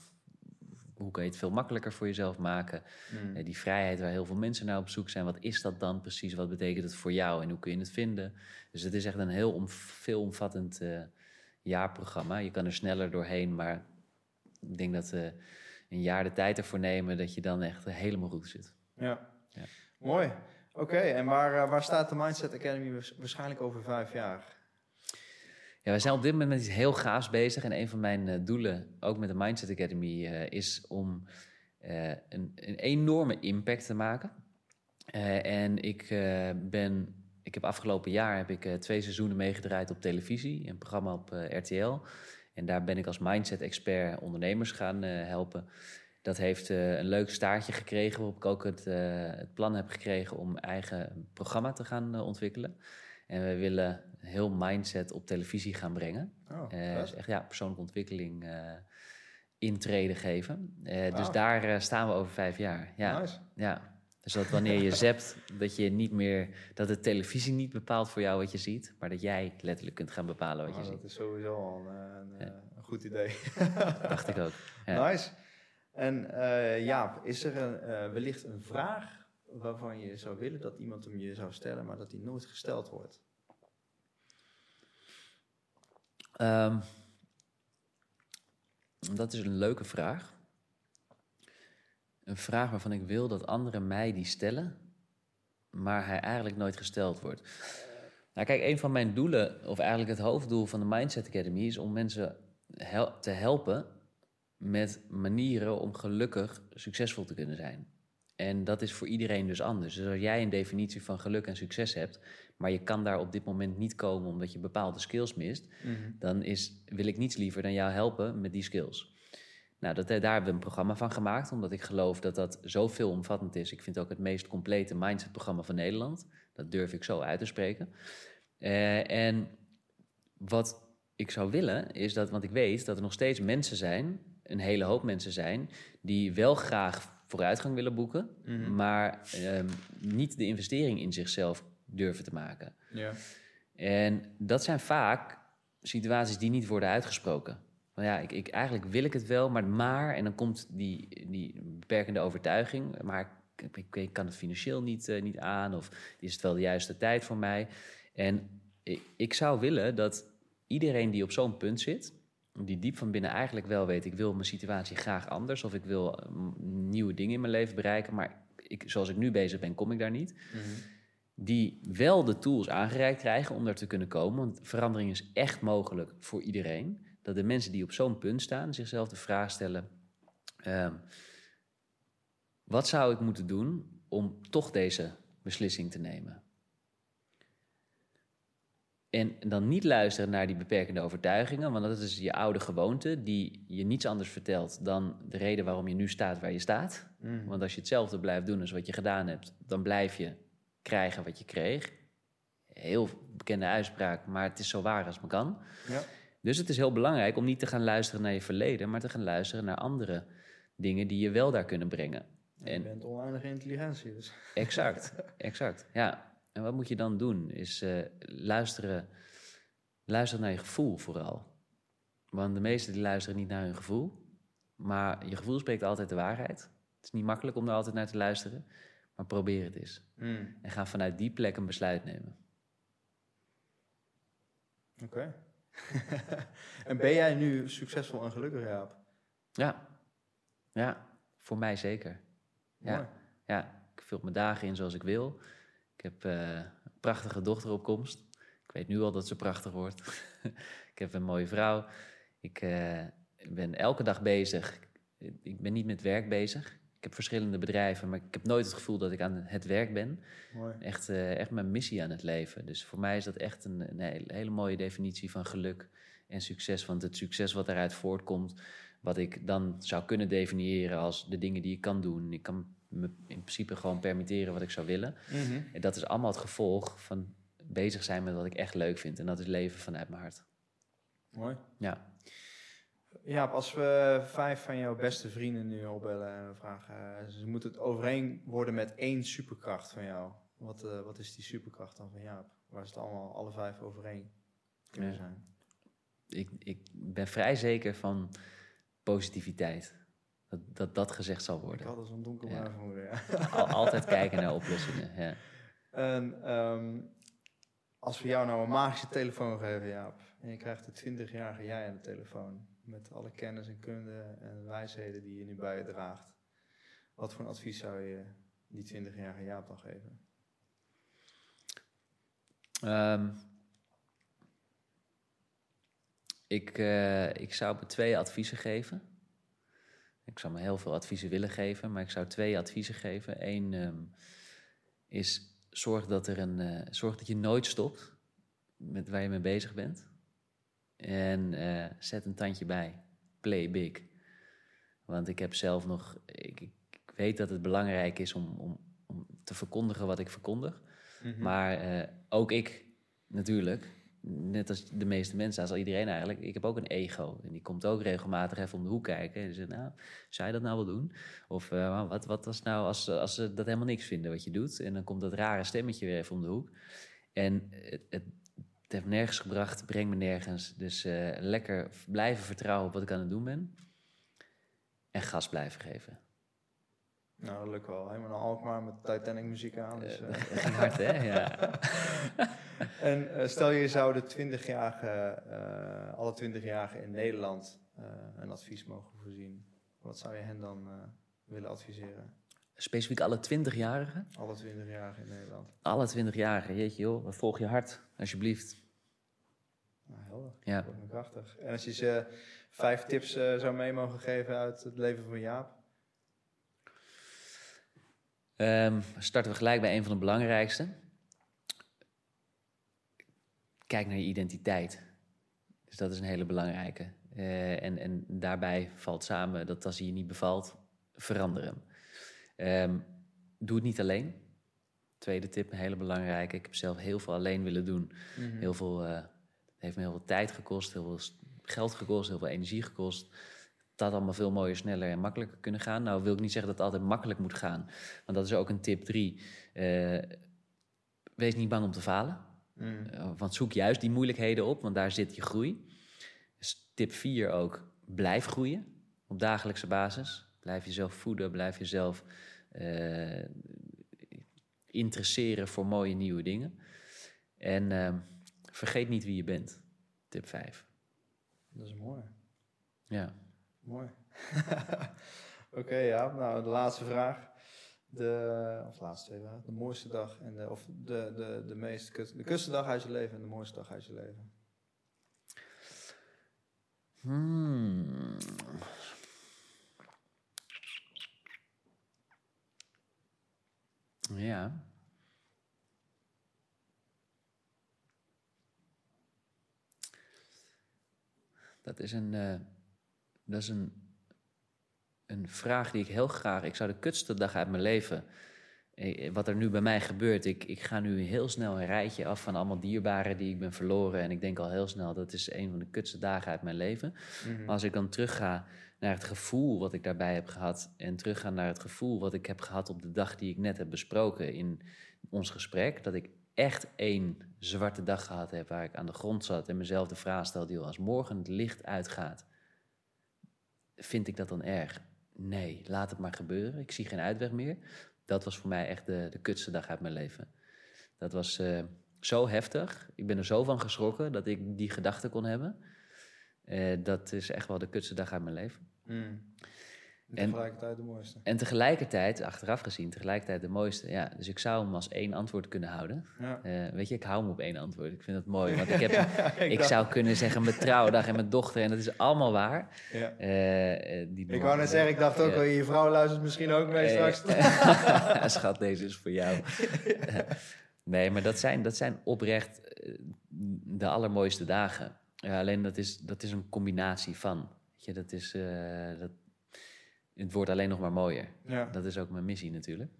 hoe kan je het veel makkelijker voor jezelf maken? Mm. Eh, die vrijheid waar heel veel mensen naar op zoek zijn. Wat is dat dan precies? Wat betekent het voor jou en hoe kun je het vinden? Dus het is echt een heel om, veelomvattend eh, jaarprogramma. Je kan er sneller doorheen, maar ik denk dat eh, een jaar de tijd ervoor nemen... dat je dan echt helemaal goed zit. Ja. Ja. Mooi. Oké, en waar, waar staat de Mindset Academy waars- waarschijnlijk over vijf jaar? Ja, wij zijn op dit moment iets heel gaafs bezig. En een van mijn eh, doelen, ook met de Mindset Academy, eh, is om eh, een, een enorme impact te maken. En ik ben, ik heb afgelopen jaar heb ik twee seizoenen meegedraaid op televisie, een programma op RTL. En daar ben ik als mindset expert ondernemers gaan helpen. Dat heeft een leuk staartje gekregen, waarop ik ook het, het plan heb gekregen om eigen programma te gaan ontwikkelen. En we willen heel mindset op televisie gaan brengen. Oh, dus echt ja, persoonlijke ontwikkeling eh intreden geven. Eh, Dus daar staan we over vijf jaar. Ja, Nice. ja. Dus dat wanneer je zept, dat je niet meer, dat de televisie niet bepaalt voor jou wat je ziet, maar dat jij letterlijk kunt gaan bepalen wat je Oh, ziet. dat is sowieso al een, een, een goed idee. Dacht ik ook. Ja. Nice. En eh, Jaap, is er een, eh, wellicht een vraag waarvan je zou willen dat iemand hem je zou stellen, maar dat die nooit gesteld wordt? Ehm, dat is een leuke vraag. Een vraag waarvan ik wil dat anderen mij die stellen, maar hij eigenlijk nooit gesteld wordt. Nou, kijk, een van mijn doelen, of eigenlijk het hoofddoel van de Mindset Academy, is om mensen te helpen met manieren om gelukkig succesvol te kunnen zijn. En dat is voor iedereen dus anders. Dus als jij een definitie van geluk en succes hebt, maar je kan daar op dit moment niet komen omdat je bepaalde skills mist, dan is, wil ik niets liever dan jou helpen met die skills. Nou, dat, daar hebben we een programma van gemaakt, omdat ik geloof dat dat zo veelomvattend is. Ik vind het ook het meest complete mindset-programma van Nederland. Dat durf ik zo uit te spreken. Eh, en wat ik zou willen, is dat, want ik weet dat er nog steeds mensen zijn, een hele hoop mensen zijn, die wel graag vooruitgang willen boeken, maar ehm, niet de investering in zichzelf durven te maken. Ja. En dat zijn vaak situaties die niet worden uitgesproken. Van ja, ik, ik, eigenlijk wil ik het wel, maar maar... En dan komt die, die beperkende overtuiging... maar ik, ik, ik kan het financieel niet, eh, niet aan... of is het wel de juiste tijd voor mij? En ik, ik zou willen dat iedereen die op zo'n punt zit... die diep van binnen eigenlijk wel weet... ik wil mijn situatie graag anders... of ik wil eh, nieuwe dingen in mijn leven bereiken... maar ik, zoals ik nu bezig ben, kom ik daar niet die wel de tools aangereikt krijgen om daar te kunnen komen. Want verandering is echt mogelijk voor iedereen. Dat de mensen die op zo'n punt staan zichzelf de vraag stellen: ehm, wat zou ik moeten doen om toch deze beslissing te nemen? En dan niet luisteren naar die beperkende overtuigingen, want dat is je oude gewoonte die je niets anders vertelt dan de reden waarom je nu staat waar je staat. Want als je hetzelfde blijft doen als wat je gedaan hebt, dan blijf je krijgen wat je kreeg. Heel bekende uitspraak, maar het is zo waar als het maar kan. Ja. Dus het is heel belangrijk om niet te gaan luisteren naar je verleden, maar te gaan luisteren naar andere dingen die je wel daar kunnen brengen. Je En bent oneindige intelligentie, dus. exact, exact. Ja. En wat moet je dan doen? Is eh, luisteren, luisteren naar je gevoel vooral. Want de meesten die luisteren niet naar hun gevoel. Maar je gevoel spreekt altijd de waarheid. Het is niet makkelijk om daar altijd naar te luisteren. Maar probeer het eens. Mm, En ga vanuit die plek een besluit nemen. Oké. en ben jij nu succesvol en gelukkig, Jaap? Ja, ja voor mij zeker. Ja. Ja, ik vul mijn dagen in zoals ik wil. Ik heb eh, een prachtige dochter op komst. Ik weet nu al dat ze prachtig wordt. ik heb een mooie vrouw. Ik eh, ben elke dag bezig. Ik ben niet met werk bezig. Ik heb verschillende bedrijven, maar ik heb nooit het gevoel dat ik aan het werk ben. Mooi. Echt, eh, echt mijn missie aan het leven. Dus voor mij is dat echt een, een hele, hele mooie definitie van geluk en succes. Want het succes wat daaruit voortkomt, wat ik dan zou kunnen definiëren als de dingen die ik kan doen. Ik kan me in principe gewoon permitteren wat ik zou willen. Mhm. En dat is allemaal het gevolg van bezig zijn met wat ik echt leuk vind. En dat is leven vanuit mijn hart. Mooi. Ja. Jaap, als we vijf van jouw beste vrienden nu opbellen en we vragen, eh, ze moeten het overeen worden met één superkracht van jou. Wat, eh, wat is die superkracht dan van Jaap? Waar ze het allemaal, alle vijf overeen kunnen Ja. zijn? Ik, ik ben vrij zeker van positiviteit. Dat dat, dat gezegd zal Ik worden. had al zo'n donkerbruin Ja. vermoeden, ja. Al, altijd kijken naar oplossingen. Ja. En ehm, als we jou nou een magische telefoon geven, Jaap, en je krijgt de 20-jarige jij aan de telefoon, met alle kennis en kunde en wijsheden die je nu bij je draagt, wat voor een advies zou je die 20-jarige Jaap dan geven? Ehm, ik, eh, ik zou me twee adviezen geven. Ik zou me heel veel adviezen willen geven, maar ik zou twee adviezen geven. Eén ehm, is zorg dat, er een, eh, zorg dat je nooit stopt met waar je mee bezig bent. En eh, zet een tandje bij. Play big. Want ik heb zelf nog. Ik, ik, weet dat het belangrijk is om, om, om te verkondigen wat ik verkondig. Maar eh, ook ik, natuurlijk, net als de meeste mensen, als iedereen eigenlijk, ik heb ook een ego. En die komt ook regelmatig even om de hoek kijken. En zegt, nou, zou je dat nou wel doen? Of eh, wat, wat als nou als, als ze dat helemaal niks vinden wat je doet? En dan komt dat rare stemmetje weer even om de hoek. En het, het, het heeft nergens gebracht, brengt me nergens. Dus eh, lekker blijven vertrouwen op wat ik aan het doen ben. En gas blijven geven. Nou, dat lukt wel. Helemaal naar Alkmaar met Titanic muziek aan. Dus, Eh, eh. dat ging hard, hè? Ja. En eh, stel je zou de 20-jarige, eh, alle 20-jarigen in Nederland een advies mogen voorzien. Wat zou je hen dan willen adviseren? Specifiek alle 20-jarigen. Alle 20-jarigen in Nederland. Alle 20-jarigen, jeetje joh, volg je hart, alsjeblieft. Nou, helder. Ja. Dat wordt me krachtig. En als je ze vijf tips zou mee mogen geven uit het leven van Jaap. Ehm, starten we gelijk bij een van de belangrijkste. Kijk naar je identiteit. Dus dat is een hele belangrijke. Eh, en, en daarbij valt samen dat als hij je niet bevalt, verander hem. Ehm, doe het niet alleen. Tweede tip, een hele belangrijke. Ik heb zelf heel veel alleen willen doen. Heel veel, eh, het heeft me heel veel tijd gekost, heel veel geld gekost, heel veel energie gekost. Had allemaal veel mooier, sneller en makkelijker kunnen gaan. Nou wil ik niet zeggen dat het altijd makkelijk moet gaan. Want dat is ook een tip drie. Eh, wees niet bang om te falen. Eh, want zoek juist die moeilijkheden op, want daar zit je groei. Dus tip 4 ook, blijf groeien op dagelijkse basis. Blijf jezelf voeden, blijf jezelf eh, interesseren voor mooie nieuwe dingen. En ehm, vergeet niet wie je bent. Tip 5. Dat is mooi. Ja. Mooi. Oké, ja. Nou, de laatste vraag. De, of de laatste twee vragen. De mooiste dag en de, of de, de, de meest kut, de kutste dag uit je leven en de mooiste dag uit je leven. Hmm. Ja. Dat is een, eh, dat is een, een vraag die ik heel graag. Ik zou de kutste dag uit mijn leven. eh, Wat er nu bij mij gebeurt, ik, ik ga nu heel snel een rijtje af van allemaal dierbaren die ik ben verloren. En ik denk al heel snel, dat is een van de kutste dagen uit mijn leven. Maar als ik dan terugga naar het gevoel wat ik daarbij heb gehad. En terugga naar het gevoel wat ik heb gehad op de dag die ik net heb besproken in ons gesprek. Dat ik echt één zwarte dag gehad heb waar ik aan de grond zat en mezelf de vraag stelde: als morgen het licht uitgaat, vind ik dat dan erg? Nee, laat het maar gebeuren. Ik zie geen uitweg meer. Dat was voor mij echt de, de kutste dag uit mijn leven. Dat was eh, zo heftig. Ik ben er zo van geschrokken dat ik die gedachte kon hebben. Eh, dat is echt wel de kutste dag uit mijn leven. En En- tegelijkertijd de mooiste. En tegelijkertijd, achteraf gezien, tegelijkertijd de mooiste. Ja, dus ik zou hem als één antwoord kunnen houden. Ja. Eh, weet je, ik hou hem op één antwoord. Ik vind het mooi. Want ik, heb, ik zou kunnen zeggen mijn trouwdag en mijn dochter. En dat is allemaal waar. Ja. Eh, eh, die Ik wou net zeggen, ik dacht ook wel, je vrouw luistert misschien ook mee straks. Schat, deze is voor jou. nee, maar dat zijn, dat zijn oprecht de allermooiste dagen. Alleen dat is, dat is een combinatie van. Weet je, dat is, dat, het wordt alleen nog maar mooier. Ja. Dat is ook mijn missie natuurlijk.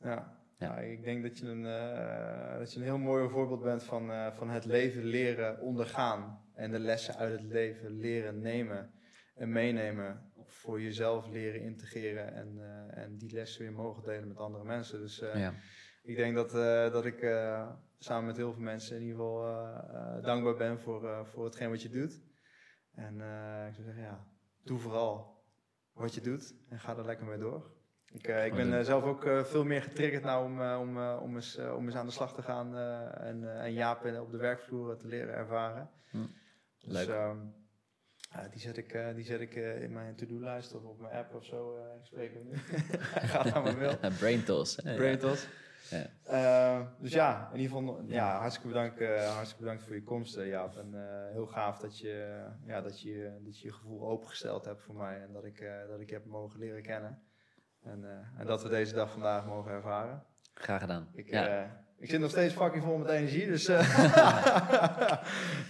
Ja. Ja. Nou, ik denk dat je, een, eh, dat je een heel mooi voorbeeld bent van, eh, van het leven leren ondergaan. En de lessen uit het leven leren nemen. en meenemen. Voor jezelf leren integreren en, eh, en die lessen weer mogen delen met andere mensen. Dus Ja. ik denk dat, dat ik samen met heel veel mensen in ieder geval dankbaar ben voor, voor hetgeen wat je doet. En ik zou zeggen, ja, doe vooral wat je doet en ga er lekker mee door. Ik, eh, ik ben eh, zelf ook eh, veel meer getriggerd nou om, eh, om, eh, om, eens, eh, om eens aan de slag te gaan eh, en, eh, en Jaap op de werkvloer te leren ervaren. Hm. Dus, Leuk. ehm, die zet ik, eh, die zet ik eh, in mijn to-do-lijst of op mijn app of zo. eh, ik spreek hem nu. Ga naar mijn mail. Brain toss. Brain toss. Ja. Eh, dus ja, in ieder geval ja, hartstikke, bedankt, eh, hartstikke bedankt voor je komst, eh, Jaap. En eh, heel gaaf dat je, ja, dat, je, dat je je gevoel opengesteld hebt voor mij. En dat ik, eh, dat ik je heb mogen leren kennen. En, eh, en dat we deze dag vandaag mogen ervaren. Graag gedaan. Ik, ja. eh, ik zit nog steeds fucking vol met energie, dus eh,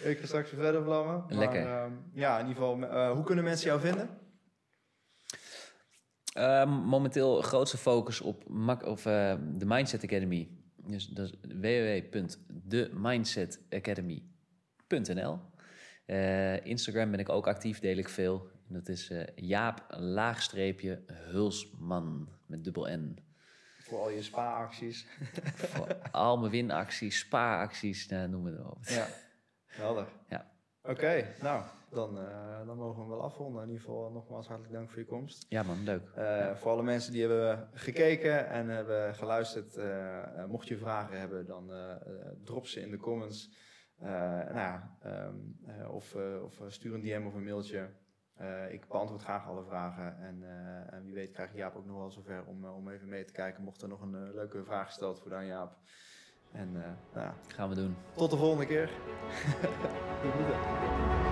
ik ga straks weer verder vlammen. Maar, Lekker. ehm, ja, in ieder geval, eh, hoe kunnen mensen jou vinden? Eh, momenteel grootste focus op mak- of, eh, de Mindset Academy. Dus dat is www.themindsetacademy.nl. Eh Instagram ben ik ook actief, deel ik veel. Dat is eh, Jaap laagstreepje Hulsman met dubbel N. Voor al je spa-acties. Voor al mijn winacties, spaaracties, nou, noem het maar op. Ja, helder. Ja. Oké, nou, dan, eh, dan mogen we hem wel afronden. In ieder geval nogmaals hartelijk dank voor je komst. Ja man, leuk. Eh, Voor alle mensen die hebben gekeken en hebben geluisterd, eh, mocht je vragen hebben, dan drop ze in de comments. Eh, nou ja, ehm, eh, of, eh, of stuur een DM of een mailtje. Eh, ik beantwoord graag alle vragen. En, eh, en wie weet krijg Jaap ook nog wel zover om, om even mee te kijken. Mocht er nog een leuke vraag gesteld worden aan Jaap. En eh, nou ja, Gaan we doen. tot de volgende keer.